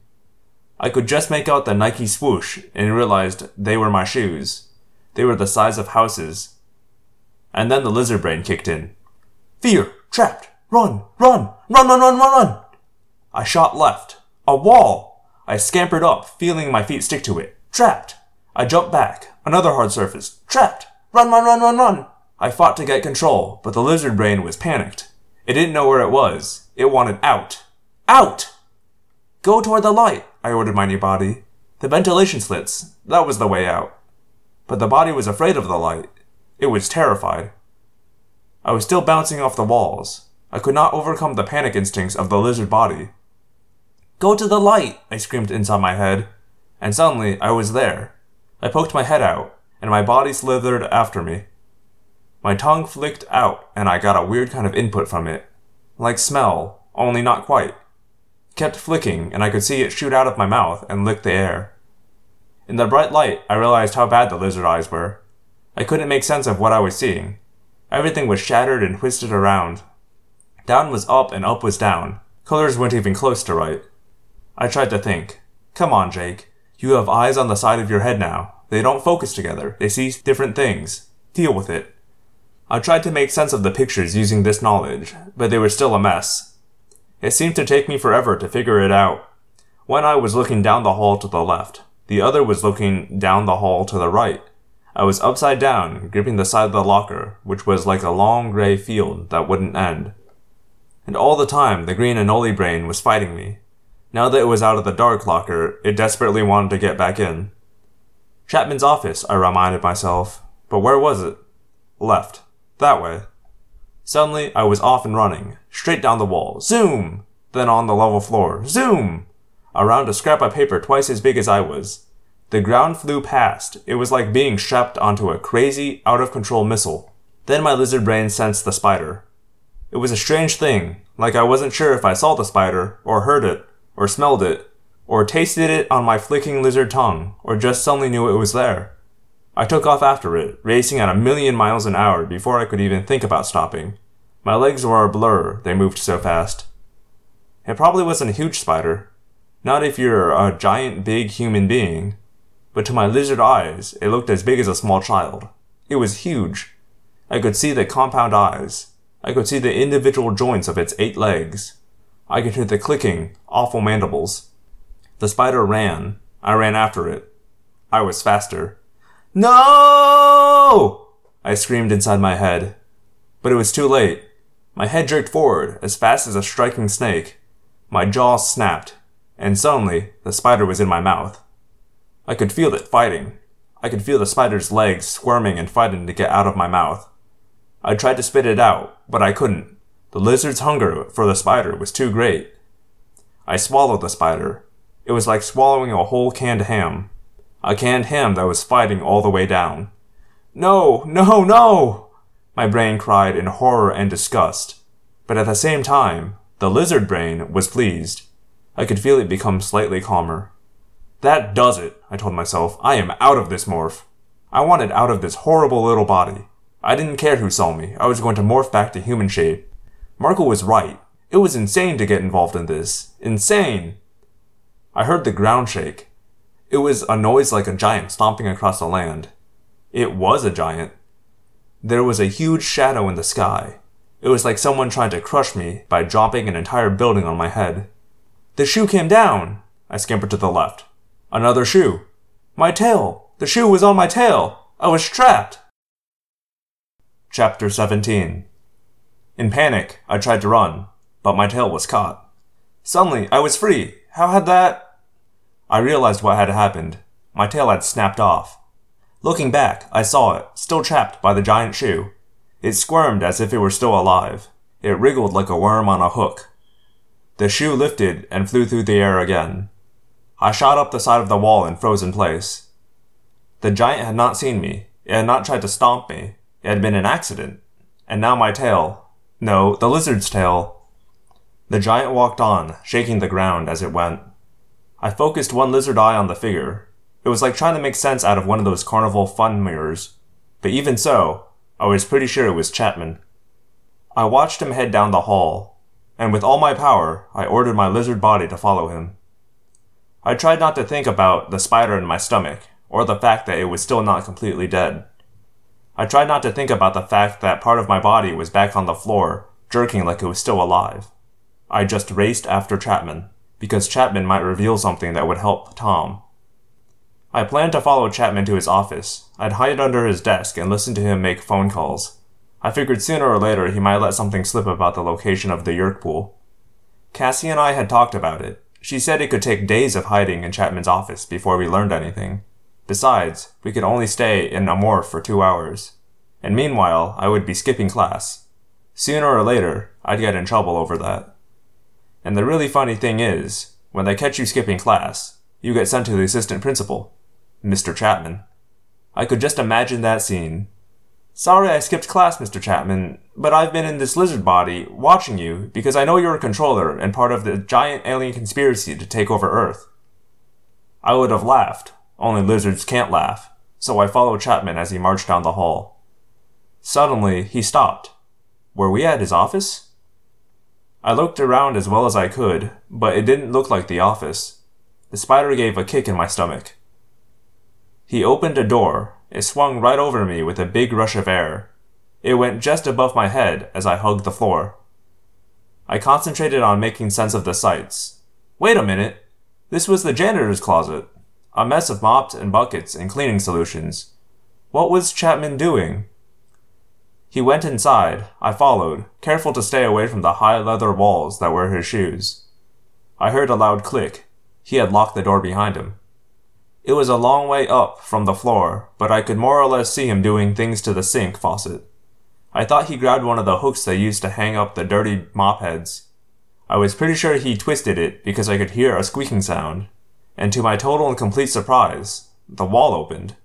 I could just make out the Nike swoosh and realized they were my shoes. They were the size of houses. And then the lizard brain kicked in. Fear! Trapped! Run! Run! Run, run, run, run, run! I shot left. A wall! I scampered up, feeling my feet stick to it. Trapped! I jumped back. Another hard surface. Trapped! Run, run, run, run, run! I fought to get control, but the lizard brain was panicked. It didn't know where it was. It wanted out. Out! Go toward the light, I ordered my new body. The ventilation slits, that was the way out. But the body was afraid of the light. It was terrified. I was still bouncing off the walls. I could not overcome the panic instincts of the lizard body. Go to the light, I screamed inside my head, and suddenly I was there. I poked my head out, and my body slithered after me. My tongue flicked out, and I got a weird kind of input from it. Like smell, only not quite. Kept flicking, and I could see it shoot out of my mouth and lick the air. In the bright light, I realized how bad the lizard eyes were. I couldn't make sense of what I was seeing. Everything was shattered and twisted around. Down was up and up was down. Colors weren't even close to right. I tried to think. Come on, Jake. You have eyes on the side of your head now. They don't focus together. They see different things. Deal with it. I tried to make sense of the pictures using this knowledge, but they were still a mess. It seemed to take me forever to figure it out. One eye was looking down the hall to the left. The other was looking down the hall to the right. I was upside down, gripping the side of the locker, which was like a long gray field that wouldn't end. And all the time, the green Anole brain was fighting me. Now that it was out of the dark locker, it desperately wanted to get back in. Chapman's office, I reminded myself. But where was it? Left. That way. Suddenly, I was off and running, straight down the wall. Zoom! Then on the level floor. Zoom! around a scrap of paper twice as big as I was. The ground flew past. It was like being strapped onto a crazy, out of control missile. Then my lizard brain sensed the spider. It was a strange thing, like I wasn't sure if I saw the spider, or heard it, or smelled it, or tasted it on my flicking lizard tongue, or just suddenly knew it was there. I took off after it, racing at a million miles an hour before I could even think about stopping. My legs were a blur, they moved so fast. It probably wasn't a huge spider, not if you're a giant big human being. But to my lizard eyes, it looked as big as a small child. It was huge. I could see the compound eyes. I could see the individual joints of its eight legs. I could hear the clicking, awful mandibles. The spider ran. I ran after it. I was faster. No! I screamed inside my head. But it was too late. My head jerked forward as fast as a striking snake. My jaws snapped and suddenly the spider was in my mouth. I could feel it fighting. I could feel the spider's legs squirming and fighting to get out of my mouth. I tried to spit it out, but I couldn't. The lizard's hunger for the spider was too great. I swallowed the spider. It was like swallowing a whole canned ham. A canned ham that was fighting all the way down. No, no, no! My brain cried in horror and disgust. But at the same time, the lizard brain was pleased. I could feel it become slightly calmer. That does it, I told myself. I am out of this morph. I wanted out of this horrible little body. I didn't care who saw me. I was going to morph back to human shape. Marco was right. It was insane to get involved in this. Insane! I heard the ground shake. It was a noise like a giant stomping across the land. It was a giant. There was a huge shadow in the sky. It was like someone trying to crush me by dropping an entire building on my head. The shoe came down. I scampered to the left. Another shoe. My tail. The shoe was on my tail. I was trapped. Chapter 17 In panic, I tried to run, but my tail was caught. Suddenly, I was free. How had that? I realized what had happened. My tail had snapped off. Looking back, I saw it, still trapped by the giant shoe. It squirmed as if it were still alive. It wriggled like a worm on a hook. The shoe lifted and flew through the air again. I shot up the side of the wall and froze in place. The giant had not seen me. It had not tried to stomp me. It had been an accident. And now my tail. No, the lizard's tail. The giant walked on, shaking the ground as it went. I focused one lizard eye on the figure. It was like trying to make sense out of one of those carnival fun mirrors. But even so, I was pretty sure it was Chapman. I watched him head down the hall, and with all my power, I ordered my lizard body to follow him. I tried not to think about the spider in my stomach, or the fact that it was still not completely dead. I tried not to think about the fact that part of my body was back on the floor, jerking like it was still alive. I just raced after Chapman, because Chapman might reveal something that would help Tom. I planned to follow Chapman to his office. I'd hide under his desk and listen to him make phone calls. I figured sooner or later he might let something slip about the location of the Yeerk pool. Cassie and I had talked about it. She said it could take days of hiding in Chapman's office before we learned anything. Besides, we could only stay in Amorph for two hours. And meanwhile, I would be skipping class. Sooner or later, I'd get in trouble over that. And the really funny thing is, when they catch you skipping class, you get sent to the assistant principal, Mr. Chapman. I could just imagine that scene. Sorry I skipped class, Mr. Chapman, but I've been in this lizard body, watching you, because I know you're a controller and part of the giant alien conspiracy to take over Earth. I would have laughed, only lizards can't laugh, so I followed Chapman as he marched down the hall. Suddenly, he stopped. Were we at his office? I looked around as well as I could, but it didn't look like the office. The spider gave a kick in my stomach. He opened a door. It swung right over me with a big rush of air. It went just above my head as I hugged the floor. I concentrated on making sense of the sights. Wait a minute! This was the janitor's closet. A mess of mops and buckets and cleaning solutions. What was Chapman doing? He went inside. I followed, careful to stay away from the high leather walls that were his shoes. I heard a loud click. He had locked the door behind him. It was a long way up from the floor, but I could more or less see him doing things to the sink faucet. I thought he grabbed one of the hooks they used to hang up the dirty mop heads I was pretty sure he twisted it because I could hear a squeaking sound, and to my total and complete surprise, the wall opened.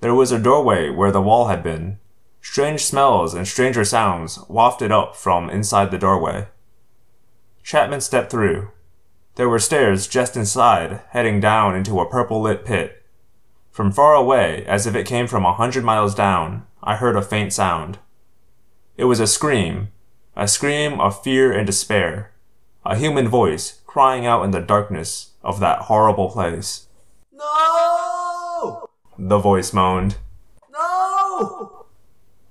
There was a doorway where the wall had been. Strange smells and stranger sounds wafted up from inside the doorway. Chapman stepped through. There were stairs just inside, heading down into a purple lit pit. From far away, as if it came from a hundred miles down, I heard a faint sound. It was a scream, a scream of fear and despair, a human voice crying out in the darkness of that horrible place. No! The voice moaned. No!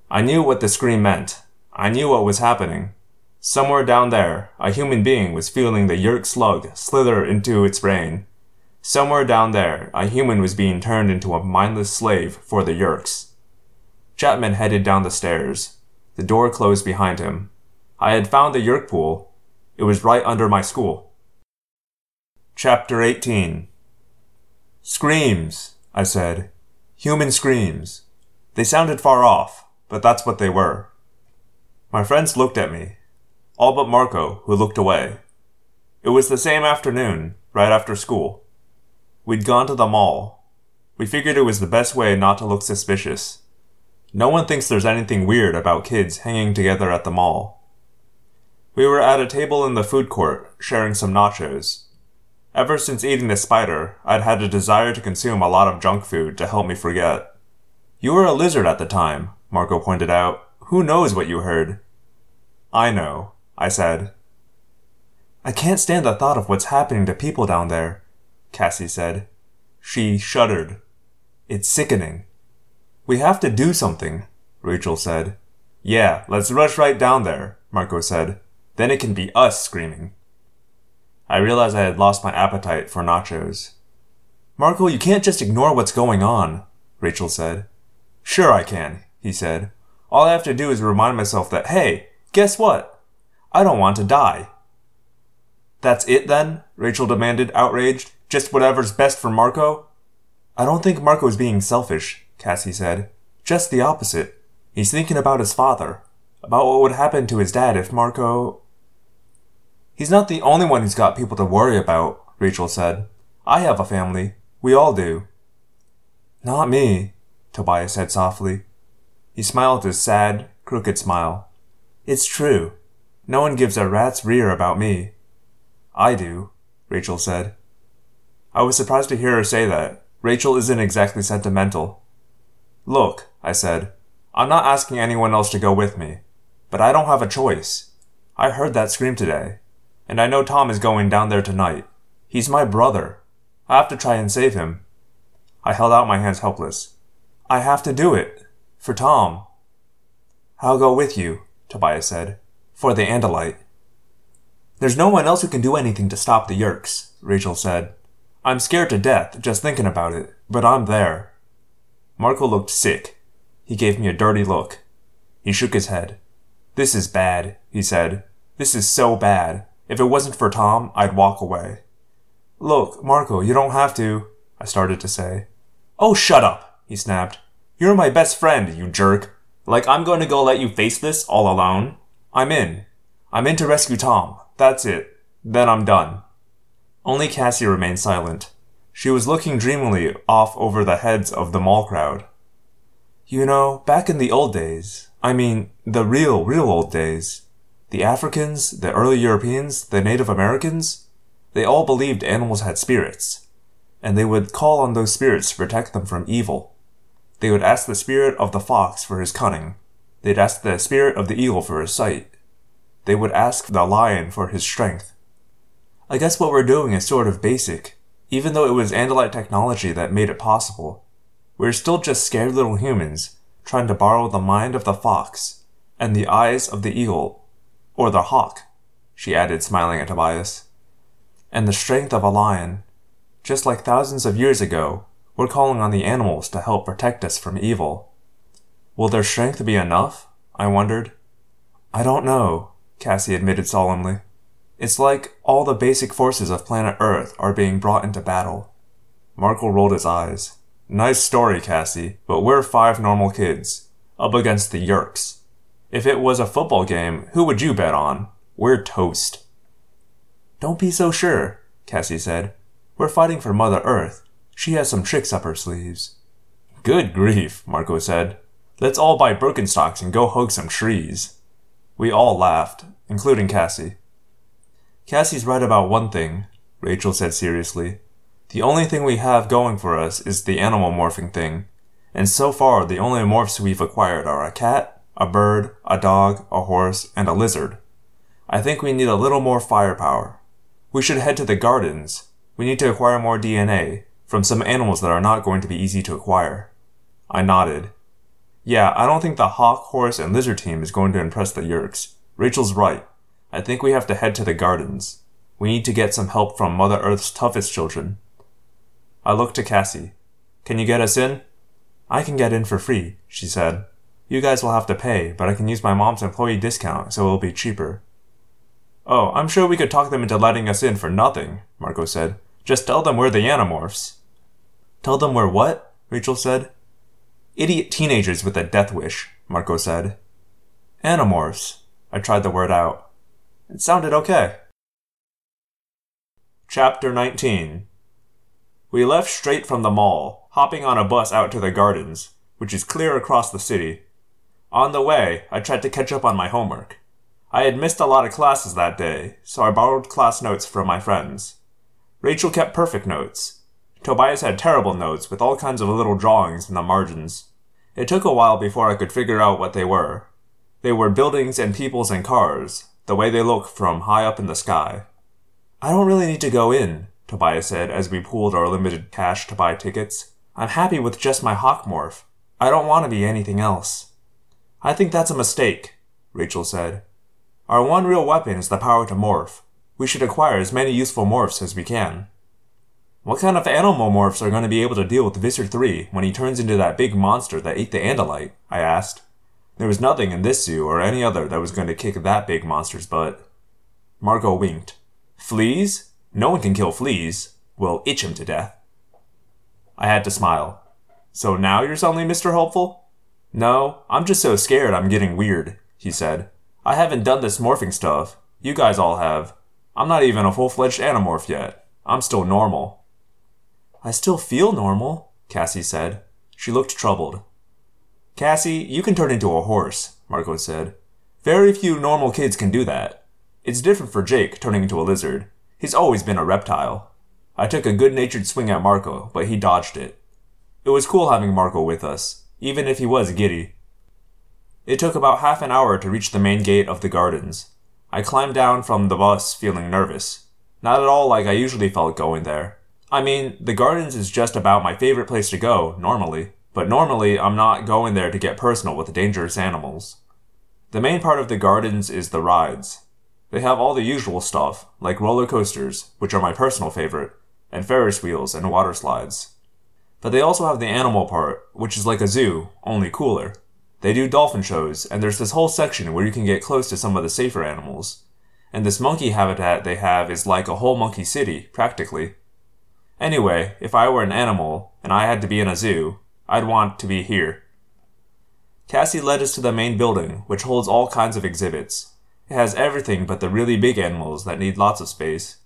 I knew what the scream meant. I knew what was happening. Somewhere down there, a human being was feeling the Yeerk slug slither into its brain. Somewhere down there, a human was being turned into a mindless slave for the Yeerks. Chapman headed down the stairs. The door closed behind him. I had found the Yeerk pool. It was right under my school. Chapter 18 Screams, I said. Human screams. They sounded far off, but that's what they were. My friends looked at me, all but Marco, who looked away. It was the same afternoon, right after school. We'd gone to the mall. We figured it was the best way not to look suspicious. No one thinks there's anything weird about kids hanging together at the mall. We were at a table in the food court, sharing some nachos. Ever since eating the spider, I'd had a desire to consume a lot of junk food to help me forget. You were a lizard at the time, Marco pointed out. Who knows what you heard? I know, I said. I can't stand the thought of what's happening to people down there, Cassie said. She shuddered. It's sickening. We have to do something, Rachel said. Yeah, let's rush right down there, Marco said. Then it can be us screaming. I realized I had lost my appetite for nachos. Marco, you can't just ignore what's going on, Rachel said. Sure I can, he said. All I have to do is remind myself that, hey, guess what? I don't want to die. That's it then? Rachel demanded, outraged. Just whatever's best for Marco? I don't think Marco's being selfish, Cassie said. Just the opposite. He's thinking about his father, about what would happen to his dad if Marco. He's not the only one who's got people to worry about, Rachel said. I have a family. We all do. Not me, Tobias said softly. He smiled his sad, crooked smile. It's true. No one gives a rat's rear about me. I do, Rachel said. I was surprised to hear her say that. Rachel isn't exactly sentimental. Look, I said, I'm not asking anyone else to go with me, but I don't have a choice. I heard that scream today and I know Tom is going down there tonight. He's my brother. I have to try and save him. I held out my hands helpless. I have to do it. For Tom. I'll go with you, Tobias said. For the Andalite. There's no one else who can do anything to stop the Yeerks, Rachel said. I'm scared to death just thinking about it, but I'm there. Marco looked sick. He gave me a dirty look. He shook his head. This is bad, he said. This is so bad. If it wasn't for Tom, I'd walk away. Look, Marco, you don't have to, I started to say. Oh, shut up, he snapped. You're my best friend, you jerk. Like I'm going to go let you face this all alone? I'm in. I'm in to rescue Tom. That's it. Then I'm done. Only Cassie remained silent. She was looking dreamily off over the heads of the mall crowd. You know, back in the old days, I mean, the real, real old days, the Africans, the early Europeans, the Native Americans, they all believed animals had spirits, and they would call on those spirits to protect them from evil. They would ask the spirit of the fox for his cunning. They'd ask the spirit of the eagle for his sight. They would ask the lion for his strength. I guess what we're doing is sort of basic, even though it was Andalite technology that made it possible. We're still just scared little humans trying to borrow the mind of the fox and the eyes of the eagle, or the hawk, she added, smiling at Tobias, and the strength of a lion. Just like thousands of years ago, we're calling on the animals to help protect us from evil. Will their strength be enough? I wondered. I don't know, Cassie admitted solemnly. It's like all the basic forces of planet Earth are being brought into battle. Marco rolled his eyes. Nice story, Cassie, but we're five normal kids, up against the Yeerks. If it was a football game, who would you bet on? We're toast. Don't be so sure, Cassie said. We're fighting for Mother Earth. She has some tricks up her sleeves. Good grief, Marco said. Let's all buy Birkenstocks and go hug some trees. We all laughed, including Cassie. Cassie's right about one thing, Rachel said seriously. The only thing we have going for us is the animal morphing thing, and so far the only morphs we've acquired are a cat, a bird, a dog, a horse, and a lizard. I think we need a little more firepower. We should head to the gardens. We need to acquire more DNA from some animals that are not going to be easy to acquire. I nodded. Yeah, I don't think the hawk, horse, and lizard team is going to impress the Yeerks. Rachel's right. I think we have to head to the gardens. We need to get some help from Mother Earth's toughest children. I looked to Cassie. Can you get us in? I can get in for free, she said. You guys will have to pay, but I can use my mom's employee discount, so it'll be cheaper. Oh, I'm sure we could talk them into letting us in for nothing, Marco said. Just tell them we're the Animorphs. Tell them we're what? Rachel said. Idiot teenagers with a death wish, Marco said. Animorphs. I tried the word out. It sounded okay. Chapter 19 We left straight from the mall, hopping on a bus out to the gardens, which is clear across the city. On the way, I tried to catch up on my homework. I had missed a lot of classes that day, so I borrowed class notes from my friends. Rachel kept perfect notes. Tobias had terrible notes with all kinds of little drawings in the margins. It took a while before I could figure out what they were. They were buildings and peoples and cars, the way they look from high up in the sky. I don't really need to go in, Tobias said as we pooled our limited cash to buy tickets. I'm happy with just my hawk morph. I don't want to be anything else. I think that's a mistake, Rachel said. Our one real weapon is the power to morph. We should acquire as many useful morphs as we can. What kind of animal morphs are going to be able to deal with Visser 3 when he turns into that big monster that ate the Andalite? I asked. There was nothing in this zoo or any other that was going to kick that big monster's butt. Marco winked. Fleas? No one can kill fleas. We'll itch him to death. I had to smile. So now you're suddenly Mr. Helpful? No, I'm just so scared I'm getting weird, he said. I haven't done this morphing stuff. You guys all have. I'm not even a full fledged animorph yet. I'm still normal. I still feel normal, Cassie said. She looked troubled. Cassie, you can turn into a horse, Marco said. Very few normal kids can do that. It's different for Jake turning into a lizard. He's always been a reptile. I took a good natured swing at Marco, but he dodged it. It was cool having Marco with us, even if he was giddy. It took about half an hour to reach the main gate of the gardens. I climbed down from the bus feeling nervous. Not at all like I usually felt going there. I mean, the gardens is just about my favorite place to go, normally but normally I'm not going there to get personal with dangerous animals. The main part of the gardens is the rides. They have all the usual stuff, like roller coasters, which are my personal favorite, and Ferris wheels and water slides. But they also have the animal part, which is like a zoo, only cooler. They do dolphin shows, and there's this whole section where you can get close to some of the safer animals. And this monkey habitat they have is like a whole monkey city, practically. Anyway, if I were an animal, and I had to be in a zoo, I'd want to be here. Cassie led us to the main building, which holds all kinds of exhibits. It has everything but the really big animals that need lots of space.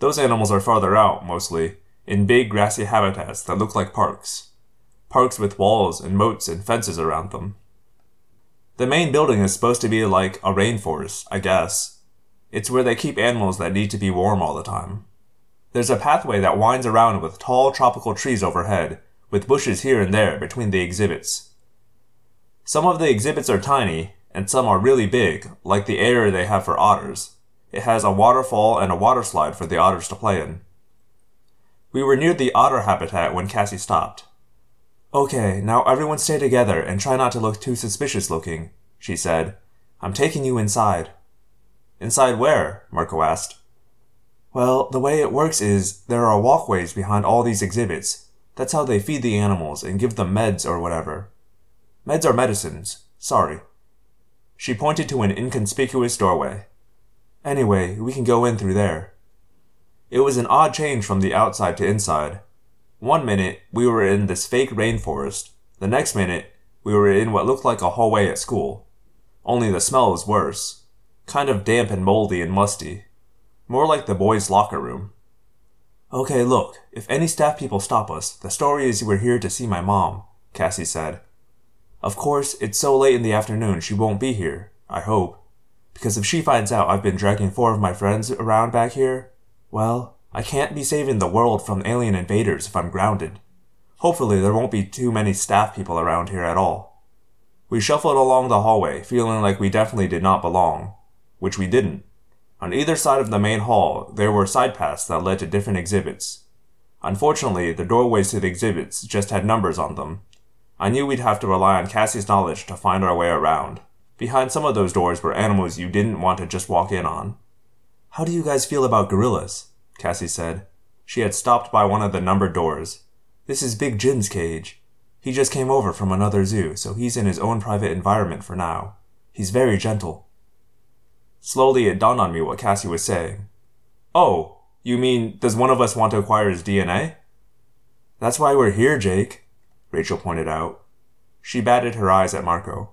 Those animals are farther out, mostly, in big grassy habitats that look like parks. Parks with walls and moats and fences around them. The main building is supposed to be like a rainforest, I guess. It's where they keep animals that need to be warm all the time. There's a pathway that winds around with tall tropical trees overhead, with bushes here and there between the exhibits. Some of the exhibits are tiny, and some are really big, like the area they have for otters. It has a waterfall and a water slide for the otters to play in. We were near the otter habitat when Cassie stopped. Okay, now everyone stay together and try not to look too suspicious looking, she said. I'm taking you inside. Inside where? Marco asked. Well, the way it works is there are walkways behind all these exhibits. That's how they feed the animals and give them meds or whatever. Meds are medicines. Sorry. She pointed to an inconspicuous doorway. Anyway, we can go in through there. It was an odd change from the outside to inside. One minute, we were in this fake rainforest. The next minute, we were in what looked like a hallway at school. Only the smell was worse. Kind of damp and moldy and musty. More like the boys' locker room. Okay, look, if any staff people stop us, the story is we're here to see my mom, Cassie said. Of course, it's so late in the afternoon she won't be here, I hope. Because if she finds out I've been dragging four of my friends around back here, well, I can't be saving the world from alien invaders if I'm grounded. Hopefully, there won't be too many staff people around here at all. We shuffled along the hallway, feeling like we definitely did not belong, which we didn't. On either side of the main hall, there were side paths that led to different exhibits. Unfortunately, the doorways to the exhibits just had numbers on them. I knew we'd have to rely on Cassie's knowledge to find our way around. Behind some of those doors were animals you didn't want to just walk in on. How do you guys feel about gorillas? Cassie said. She had stopped by one of the numbered doors. This is Big Jim's cage. He just came over from another zoo, so he's in his own private environment for now. He's very gentle. Slowly it dawned on me what Cassie was saying. Oh, you mean, does one of us want to acquire his DNA? That's why we're here, Jake, Rachel pointed out. She batted her eyes at Marco.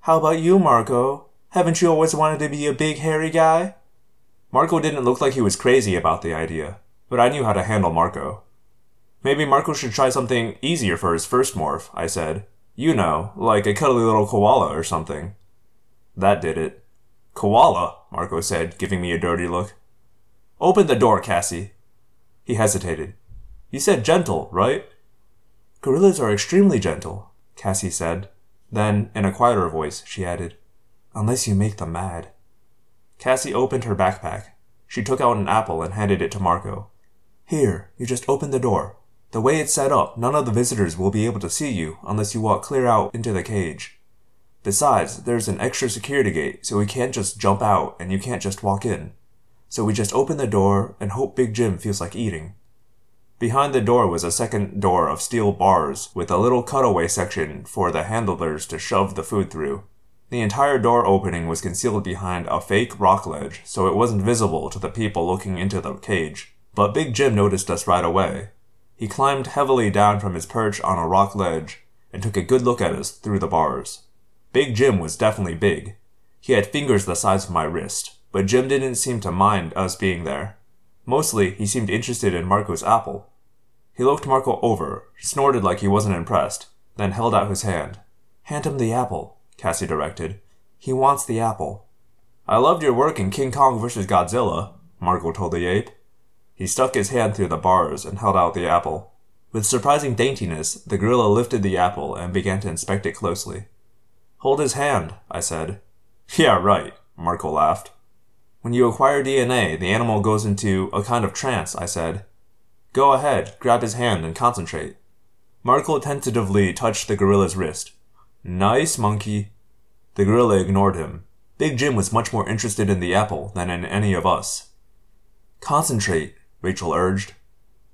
How about you, Marco? Haven't you always wanted to be a big hairy guy? Marco didn't look like he was crazy about the idea, but I knew how to handle Marco. Maybe Marco should try something easier for his first morph, I said. You know, like a cuddly little koala or something. That did it. Koala, Marco said, giving me a dirty look. Open the door, Cassie. He hesitated. You said gentle, right? Gorillas are extremely gentle, Cassie said. Then, in a quieter voice, she added, Unless you make them mad. Cassie opened her backpack. She took out an apple and handed it to Marco. Here, you just open the door. The way it's set up, none of the visitors will be able to see you unless you walk clear out into the cage. Besides, there's an extra security gate, so we can't just jump out and you can't just walk in. So we just open the door and hope Big Jim feels like eating. Behind the door was a second door of steel bars with a little cutaway section for the handlers to shove the food through. The entire door opening was concealed behind a fake rock ledge, so it wasn't visible to the people looking into the cage. But Big Jim noticed us right away. He climbed heavily down from his perch on a rock ledge and took a good look at us through the bars. Big Jim was definitely big. He had fingers the size of my wrist, but Jim didn't seem to mind us being there. Mostly, he seemed interested in Marco's apple. He looked Marco over, snorted like he wasn't impressed, then held out his hand. Hand him the apple, Cassie directed. He wants the apple. I loved your work in King Kong vs. Godzilla, Marco told the ape. He stuck his hand through the bars and held out the apple. With surprising daintiness, the gorilla lifted the apple and began to inspect it closely. Hold his hand, I said. Yeah, right, Marco laughed. When you acquire DNA, the animal goes into a kind of trance, I said. Go ahead, grab his hand and concentrate. Marco tentatively touched the gorilla's wrist. Nice monkey. The gorilla ignored him. Big Jim was much more interested in the apple than in any of us. Concentrate, Rachel urged.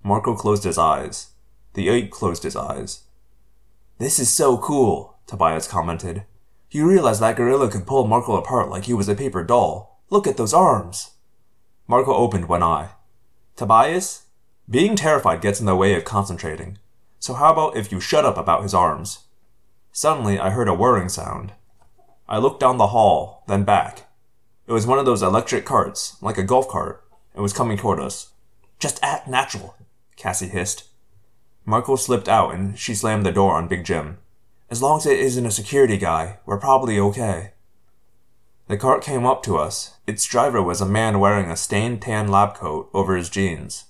Marco closed his eyes. The ape closed his eyes. This is so cool, Tobias commented. You realize that gorilla could pull Marco apart like he was a paper doll. Look at those arms. Marco opened one eye. Tobias, being terrified gets in the way of concentrating. So how about if you shut up about his arms? Suddenly, I heard a whirring sound. I looked down the hall, then back. It was one of those electric carts, like a golf cart. It was coming toward us. Just act natural, Cassie hissed. Marco slipped out and she slammed the door on Big Jim. As long as it isn't a security guy, we're probably okay. The cart came up to us. Its driver was a man wearing a stained tan lab coat over his jeans.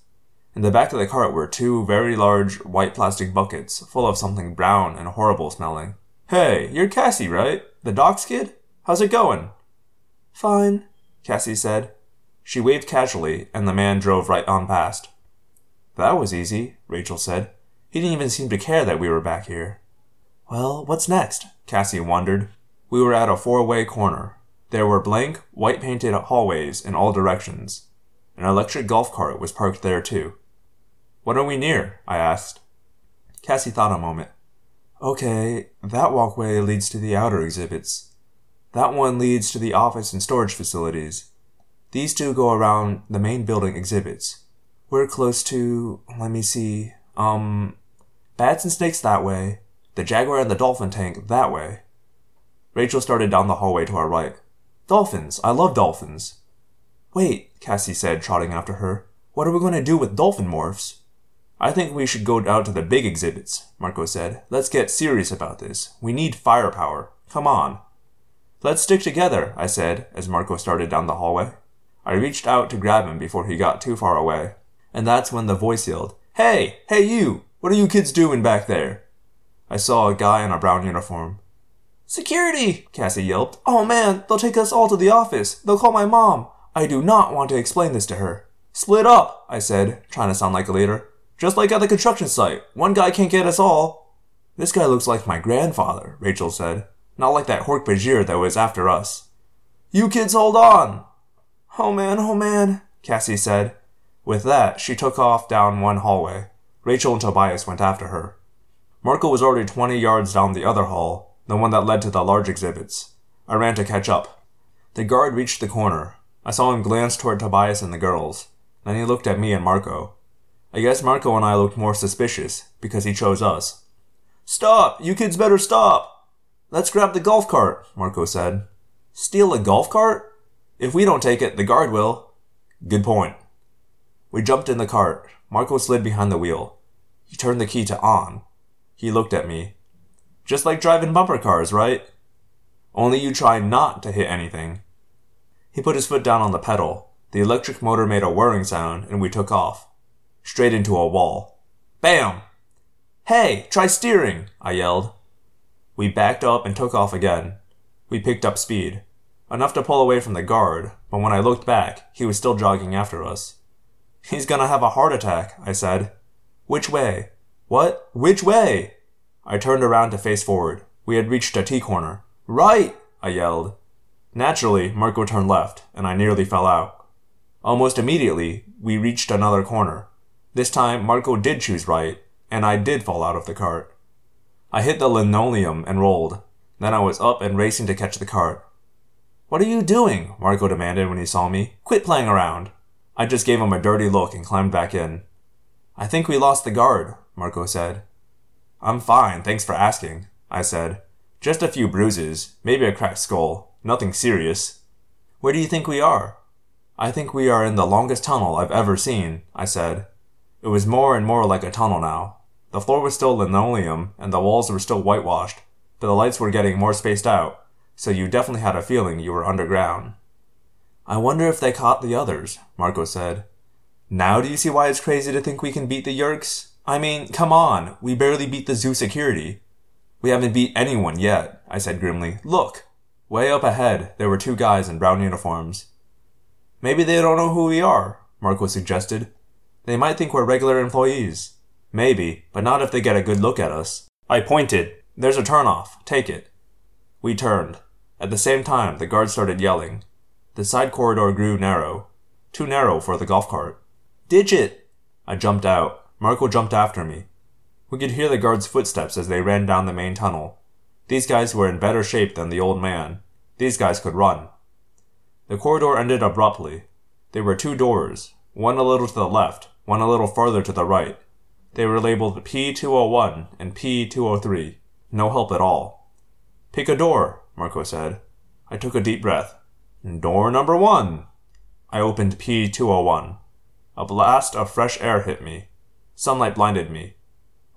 In the back of the cart were two very large white plastic buckets full of something brown and horrible smelling. Hey, you're Cassie, right? The doc's kid? How's it going? Fine, Cassie said. She waved casually, and the man drove right on past. That was easy, Rachel said. He didn't even seem to care that we were back here. Well, what's next? Cassie wondered. We were at a four way corner. There were blank, white painted hallways in all directions. An electric golf cart was parked there too. What are we near? I asked. Cassie thought a moment. Okay, that walkway leads to the outer exhibits. That one leads to the office and storage facilities. These two go around the main building exhibits. We're close to, let me see, um, bats and snakes that way, the jaguar and the dolphin tank that way. Rachel started down the hallway to our right. Dolphins! I love dolphins! Wait, Cassie said, trotting after her. What are we going to do with dolphin morphs? I think we should go out to the big exhibits, Marco said. Let's get serious about this. We need firepower. Come on. Let's stick together, I said, as Marco started down the hallway. I reached out to grab him before he got too far away, and that's when the voice yelled, Hey! Hey you! What are you kids doing back there? I saw a guy in a brown uniform. Security! Cassie yelped. Oh man, they'll take us all to the office. They'll call my mom. I do not want to explain this to her. Split up, I said, trying to sound like a leader. Just like at the construction site. One guy can't get us all. This guy looks like my grandfather, Rachel said. Not like that Hork-Bajir that was after us. You kids hold on! Oh man, oh man, Cassie said. With that, she took off down one hallway. Rachel and Tobias went after her. Marco was already 20 yards down the other hall, the one that led to the large exhibits. I ran to catch up. The guard reached the corner. I saw him glance toward Tobias and the girls. Then he looked at me and Marco. I guess Marco and I looked more suspicious because he chose us. Stop! You kids better stop! Let's grab the golf cart, Marco said. Steal a golf cart? If we don't take it, the guard will. Good point. We jumped in the cart. Marco slid behind the wheel. He turned the key to on. He looked at me. Just like driving bumper cars, right? Only you try not to hit anything. He put his foot down on the pedal. The electric motor made a whirring sound, and we took off. Straight into a wall. Bam! Hey, try steering! I yelled. We backed up and took off again. We picked up speed. Enough to pull away from the guard, but when I looked back, he was still jogging after us. He's gonna have a heart attack, I said. Which way? What? Which way? I turned around to face forward. We had reached a T corner. Right! I yelled. Naturally, Marco turned left, and I nearly fell out. Almost immediately, we reached another corner. This time, Marco did choose right, and I did fall out of the cart. I hit the linoleum and rolled. Then I was up and racing to catch the cart. What are you doing? Marco demanded when he saw me. Quit playing around. I just gave him a dirty look and climbed back in. I think we lost the guard, Marco said. I'm fine, thanks for asking, I said. Just a few bruises, maybe a cracked skull, nothing serious. Where do you think we are? I think we are in the longest tunnel I've ever seen, I said. It was more and more like a tunnel now. The floor was still linoleum, and the walls were still whitewashed, but the lights were getting more spaced out, so you definitely had a feeling you were underground. I wonder if they caught the others, Marco said. Now do you see why it's crazy to think we can beat the Yeerks? I mean, come on, we barely beat the zoo security. We haven't beat anyone yet, I said grimly. Look! Way up ahead, there were two guys in brown uniforms. Maybe they don't know who we are, Marco suggested. They might think we're regular employees. Maybe, but not if they get a good look at us. I pointed. There's a turnoff. Take it. We turned. At the same time, the guard started yelling. The side corridor grew narrow. Too narrow for the golf cart. Digit! I jumped out. Marco jumped after me. We could hear the guards' footsteps as they ran down the main tunnel. These guys were in better shape than the old man. These guys could run. The corridor ended abruptly. There were two doors, one a little to the left, one a little farther to the right. They were labeled P201 and P203. No help at all. Pick a door, Marco said. I took a deep breath. Door number one. I opened P201. A blast of fresh air hit me. Sunlight blinded me.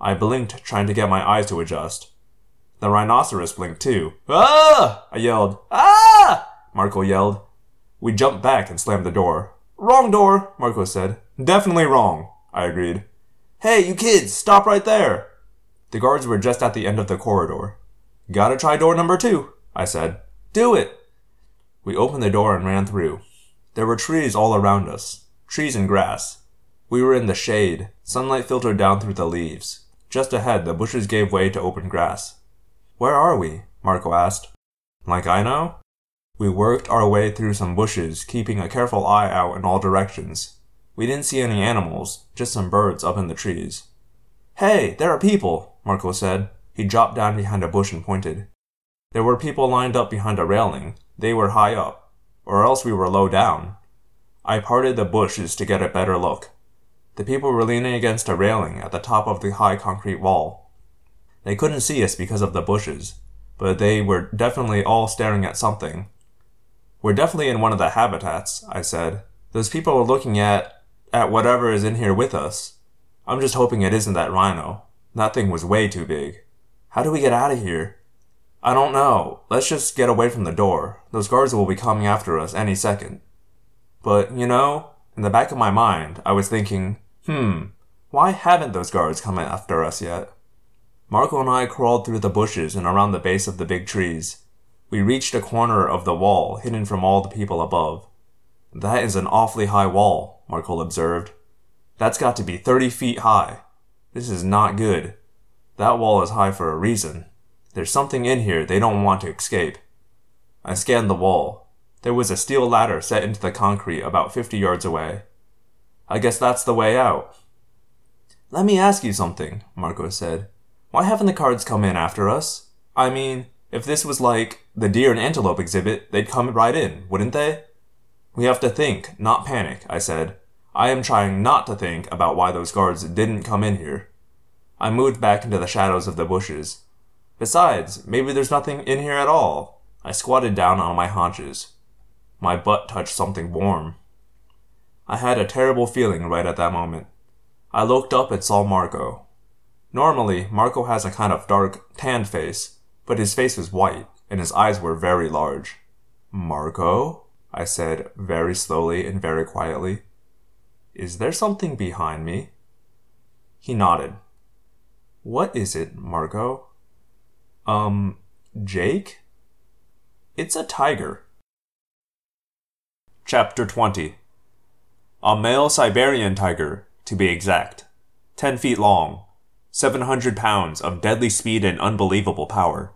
I blinked, trying to get my eyes to adjust. The rhinoceros blinked too. Ah! I yelled. Ah! Marco yelled. We jumped back and slammed the door. Wrong door, Marco said. Definitely wrong, I agreed. Hey, you kids, stop right there. The guards were just at the end of the corridor. Gotta try door number two, I said. Do it. We opened the door and ran through. There were trees all around us, trees and grass. We were in the shade. Sunlight filtered down through the leaves. Just ahead, the bushes gave way to open grass. Where are we? Marco asked. Like I know? We worked our way through some bushes, keeping a careful eye out in all directions. We didn't see any animals, just some birds up in the trees. Hey, there are people, Marco said. He dropped down behind a bush and pointed. There were people lined up behind a railing. They were high up, or else we were low down. I parted the bushes to get a better look. The people were leaning against a railing at the top of the high concrete wall. They couldn't see us because of the bushes, but they were definitely all staring at something. We're definitely in one of the habitats, I said. Those people are looking at at whatever is in here with us. I'm just hoping it isn't that rhino. That thing was way too big. How do we get out of here? I don't know. Let's just get away from the door. Those guards will be coming after us any second. But, you know, in the back of my mind, I was thinking, hmm, why haven't those guards come after us yet? Marco and I crawled through the bushes and around the base of the big trees. We reached a corner of the wall, hidden from all the people above. That is an awfully high wall, Marco observed. That's got to be 30 feet high. This is not good. That wall is high for a reason. There's something in here they don't want to escape. I scanned the wall. There was a steel ladder set into the concrete about 50 yards away. I guess that's the way out. Let me ask you something, Marco said. Why haven't the cards come in after us? I mean, if this was like the deer and antelope exhibit, they'd come right in, wouldn't they? We have to think, not panic, I said. I am trying not to think about why those guards didn't come in here. I moved back into the shadows of the bushes. Besides, maybe there's nothing in here at all. I squatted down on my haunches. My butt touched something warm. I had a terrible feeling right at that moment. I looked up and saw Marco. Normally, Marco has a kind of dark, tanned face, but his face was white, and his eyes were very large. Marco? I said very slowly and very quietly. Is there something behind me? He nodded. What is it, Marco? Um, Jake? It's a tiger. Chapter 20 A male Siberian tiger, to be exact. 10 feet long, 700 pounds of deadly speed and unbelievable power.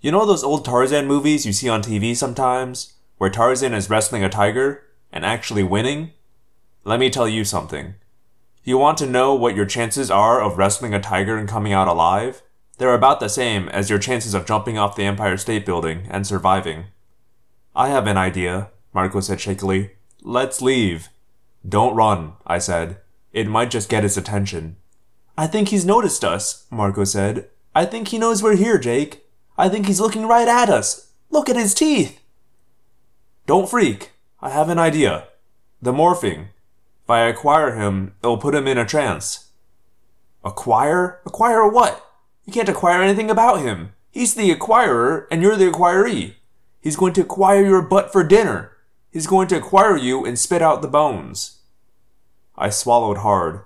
You know those old Tarzan movies you see on TV sometimes, where Tarzan is wrestling a tiger and actually winning? Let me tell you something. You want to know what your chances are of wrestling a tiger and coming out alive? They're about the same as your chances of jumping off the Empire State Building and surviving. I have an idea, Marco said shakily. Let's leave. Don't run, I said. It might just get his attention. I think he's noticed us, Marco said. I think he knows we're here, Jake. I think he's looking right at us. Look at his teeth. Don't freak. I have an idea. The morphing. If I acquire him, it'll put him in a trance. Acquire? Acquire what? You can't acquire anything about him. He's the acquirer, and you're the acquiree. He's going to acquire your butt for dinner. He's going to acquire you and spit out the bones. I swallowed hard.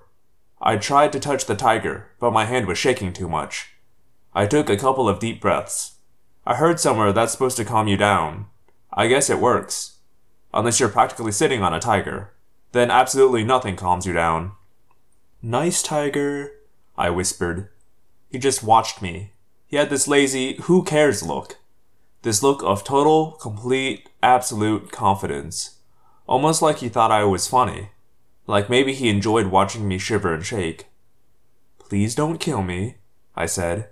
I tried to touch the tiger, but my hand was shaking too much. I took a couple of deep breaths. I heard somewhere that's supposed to calm you down. I guess it works. Unless you're practically sitting on a tiger. Then absolutely nothing calms you down. Nice tiger, I whispered. He just watched me. He had this lazy, who cares look. This look of total, complete, absolute confidence. Almost like he thought I was funny. Like maybe he enjoyed watching me shiver and shake. Please don't kill me, I said.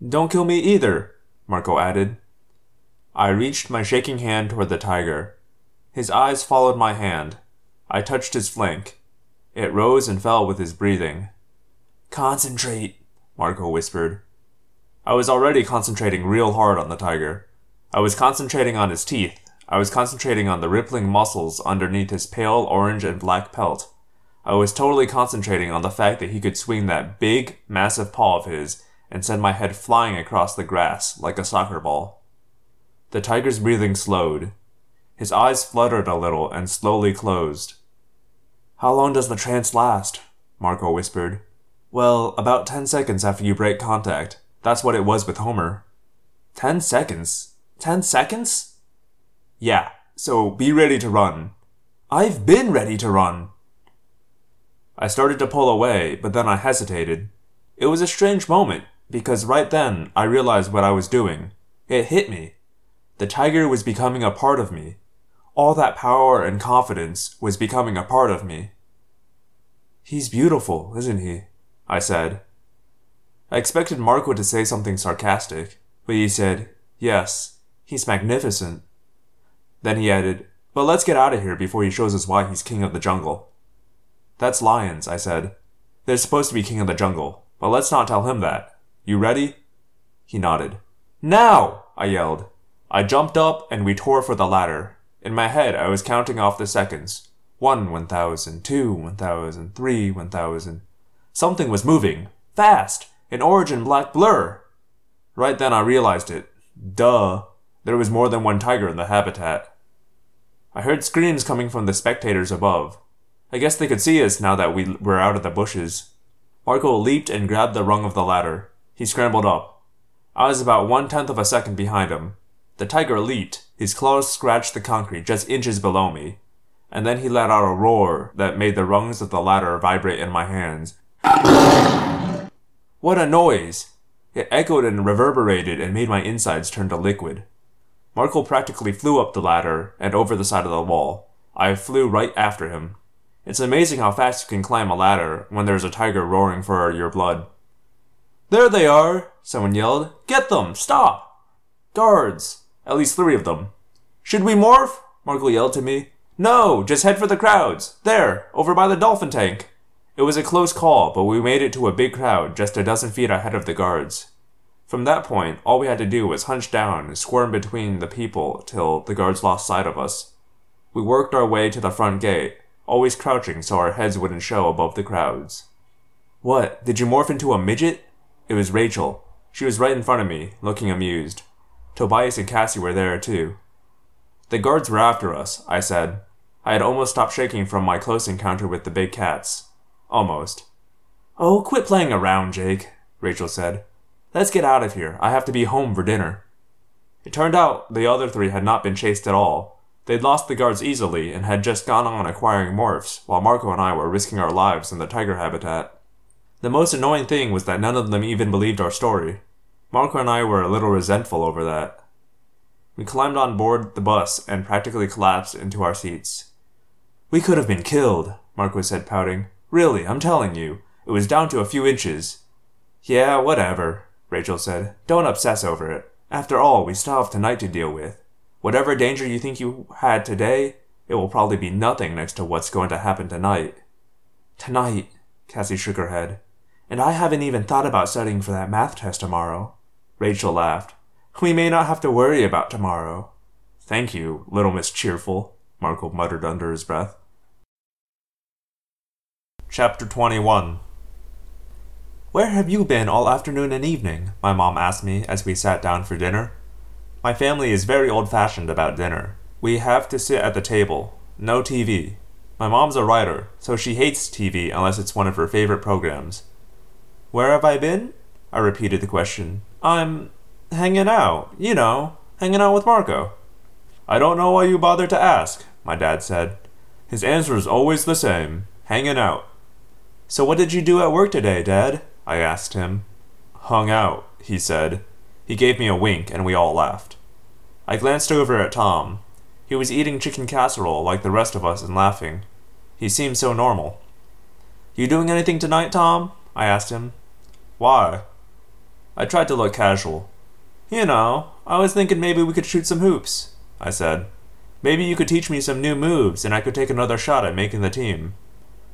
Don't kill me either, Marco added. I reached my shaking hand toward the tiger. His eyes followed my hand. I touched his flank. It rose and fell with his breathing. Concentrate, Marco whispered. I was already concentrating real hard on the tiger. I was concentrating on his teeth. I was concentrating on the rippling muscles underneath his pale orange and black pelt. I was totally concentrating on the fact that he could swing that big, massive paw of his and send my head flying across the grass like a soccer ball. The tiger's breathing slowed. His eyes fluttered a little and slowly closed. How long does the trance last? Marco whispered. Well, about ten seconds after you break contact. That's what it was with Homer. Ten seconds? Ten seconds? Yeah, so be ready to run. I've been ready to run. I started to pull away, but then I hesitated. It was a strange moment, because right then I realized what I was doing. It hit me. The tiger was becoming a part of me. All that power and confidence was becoming a part of me. He's beautiful, isn't he? I said. I expected Marco to say something sarcastic, but he said, Yes, he's magnificent. Then he added, But let's get out of here before he shows us why he's king of the jungle. That's lions, I said. They're supposed to be king of the jungle, but let's not tell him that. You ready? He nodded. Now! I yelled. I jumped up and we tore for the ladder. In my head, I was counting off the seconds. One, one thousand, two, one thousand, three, one thousand. Something was moving. Fast! An orange and black blur! Right then I realized it. Duh. There was more than one tiger in the habitat. I heard screams coming from the spectators above. I guess they could see us now that we were out of the bushes. Marco leaped and grabbed the rung of the ladder. He scrambled up. I was about one tenth of a second behind him. The tiger leaped. His claws scratched the concrete just inches below me. And then he let out a roar that made the rungs of the ladder vibrate in my hands. what a noise! It echoed and reverberated and made my insides turn to liquid. Marco practically flew up the ladder and over the side of the wall. I flew right after him. It's amazing how fast you can climb a ladder when there's a tiger roaring for your blood. There they are! Someone yelled. Get them! Stop! Guards! At least three of them. Should we morph? Marco yelled to me. No, just head for the crowds. There, over by the dolphin tank. It was a close call, but we made it to a big crowd just a dozen feet ahead of the guards. From that point, all we had to do was hunch down and squirm between the people till the guards lost sight of us. We worked our way to the front gate, always crouching so our heads wouldn't show above the crowds. What, did you morph into a midget? It was Rachel. She was right in front of me, looking amused. Tobias and Cassie were there too. The guards were after us, I said. I had almost stopped shaking from my close encounter with the big cats. Almost. Oh, quit playing around, Jake, Rachel said. Let's get out of here. I have to be home for dinner. It turned out the other three had not been chased at all, They'd lost the guards easily and had just gone on acquiring morphs, while Marco and I were risking our lives in the tiger habitat. The most annoying thing was that none of them even believed our story. Marco and I were a little resentful over that. We climbed on board the bus and practically collapsed into our seats. We could have been killed, Marco said, pouting. Really, I'm telling you. It was down to a few inches. Yeah, whatever, Rachel said. Don't obsess over it. After all, we still have tonight to deal with. Whatever danger you think you had today, it will probably be nothing next to what's going to happen tonight. Tonight, Cassie shook her head. And I haven't even thought about studying for that math test tomorrow. Rachel laughed. We may not have to worry about tomorrow. Thank you, little Miss Cheerful, Marco muttered under his breath. Chapter 21 Where have you been all afternoon and evening? My mom asked me as we sat down for dinner. My family is very old fashioned about dinner. We have to sit at the table. No TV. My mom's a writer, so she hates TV unless it's one of her favorite programs. Where have I been? I repeated the question. I'm hanging out, you know, hanging out with Marco. I don't know why you bothered to ask, my dad said. His answer is always the same hanging out. So, what did you do at work today, Dad? I asked him. Hung out, he said. He gave me a wink, and we all laughed. I glanced over at Tom. He was eating chicken casserole like the rest of us and laughing. He seemed so normal. You doing anything tonight, Tom? I asked him. Why? I tried to look casual. You know, I was thinking maybe we could shoot some hoops, I said. Maybe you could teach me some new moves and I could take another shot at making the team.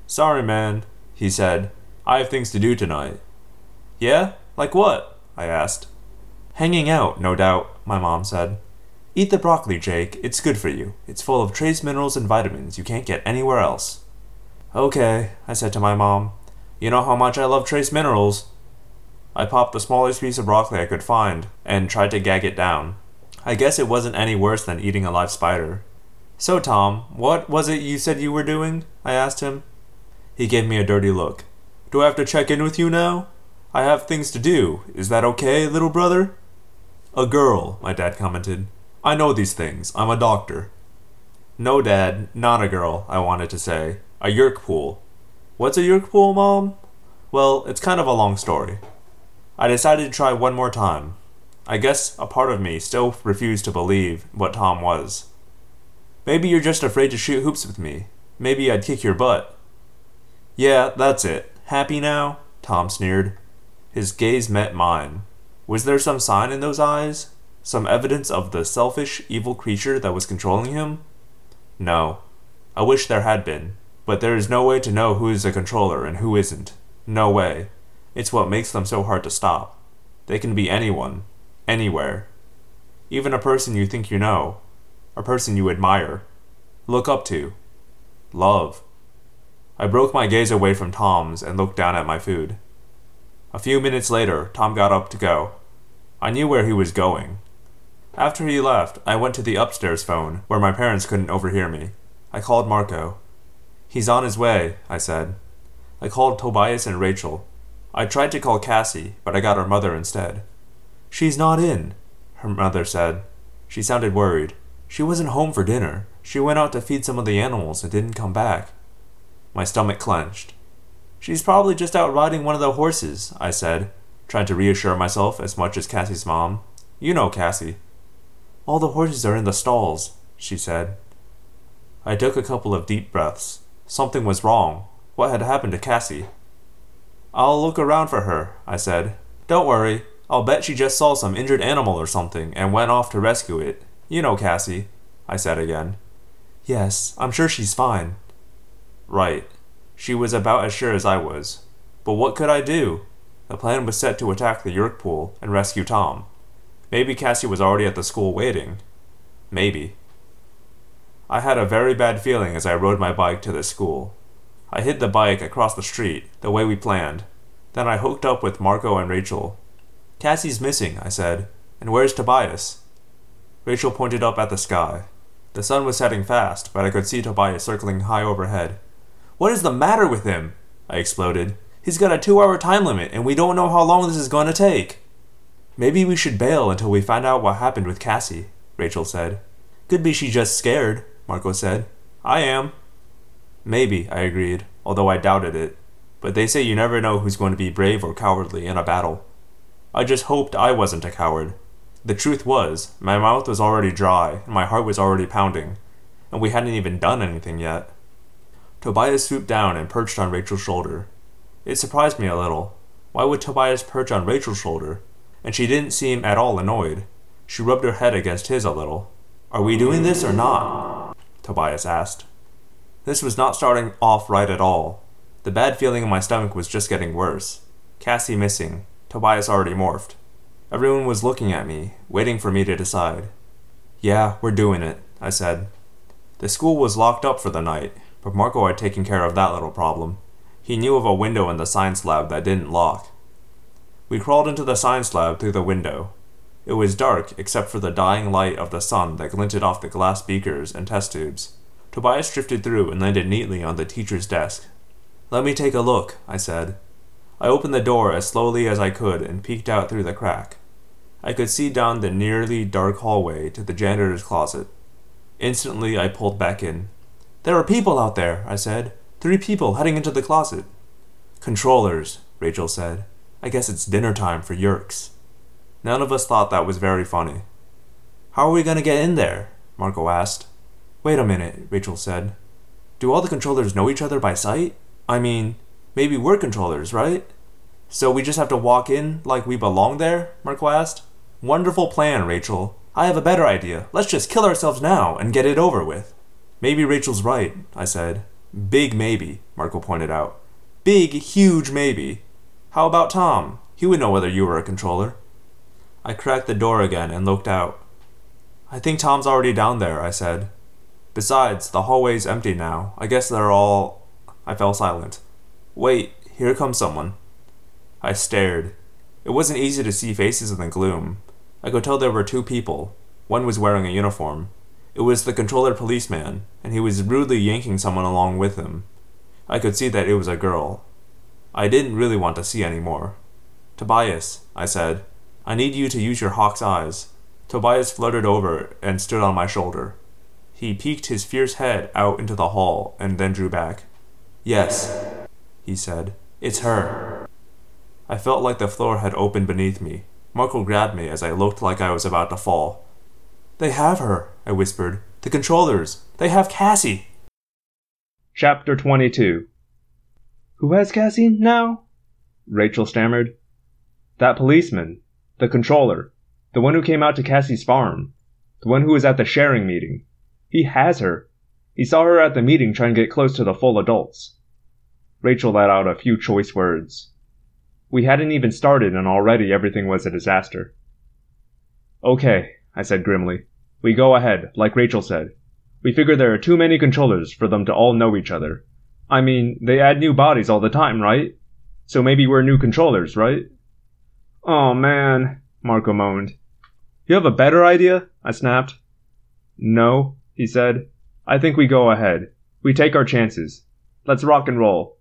Sorry, man, he said. I have things to do tonight. Yeah? Like what? I asked. Hanging out, no doubt, my mom said. Eat the broccoli, Jake. It's good for you. It's full of trace minerals and vitamins you can't get anywhere else. Okay, I said to my mom. You know how much I love trace minerals. I popped the smallest piece of broccoli I could find and tried to gag it down. I guess it wasn't any worse than eating a live spider. So, Tom, what was it you said you were doing? I asked him. He gave me a dirty look. Do I have to check in with you now? I have things to do. Is that okay, little brother? A girl, my dad commented. I know these things. I'm a doctor. No, Dad, not a girl, I wanted to say. A Yeerk pool. What's a Yeerk pool, Mom? Well, it's kind of a long story. I decided to try one more time. I guess a part of me still refused to believe what Tom was. Maybe you're just afraid to shoot hoops with me. Maybe I'd kick your butt. Yeah, that's it. Happy now? Tom sneered. His gaze met mine. Was there some sign in those eyes? Some evidence of the selfish, evil creature that was controlling him? No. I wish there had been. But there is no way to know who is a controller and who isn't. No way. It's what makes them so hard to stop. They can be anyone, anywhere. Even a person you think you know, a person you admire, look up to, love. I broke my gaze away from Tom's and looked down at my food. A few minutes later, Tom got up to go. I knew where he was going. After he left, I went to the upstairs phone, where my parents couldn't overhear me. I called Marco. He's on his way, I said. I called Tobias and Rachel. I tried to call Cassie, but I got her mother instead. She's not in, her mother said. She sounded worried. She wasn't home for dinner. She went out to feed some of the animals and didn't come back. My stomach clenched. She's probably just out riding one of the horses, I said, trying to reassure myself as much as Cassie's mom. You know Cassie. All the horses are in the stalls, she said. I took a couple of deep breaths. Something was wrong. What had happened to Cassie? I'll look around for her, I said. Don't worry. I'll bet she just saw some injured animal or something and went off to rescue it. You know Cassie, I said again. Yes, I'm sure she's fine. Right. She was about as sure as I was. But what could I do? The plan was set to attack the Yeerk pool and rescue Tom. Maybe Cassie was already at the school waiting. Maybe. I had a very bad feeling as I rode my bike to the school. I hid the bike across the street, the way we planned. Then I hooked up with Marco and Rachel. Cassie's missing, I said. And where's Tobias? Rachel pointed up at the sky. The sun was setting fast, but I could see Tobias circling high overhead. What is the matter with him? I exploded. He's got a two hour time limit, and we don't know how long this is going to take. Maybe we should bail until we find out what happened with Cassie, Rachel said. Could be she's just scared, Marco said. I am. Maybe, I agreed, although I doubted it. But they say you never know who's going to be brave or cowardly in a battle. I just hoped I wasn't a coward. The truth was, my mouth was already dry, and my heart was already pounding, and we hadn't even done anything yet. Tobias swooped down and perched on Rachel's shoulder. It surprised me a little. Why would Tobias perch on Rachel's shoulder? And she didn't seem at all annoyed. She rubbed her head against his a little. Are we doing this or not? Tobias asked. This was not starting off right at all. The bad feeling in my stomach was just getting worse. Cassie missing, Tobias already morphed. Everyone was looking at me, waiting for me to decide. Yeah, we're doing it, I said. The school was locked up for the night, but Marco had taken care of that little problem. He knew of a window in the science lab that didn't lock. We crawled into the science lab through the window. It was dark except for the dying light of the sun that glinted off the glass beakers and test tubes. Tobias drifted through and landed neatly on the teacher's desk. Let me take a look, I said. I opened the door as slowly as I could and peeked out through the crack. I could see down the nearly dark hallway to the janitor's closet. Instantly, I pulled back in. There are people out there, I said. Three people heading into the closet. Controllers, Rachel said. I guess it's dinner time for Yeerks. None of us thought that was very funny. How are we going to get in there? Marco asked. Wait a minute, Rachel said. Do all the controllers know each other by sight? I mean, maybe we're controllers, right? So we just have to walk in like we belong there? Marco asked. Wonderful plan, Rachel. I have a better idea. Let's just kill ourselves now and get it over with. Maybe Rachel's right, I said. Big maybe, Marco pointed out. Big, huge maybe. How about Tom? He would know whether you were a controller. I cracked the door again and looked out. I think Tom's already down there, I said. Besides, the hallway's empty now. I guess they're all. I fell silent. Wait, here comes someone. I stared. It wasn't easy to see faces in the gloom. I could tell there were two people. One was wearing a uniform. It was the controller policeman, and he was rudely yanking someone along with him. I could see that it was a girl. I didn't really want to see any more. Tobias, I said, I need you to use your hawk's eyes. Tobias fluttered over and stood on my shoulder. He peeked his fierce head out into the hall and then drew back. Yes, he said, it's her. I felt like the floor had opened beneath me. Marco grabbed me as I looked like I was about to fall. They have her, I whispered. The controllers. They have Cassie. Chapter 22 Who has Cassie now? Rachel stammered. That policeman. The controller. The one who came out to Cassie's farm. The one who was at the sharing meeting. He has her. He saw her at the meeting trying to get close to the full adults. Rachel let out a few choice words. We hadn't even started and already everything was a disaster. Okay, I said grimly. We go ahead, like Rachel said. We figure there are too many controllers for them to all know each other. I mean, they add new bodies all the time, right? So maybe we're new controllers, right? Oh man, Marco moaned. You have a better idea? I snapped. No, he said. I think we go ahead. We take our chances. Let's rock and roll.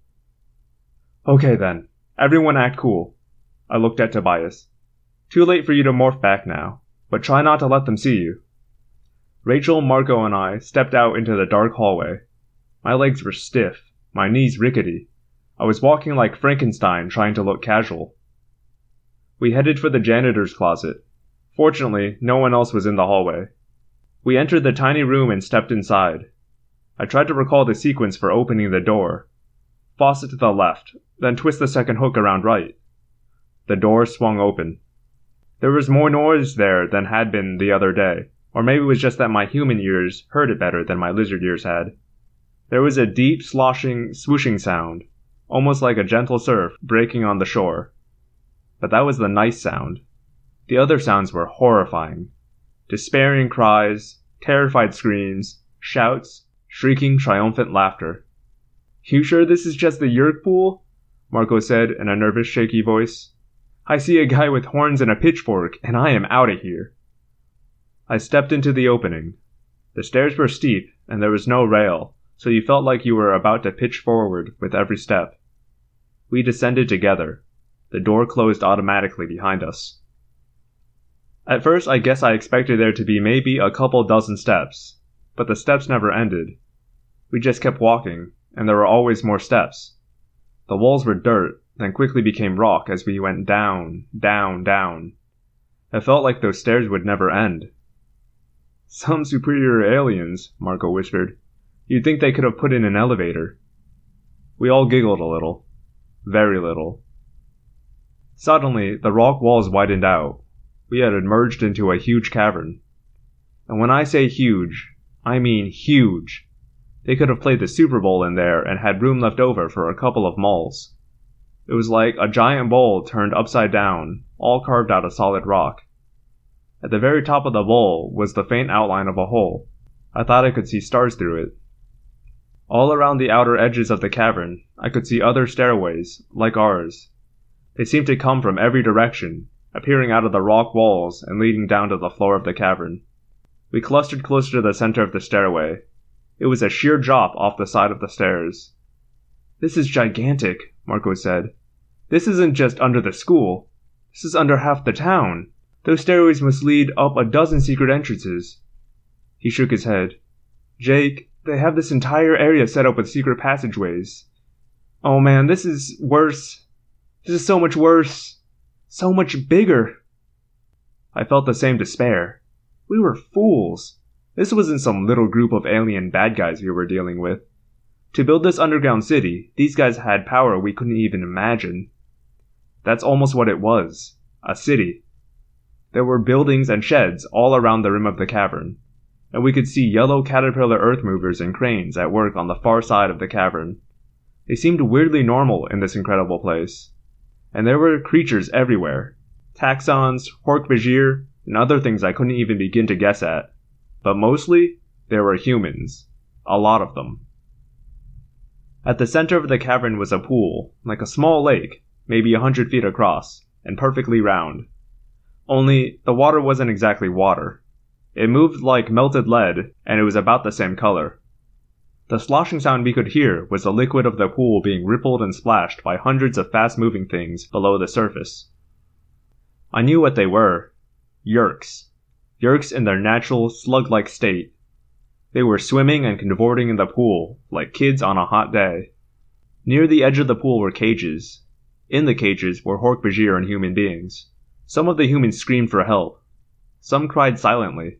Okay then. Everyone act cool. I looked at Tobias. Too late for you to morph back now, but try not to let them see you. Rachel, Marco, and I stepped out into the dark hallway. My legs were stiff, my knees rickety. I was walking like Frankenstein trying to look casual. We headed for the janitor's closet. Fortunately, no one else was in the hallway. We entered the tiny room and stepped inside. I tried to recall the sequence for opening the door. Faucet to the left, then twist the second hook around right. The door swung open. There was more noise there than had been the other day, or maybe it was just that my human ears heard it better than my lizard ears had. There was a deep, sloshing, swooshing sound, almost like a gentle surf breaking on the shore. But that was the nice sound. The other sounds were horrifying. Despairing cries, terrified screams, shouts, shrieking, triumphant laughter. You sure this is just the Yeerk pool? Marco said in a nervous, shaky voice. I see a guy with horns and a pitchfork, and I am out of here. I stepped into the opening. The stairs were steep, and there was no rail, so you felt like you were about to pitch forward with every step. We descended together. The door closed automatically behind us. At first, I guess I expected there to be maybe a couple dozen steps, but the steps never ended. We just kept walking, and there were always more steps. The walls were dirt, then quickly became rock as we went down, down, down. It felt like those stairs would never end. Some superior aliens, Marco whispered. You'd think they could have put in an elevator. We all giggled a little. Very little. Suddenly, the rock walls widened out. We had emerged into a huge cavern. And when I say huge, I mean huge. They could have played the Super Bowl in there and had room left over for a couple of malls. It was like a giant bowl turned upside down, all carved out of solid rock. At the very top of the bowl was the faint outline of a hole. I thought I could see stars through it. All around the outer edges of the cavern, I could see other stairways, like ours. They seemed to come from every direction, appearing out of the rock walls and leading down to the floor of the cavern. We clustered closer to the center of the stairway, it was a sheer drop off the side of the stairs. This is gigantic, Marco said. This isn't just under the school. This is under half the town. Those stairways must lead up a dozen secret entrances. He shook his head. Jake, they have this entire area set up with secret passageways. Oh man, this is worse. This is so much worse. So much bigger. I felt the same despair. We were fools. This wasn't some little group of alien bad guys we were dealing with. To build this underground city, these guys had power we couldn't even imagine. That's almost what it was a city. There were buildings and sheds all around the rim of the cavern, and we could see yellow caterpillar earth movers and cranes at work on the far side of the cavern. They seemed weirdly normal in this incredible place. And there were creatures everywhere Taxxons, Hork-Bajir, and other things I couldn't even begin to guess at. But mostly, there were humans. A lot of them. At the center of the cavern was a pool, like a small lake, maybe a hundred feet across, and perfectly round. Only, the water wasn't exactly water. It moved like melted lead, and it was about the same color. The sloshing sound we could hear was the liquid of the pool being rippled and splashed by hundreds of fast moving things below the surface. I knew what they were Yeerks. Yeerks in their natural, slug like state. They were swimming and convorting in the pool, like kids on a hot day. Near the edge of the pool were cages. In the cages were Hork-Bajir and human beings. Some of the humans screamed for help. Some cried silently.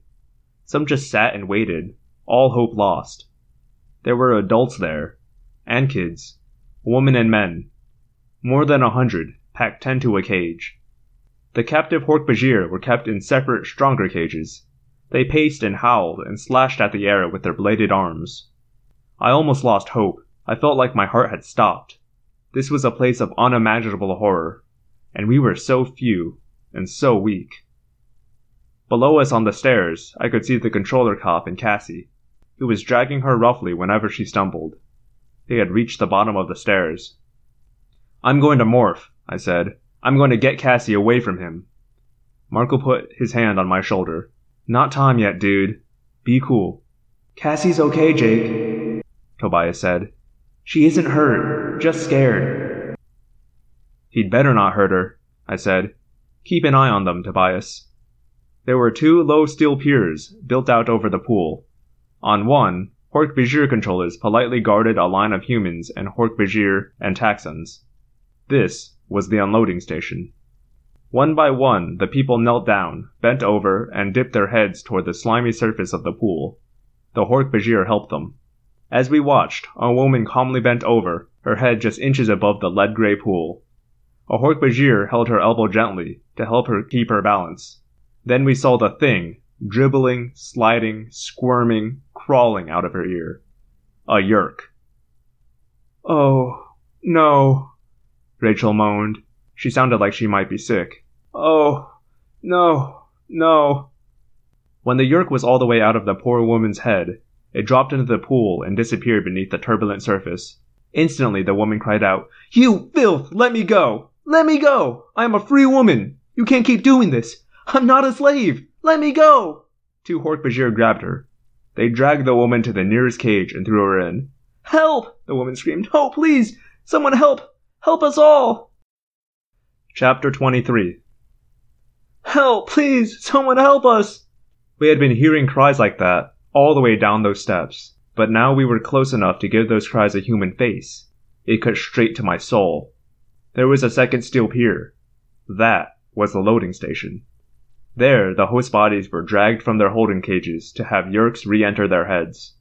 Some just sat and waited, all hope lost. There were adults there, and kids, women and men. More than a hundred, packed ten to a cage. The captive Hork-Bajir were kept in separate, stronger cages. They paced and howled and slashed at the air with their bladed arms. I almost lost hope. I felt like my heart had stopped. This was a place of unimaginable horror, and we were so few and so weak. Below us on the stairs, I could see the controller cop and Cassie, who was dragging her roughly whenever she stumbled. They had reached the bottom of the stairs. I'm going to morph, I said. I'm going to get Cassie away from him. Marco put his hand on my shoulder. Not time yet, dude. Be cool. Cassie's okay, Jake, Tobias said. She isn't hurt, just scared. He'd better not hurt her, I said. Keep an eye on them, Tobias. There were two low steel piers built out over the pool. On one, Hork-Bajir controllers politely guarded a line of humans and Hork-Bajir and Taxxons. This was the unloading station. One by one, the people knelt down, bent over, and dipped their heads toward the slimy surface of the pool. The Hork-Bajir helped them. As we watched, a woman calmly bent over, her head just inches above the lead gray pool. A Hork-Bajir held her elbow gently to help her keep her balance. Then we saw the thing, dribbling, sliding, squirming, crawling out of her ear. A Yeerk. Oh, no, Rachel moaned. She sounded like she might be sick. Oh, no, no. When the Yeerk was all the way out of the poor woman's head, it dropped into the pool and disappeared beneath the turbulent surface. Instantly the woman cried out, You filth! Let me go! Let me go! I am a free woman! You can't keep doing this! I'm not a slave! Let me go! Two Hork-Bajir grabbed her. They dragged the woman to the nearest cage and threw her in. Help! The woman screamed. Oh, please! Someone help! Help us all! Chapter 23 Help! Please! Someone help us! We had been hearing cries like that all the way down those steps, but now we were close enough to give those cries a human face. It cut straight to my soul. There was a second steel pier. That was the loading station. There, the host bodies were dragged from their holding cages to have Yeerks re enter their heads.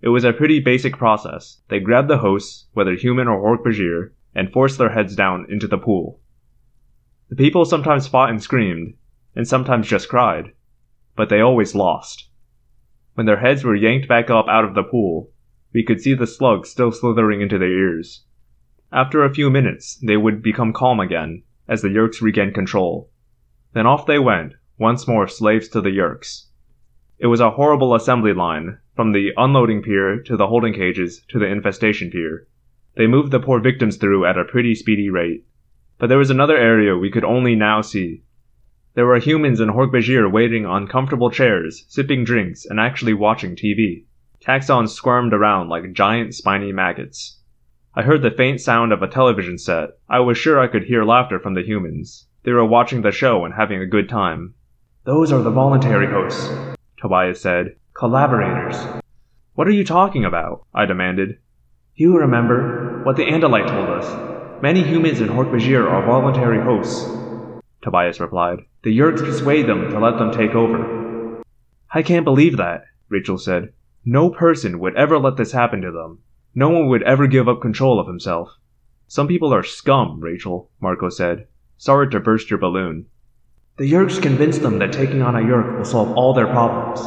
It was a pretty basic process. They grabbed the hosts, whether human or Hork-Bajir, and forced their heads down into the pool. The people sometimes fought and screamed, and sometimes just cried, but they always lost. When their heads were yanked back up out of the pool, we could see the slugs still slithering into their ears. After a few minutes, they would become calm again, as the Yeerks regained control. Then off they went, once more slaves to the Yeerks. It was a horrible assembly line, from the unloading pier to the holding cages to the infestation pier. They moved the poor victims through at a pretty speedy rate. But there was another area we could only now see. There were humans in Hork-Bajir waiting on comfortable chairs, sipping drinks, and actually watching TV. Taxxons squirmed around like giant spiny maggots. I heard the faint sound of a television set. I was sure I could hear laughter from the humans. They were watching the show and having a good time. Those are the voluntary hosts, Tobias said. Collaborators. What are you talking about? I demanded. You remember what the Andalite told us. Many humans in Hork-Bajir are voluntary hosts, Tobias replied. The Yeerks persuade them to let them take over. I can't believe that, Rachel said. No person would ever let this happen to them. No one would ever give up control of himself. Some people are scum, Rachel, Marco said. Sorry to burst your balloon. The Yeerks convinced them that taking on a Yeerk will solve all their problems.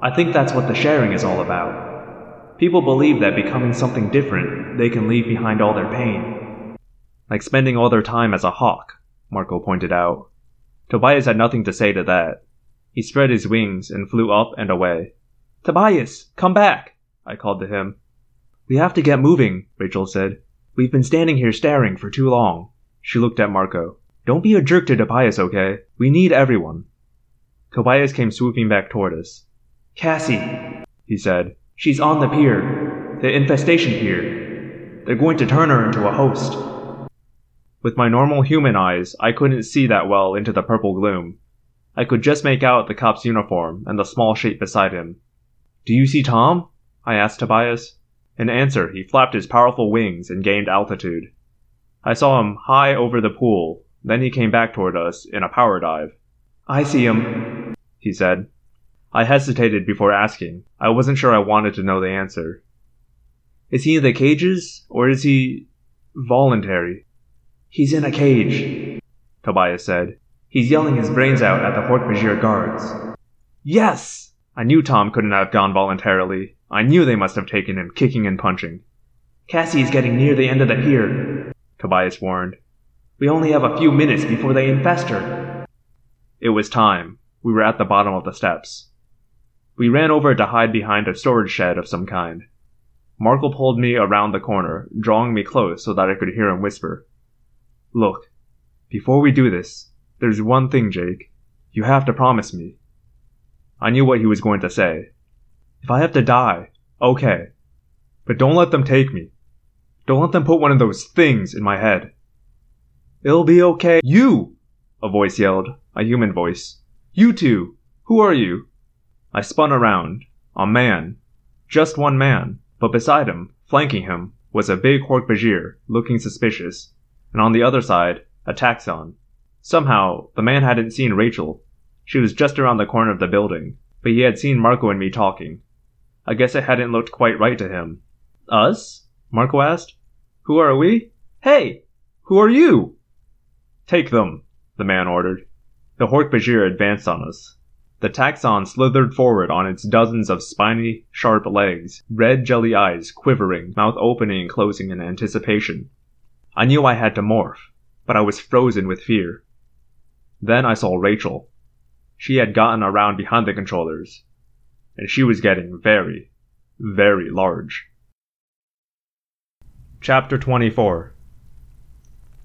I think that's what the sharing is all about. People believe that becoming something different, they can leave behind all their pain. Like spending all their time as a hawk, Marco pointed out. Tobias had nothing to say to that. He spread his wings and flew up and away. Tobias, come back! I called to him. We have to get moving, Rachel said. We've been standing here staring for too long. She looked at Marco. Don't be a jerk to Tobias, okay? We need everyone. Tobias came swooping back toward us. Cassie, he said. She's on the pier. The infestation pier. They're going to turn her into a host. With my normal human eyes, I couldn't see that well into the purple gloom. I could just make out the cop's uniform and the small shape beside him. Do you see Tom? I asked Tobias. In answer, he flapped his powerful wings and gained altitude. I saw him high over the pool, then he came back toward us in a power dive. I see him, he said. I hesitated before asking. I wasn't sure I wanted to know the answer. Is he in the cages, or is he voluntary? He's in a cage, Tobias said. He's yelling his brains out at the Hork-Bajir guards. Yes! I knew Tom couldn't have gone voluntarily. I knew they must have taken him kicking and punching. Cassie is getting near the end of the pier, Tobias warned. We only have a few minutes before they infest her. It was time. We were at the bottom of the steps. We ran over to hide behind a storage shed of some kind. Marco pulled me around the corner, drawing me close so that I could hear him whisper. Look, before we do this, there's one thing, Jake. You have to promise me. I knew what he was going to say. If I have to die, okay. But don't let them take me. Don't let them put one of those things in my head. It'll be okay. You! A voice yelled, a human voice. You two! Who are you? I spun around. A man. Just one man. But beside him, flanking him, was a big Hork-Bajir, looking suspicious. And on the other side, a Taxxon. Somehow, the man hadn't seen Rachel. She was just around the corner of the building, but he had seen Marco and me talking. I guess it hadn't looked quite right to him. Us? Marco asked. Who are we? Hey! Who are you? Take them, the man ordered. The Hork-Bajir advanced on us. The Taxxon slithered forward on its dozens of spiny, sharp legs, red jelly eyes quivering, mouth opening and closing in anticipation. I knew I had to morph, but I was frozen with fear. Then I saw Rachel. She had gotten around behind the controllers, and she was getting very, very large. Chapter 24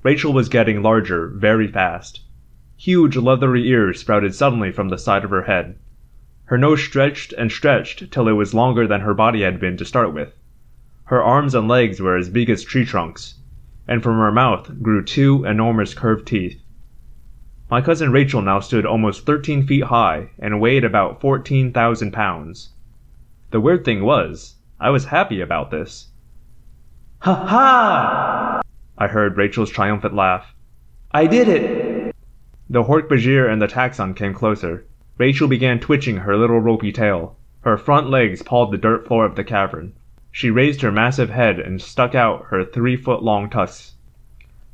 Rachel was getting larger very fast. Huge leathery ears sprouted suddenly from the side of her head. Her nose stretched and stretched till it was longer than her body had been to start with. Her arms and legs were as big as tree trunks, and from her mouth grew two enormous curved teeth. My cousin Rachel now stood almost 13 feet high and weighed about 14,000 pounds. The weird thing was, I was happy about this. Ha ha! I heard Rachel's triumphant laugh. I did it! The Hork-Bajir and the Taxxon came closer. Rachel began twitching her little ropey tail. Her front legs pawed the dirt floor of the cavern. She raised her massive head and stuck out her three foot long tusks.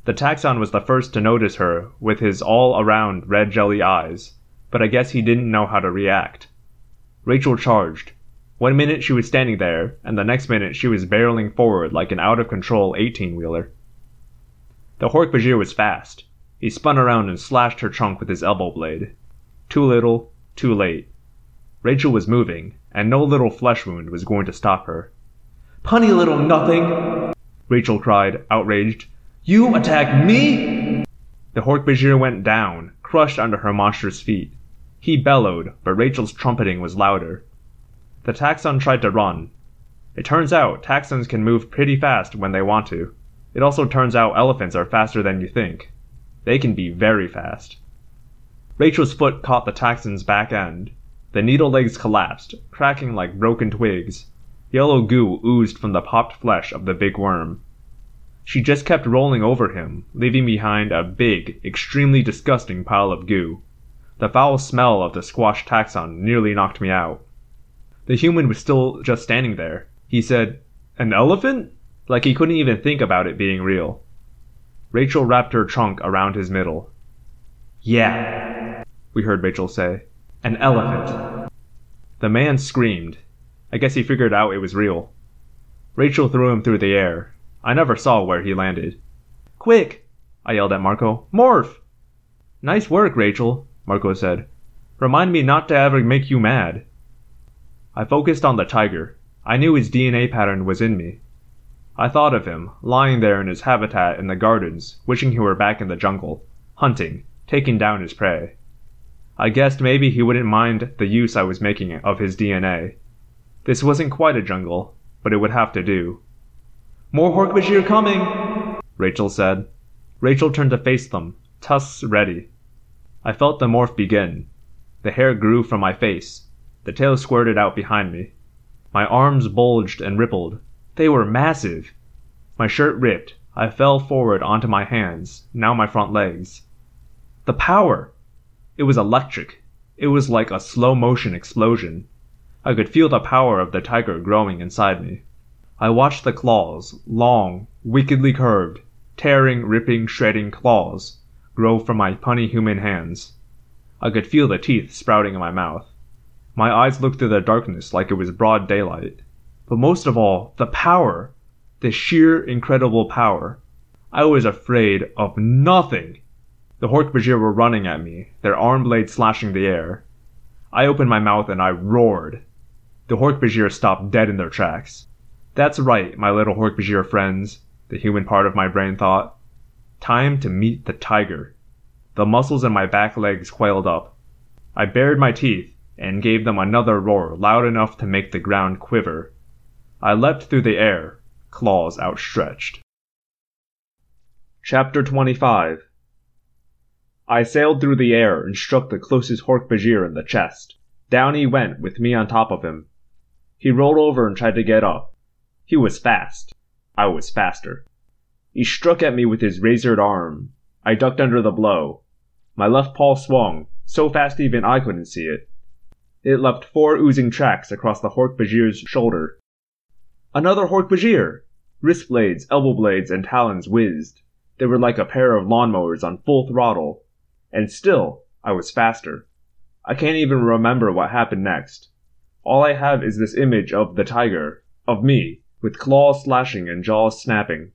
The Taxxon was the first to notice her with his all around red jelly eyes, but I guess he didn't know how to react. Rachel charged. One minute she was standing there, and the next minute she was barreling forward like an out of control 18 wheeler. The Hork-Bajir was fast. He spun around and slashed her trunk with his elbow blade. Too little, too late. Rachel was moving, and no little flesh wound was going to stop her. Punny little nothing! Rachel cried, outraged. You attacked me? The Hork-Bajir went down, crushed under her monster's feet. He bellowed, but Rachel's trumpeting was louder. The Taxxon tried to run. It turns out Taxxons can move pretty fast when they want to. It also turns out elephants are faster than you think. They can be very fast. Rachel's foot caught the Taxxon's back end. The needle legs collapsed, cracking like broken twigs. Yellow goo oozed from the popped flesh of the big worm. She just kept rolling over him, leaving behind a big, extremely disgusting pile of goo. The foul smell of the squashed Taxxon nearly knocked me out. The human was still just standing there. He said, An elephant? Like he couldn't even think about it being real. Rachel wrapped her trunk around his middle. Yeah, we heard Rachel say. An elephant. The man screamed. I guess he figured out it was real. Rachel threw him through the air. I never saw where he landed. Quick! I yelled at Marco. Morph! Nice work, Rachel, Marco said. Remind me not to ever make you mad. I focused on the tiger. I knew his DNA pattern was in me. I thought of him, lying there in his habitat in the gardens, wishing he were back in the jungle, hunting, taking down his prey. I guessed maybe he wouldn't mind the use I was making of his DNA. This wasn't quite a jungle, but it would have to do. More Hork-Bajir coming! Rachel said. Rachel turned to face them, tusks ready. I felt the morph begin. The hair grew from my face. The tail squirted out behind me. My arms bulged and rippled. They were massive. My shirt ripped. I fell forward onto my hands, now my front legs. The power! It was electric. It was like a slow motion explosion. I could feel the power of the tiger growing inside me. I watched the claws, long, wickedly curved, tearing, ripping, shredding claws, grow from my puny human hands. I could feel the teeth sprouting in my mouth. My eyes looked through the darkness like it was broad daylight. But most of all, the power! The sheer, incredible power. I was afraid of nothing. The Hork-Bajir were running at me, their arm blades slashing the air. I opened my mouth and I roared. The Hork-Bajir stopped dead in their tracks. That's right, my little Hork-Bajir friends, the human part of my brain thought. Time to meet the tiger. The muscles in my back legs coiled up. I bared my teeth and gave them another roar loud enough to make the ground quiver. I leapt through the air, claws outstretched. Chapter 25 I sailed through the air and struck the closest Hork-Bajir in the chest. Down he went with me on top of him. He rolled over and tried to get up. He was fast. I was faster. He struck at me with his razored arm. I ducked under the blow. My left paw swung, so fast even I couldn't see it. It left four oozing tracks across the Hork-Bajir's shoulder. Another Hork-Bajir! Wrist blades, elbow blades, and talons whizzed. They were like a pair of lawnmowers on full throttle. And still, I was faster. I can't even remember what happened next. All I have is this image of the tiger, of me, with claws slashing and jaws snapping.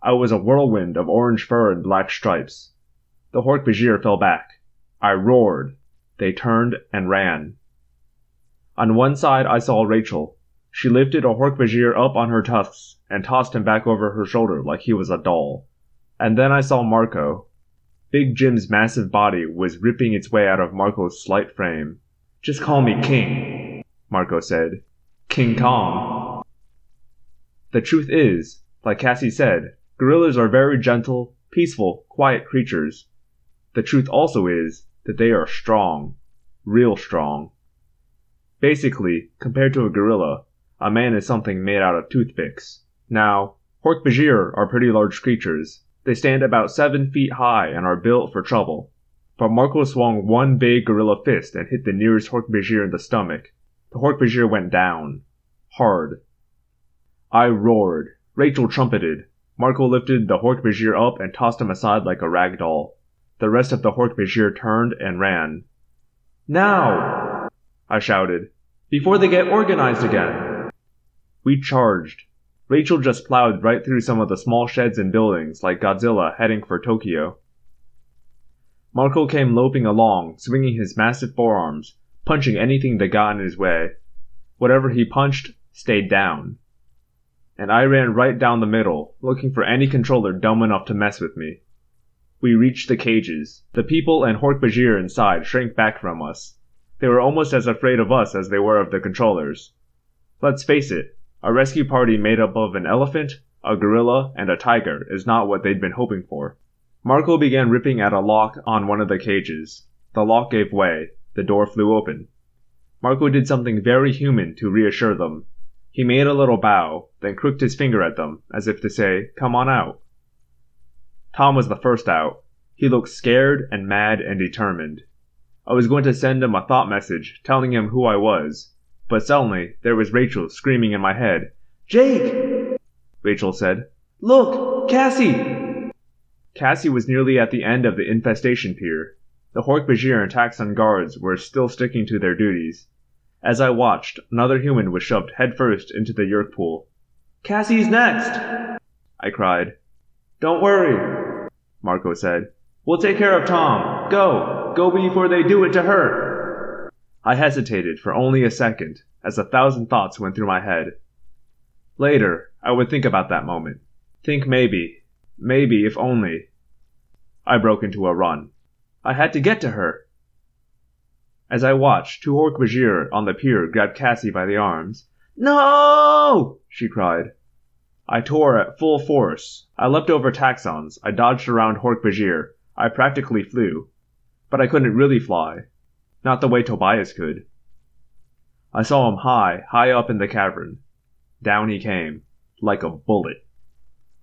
I was a whirlwind of orange fur and black stripes. The Hork-Bajir fell back. I roared. They turned and ran. On one side I saw Rachel. She lifted a Hork-Bajir up on her tusks and tossed him back over her shoulder like he was a doll. And then I saw Marco. Big Jim's massive body was ripping its way out of Marco's slight frame. Just call me King, Marco said. King Kong. The truth is, like Cassie said, gorillas are very gentle, peaceful, quiet creatures. The truth also is that they are strong. Real strong. Basically, compared to a gorilla, a man is something made out of toothpicks. Now, Hork-Bajir are pretty large creatures. They stand about seven feet high and are built for trouble. But Marco swung one big gorilla fist and hit the nearest Hork-Bajir in the stomach. The Hork-Bajir went down. Hard. I roared. Rachel trumpeted. Marco lifted the Hork-Bajir up and tossed him aside like a rag doll. The rest of the Hork-Bajir turned and ran. Now! I shouted. Before they get organized again! We charged. Rachel just plowed right through some of the small sheds and buildings like Godzilla heading for Tokyo. Marco came loping along, swinging his massive forearms, punching anything that got in his way. Whatever he punched stayed down. And I ran right down the middle, looking for any controller dumb enough to mess with me. We reached the cages. The people and Hork-Bajir inside shrank back from us. They were almost as afraid of us as they were of the controllers. Let's face it, a rescue party made up of an elephant, a gorilla, and a tiger is not what they'd been hoping for. Marco began ripping at a lock on one of the cages. The lock gave way. The door flew open. Marco did something very human to reassure them. He made a little bow, then crooked his finger at them, as if to say, Come on out. Tom was the first out. He looked scared and mad and determined. I was going to send him a thought message telling him who I was, but suddenly there was Rachel screaming in my head. Jake! Rachel said. Look! Cassie! Cassie was nearly at the end of the infestation pier. The Hork-Bajir and Taxxon guards were still sticking to their duties. As I watched, another human was shoved headfirst into the Yeerk pool. Cassie's next! I cried. Don't worry, Marco said. We'll take care of Tom. Go! Go before they do it to her! I hesitated for only a second, as a thousand thoughts went through my head. Later, I would think about that moment. Think maybe, maybe if only. I broke into a run. I had to get to her. As I watched, two Hork-Bajir on the pier grabbed Cassie by the arms. No! she cried. I tore at full force. I leapt over Taxxons. I dodged around Hork-Bajir. I practically flew. But I couldn't really fly. Not the way Tobias could. I saw him high, high up in the cavern. Down he came, like a bullet.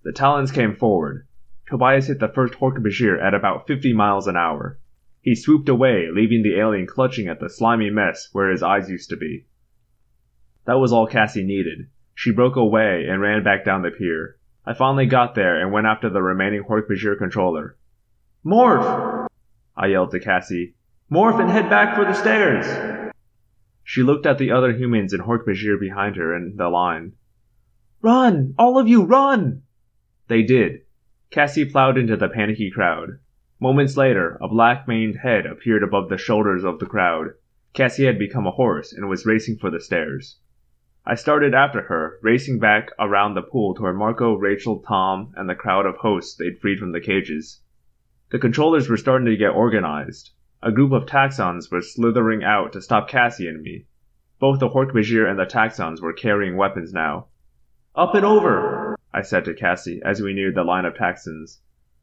The Talons came forward. Tobias hit the first Hork-Bajir at about 50 miles an hour. He swooped away, leaving the alien clutching at the slimy mess where his eyes used to be. That was all Cassie needed. She broke away and ran back down the pier. I finally got there and went after the remaining Hork-Bajir controller. Morph! I yelled to Cassie. Morph and head back for the stairs! She looked at the other humans and Hork-Bajir behind her in the line. Run! All of you, run! They did. Cassie plowed into the panicky crowd. Moments later, a black maned head appeared above the shoulders of the crowd. Cassie had become a horse and was racing for the stairs. I started after her, racing back around the pool toward Marco, Rachel, Tom, and the crowd of hosts they'd freed from the cages. The controllers were starting to get organized. A group of Taxxons was slithering out to stop Cassie and me. Both the Hork-Bajir and the Taxxons were carrying weapons now. Up and over! I said to Cassie as we neared the line of Taxxons.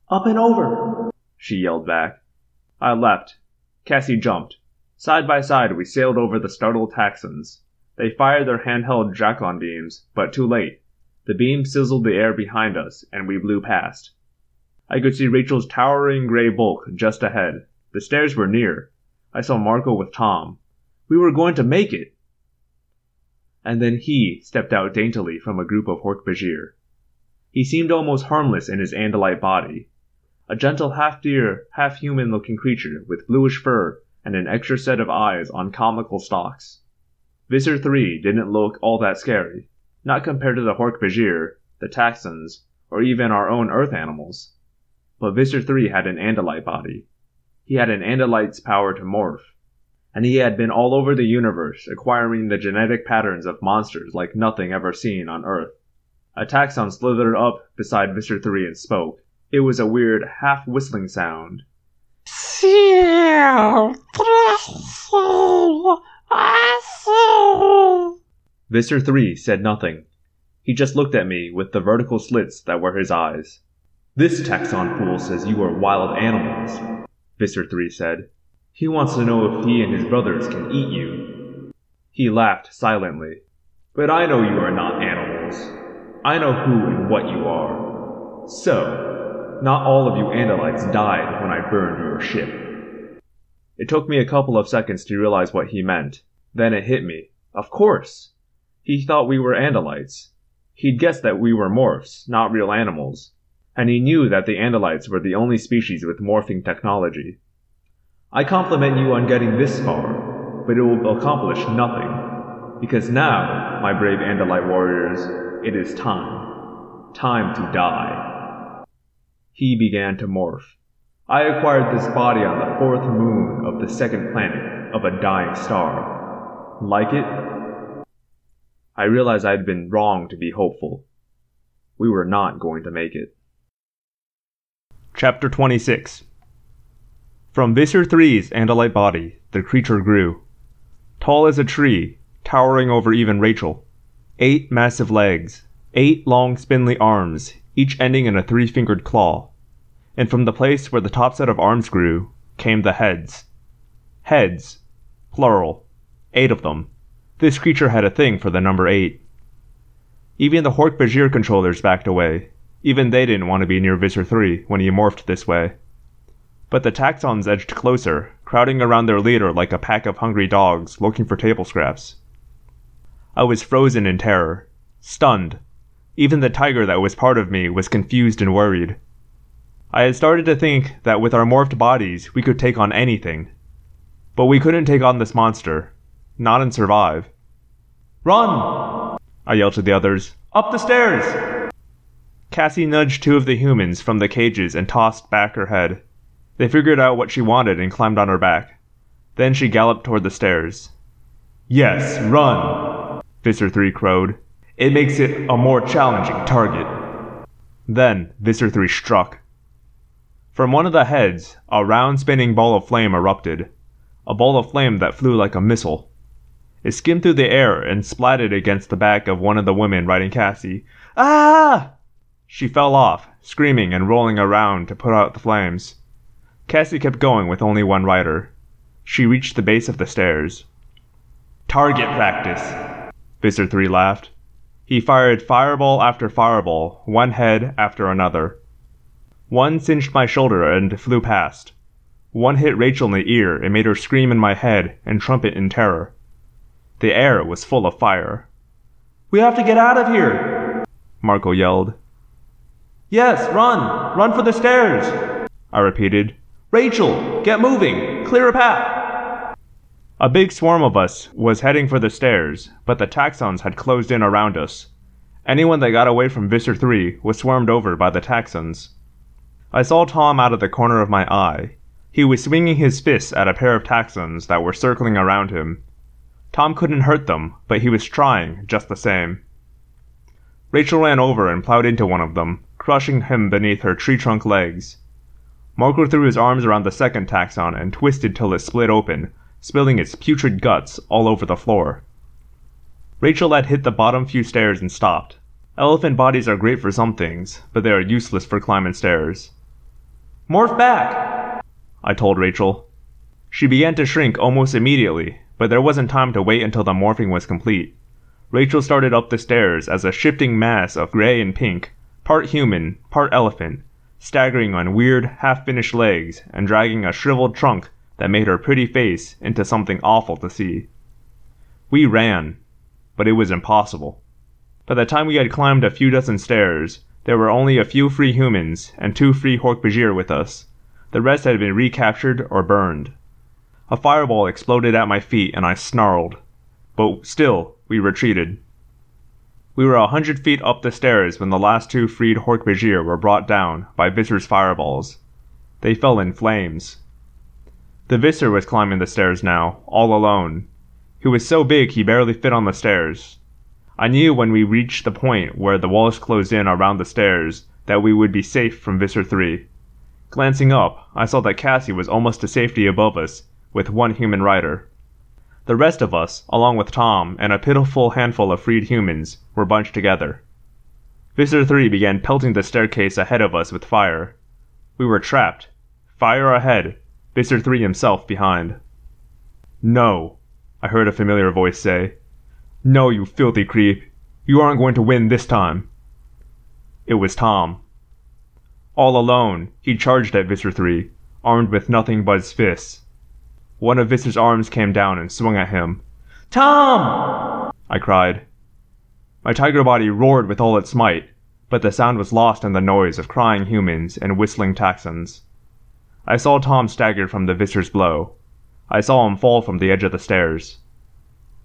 Up and over! She yelled back. I leapt. Cassie jumped. Side by side we sailed over the startled Taxxons. They fired their handheld Dracon beams, but too late. The beam sizzled the air behind us, and we blew past. I could see Rachel's towering gray bulk just ahead. The stairs were near. I saw Marco with Tom. We were going to make it! And then he stepped out daintily from a group of Hork-Bajir. He seemed almost harmless in his Andalite body. A gentle half deer, half human looking creature with bluish fur and an extra set of eyes on comical stalks. Visser 3 didn't look all that scary, not compared to the Hork-Bajir, the Taxxons, or even our own Earth animals. But Visser 3 had an Andalite body. He had an Andalite's power to morph. And he had been all over the universe, acquiring the genetic patterns of monsters like nothing ever seen on Earth. A Taxxon slithered up beside Visser 3 and spoke. It was a weird, half whistling sound. Visser 3 said nothing. He just looked at me with the vertical slits that were his eyes. This taxxon fool says you are wild animals, Visser 3 said. He wants to know if he and his brothers can eat you. He laughed silently. But I know you are not animals. I know who and what you are. So, not all of you Andalites died when I burned your ship. It took me a couple of seconds to realize what he meant. Then it hit me. Of course! He thought we were Andalites. He'd guessed that we were morphs, not real animals. And he knew that the Andalites were the only species with morphing technology. I compliment you on getting this far, but it will accomplish nothing. Because now, my brave Andalite warriors, it is time. Time to die. He began to morph. I acquired this body on the fourth moon of the second planet of a dying star. Like it? I realized I'd been wrong to be hopeful. We were not going to make it. Chapter 26 From Visser 3's Andalite body, the creature grew. Tall as a tree, towering over even Rachel. Eight massive legs, eight long spindly arms, each ending in a three fingered claw. And from the place where the top set of arms grew, came the heads. Heads. Plural. Eight of them. This creature had a thing for the number eight. Even the Hork-Bajir controllers backed away. Even they didn't want to be near Visser 3 when he morphed this way. But the taxxons edged closer, crowding around their leader like a pack of hungry dogs looking for table scraps. I was frozen in terror, stunned. Even the tiger that was part of me was confused and worried. I had started to think that with our morphed bodies we could take on anything. But we couldn't take on this monster, not and survive. Run! I yelled to the others. Up the stairs! Cassie nudged two of the humans from the cages and tossed back her head. They figured out what she wanted and climbed on her back. Then she galloped toward the stairs. Yes, run! Visser 3 crowed. It makes it a more challenging target. Then Visser 3 struck. From one of the heads, a round spinning ball of flame erupted. A ball of flame that flew like a missile. It skimmed through the air and splatted against the back of one of the women riding Cassie. Ah! She fell off, screaming and rolling around to put out the flames. Cassie kept going with only one rider. She reached the base of the stairs. Target practice, Visser 3 laughed. He fired fireball after fireball, one head after another. One singed my shoulder and flew past. One hit Rachel in the ear and made her scream in my head and trumpet in terror. The air was full of fire. We have to get out of here, Marco yelled. Yes, run! Run for the stairs! I repeated. Rachel, get moving! Clear a path! A big swarm of us was heading for the stairs, but the Taxxons had closed in around us. Anyone that got away from Visser 3 was swarmed over by the Taxxons. I saw Tom out of the corner of my eye. He was swinging his fists at a pair of Taxxons that were circling around him. Tom couldn't hurt them, but he was trying just the same. Rachel ran over and plowed into one of them, crushing him beneath her tree trunk legs. Marco threw his arms around the second Taxxon and twisted till it split open, spilling its putrid guts all over the floor. Rachel had hit the bottom few stairs and stopped. Elephant bodies are great for some things, but they are useless for climbing stairs. Morph back! I told Rachel. She began to shrink almost immediately, but there wasn't time to wait until the morphing was complete. Rachel started up the stairs as a shifting mass of gray and pink, part human, part elephant, staggering on weird, half finished legs and dragging a shriveled trunk that made her pretty face into something awful to see. We ran, but it was impossible. By the time we had climbed a few dozen stairs, there were only a few free humans and two free Hork-Bajir with us. The rest had been recaptured or burned. A fireball exploded at my feet and I snarled. But still, we retreated. We were a hundred feet up the stairs when the last two freed Hork-Bajir were brought down by Visser's fireballs. They fell in flames. The Visser was climbing the stairs now, all alone. He was so big he barely fit on the stairs. I knew when we reached the point where the walls closed in around the stairs that we would be safe from Visser 3. Glancing up, I saw that Cassie was almost to safety above us, with one human rider. The rest of us, along with Tom and a pitiful handful of freed humans, were bunched together. Visser 3 began pelting the staircase ahead of us with fire. We were trapped. Fire ahead, Visser 3 himself behind. No, I heard a familiar voice say. No, you filthy creep. You aren't going to win this time. It was Tom. All alone, he charged at Visser 3, armed with nothing but his fists. One of Visser's arms came down and swung at him. Tom! I cried. My tiger body roared with all its might, but the sound was lost in the noise of crying humans and whistling Taxxons. I saw Tom stagger from the Visser's blow. I saw him fall from the edge of the stairs.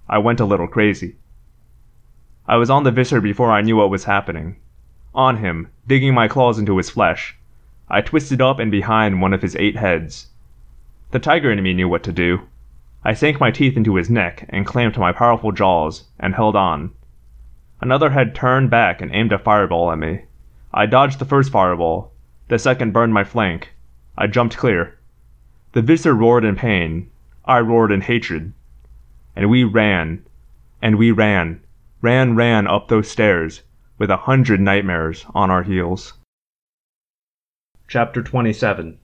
I went a little crazy. I was on the Visser before I knew what was happening. On him, digging my claws into his flesh. I twisted up and behind one of his eight heads. The tiger in me knew what to do. I sank my teeth into his neck and clamped my powerful jaws and held on. Another head turned back and aimed a fireball at me. I dodged the first fireball. The second burned my flank. I jumped clear. The Visser roared in pain. I roared in hatred. And we ran. And we ran. Ran, ran up those stairs, with a hundred nightmares on our heels. Chapter 27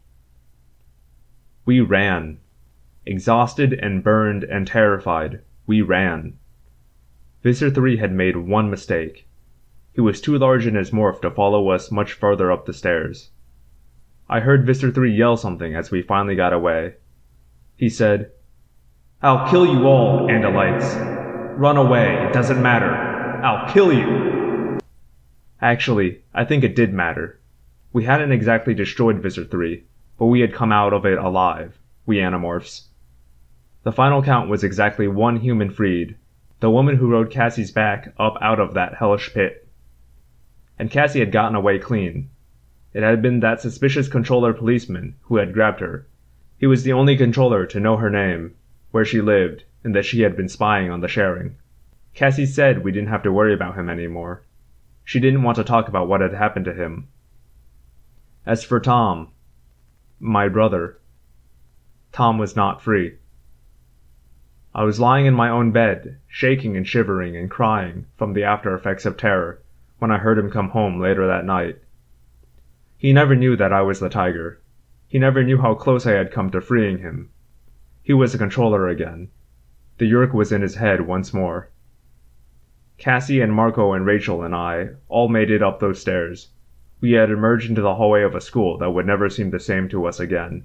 we ran. Exhausted and burned and terrified, we ran. Visser 3 had made one mistake. He was too large in his morph to follow us much farther up the stairs. I heard Visser 3 yell something as we finally got away. He said, I'll kill you all, Andalites. Run away, it doesn't matter. I'll kill you. Actually, I think it did matter. We hadn't exactly destroyed Visser 3, but we had come out of it alive, we Animorphs. The final count was exactly one human freed, the woman who rode Cassie's back up out of that hellish pit. And Cassie had gotten away clean. It had been that suspicious controller policeman who had grabbed her. He was the only controller to know her name, where she lived, and that she had been spying on the sharing. Cassie said we didn't have to worry about him anymore. She didn't want to talk about what had happened to him. As for Tom, my brother, Tom was not free. I was lying in my own bed, shaking and shivering and crying from the after effects of terror when I heard him come home later that night. He never knew that I was the tiger. He never knew how close I had come to freeing him. He was a controller again. The Yeerk was in his head once more. Cassie and Marco and Rachel and I all made it up those stairs. We had emerged into the hallway of a school that would never seem the same to us again.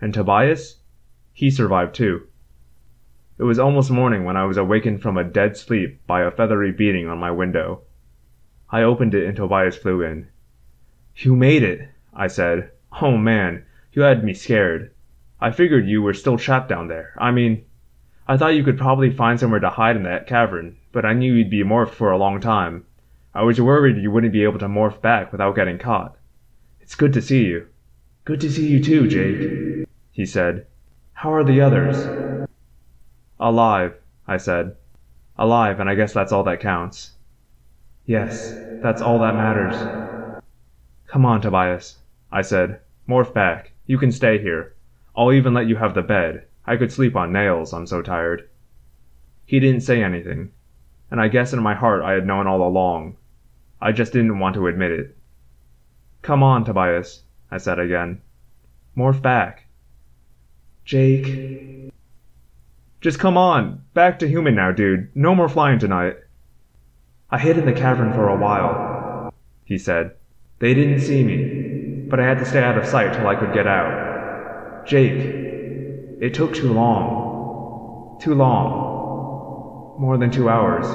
And Tobias? He survived too. It was almost morning when I was awakened from a dead sleep by a feathery beating on my window. I opened it and Tobias flew in. You made it, I said. Oh man, you had me scared. I figured you were still trapped down there. I mean, I thought you could probably find somewhere to hide in that cavern, but I knew you'd be morphed for a long time. I was worried you wouldn't be able to morph back without getting caught. It's good to see you. Good to see you too, Jake, he said. How are the others? Alive, I said. Alive, and I guess that's all that counts. Yes, that's all that matters. Come on, Tobias, I said. Morph back. You can stay here. I'll even let you have the bed. I could sleep on nails, I'm so tired. He didn't say anything, and I guess in my heart I had known all along. I just didn't want to admit it. Come on, Tobias, I said again. Morph back. Jake. Just come on. Back to human now, dude. No more flying tonight. I hid in the cavern for a while, he said. They didn't see me, but I had to stay out of sight till I could get out. Jake, it took too long. Too long. More than two hours.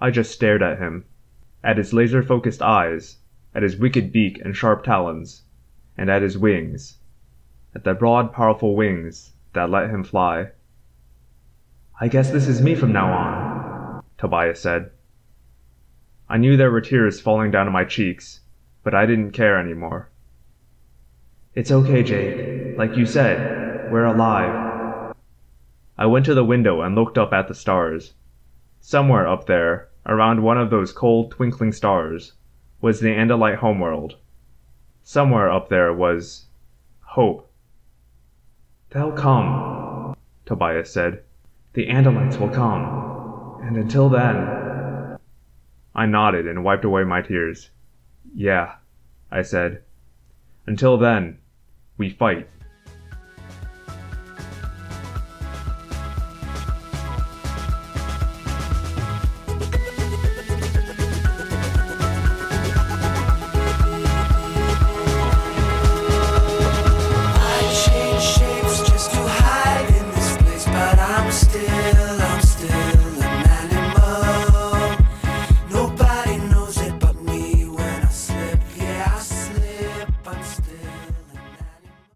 I just stared at him, at his laser focused eyes, at his wicked beak and sharp talons, and at his wings, at the broad, powerful wings that let him fly. I guess this is me from now on, Tobias said. I knew there were tears falling down my cheeks, but I didn't care anymore. It's okay, Jake. Like you said, we're alive. I went to the window and looked up at the stars. Somewhere up there, around one of those cold, twinkling stars, was the Andalite homeworld. Somewhere up there was hope. They'll come, Tobias said. The Andalites will come. And until then. I nodded and wiped away my tears. Yeah, I said. Until then, we fight.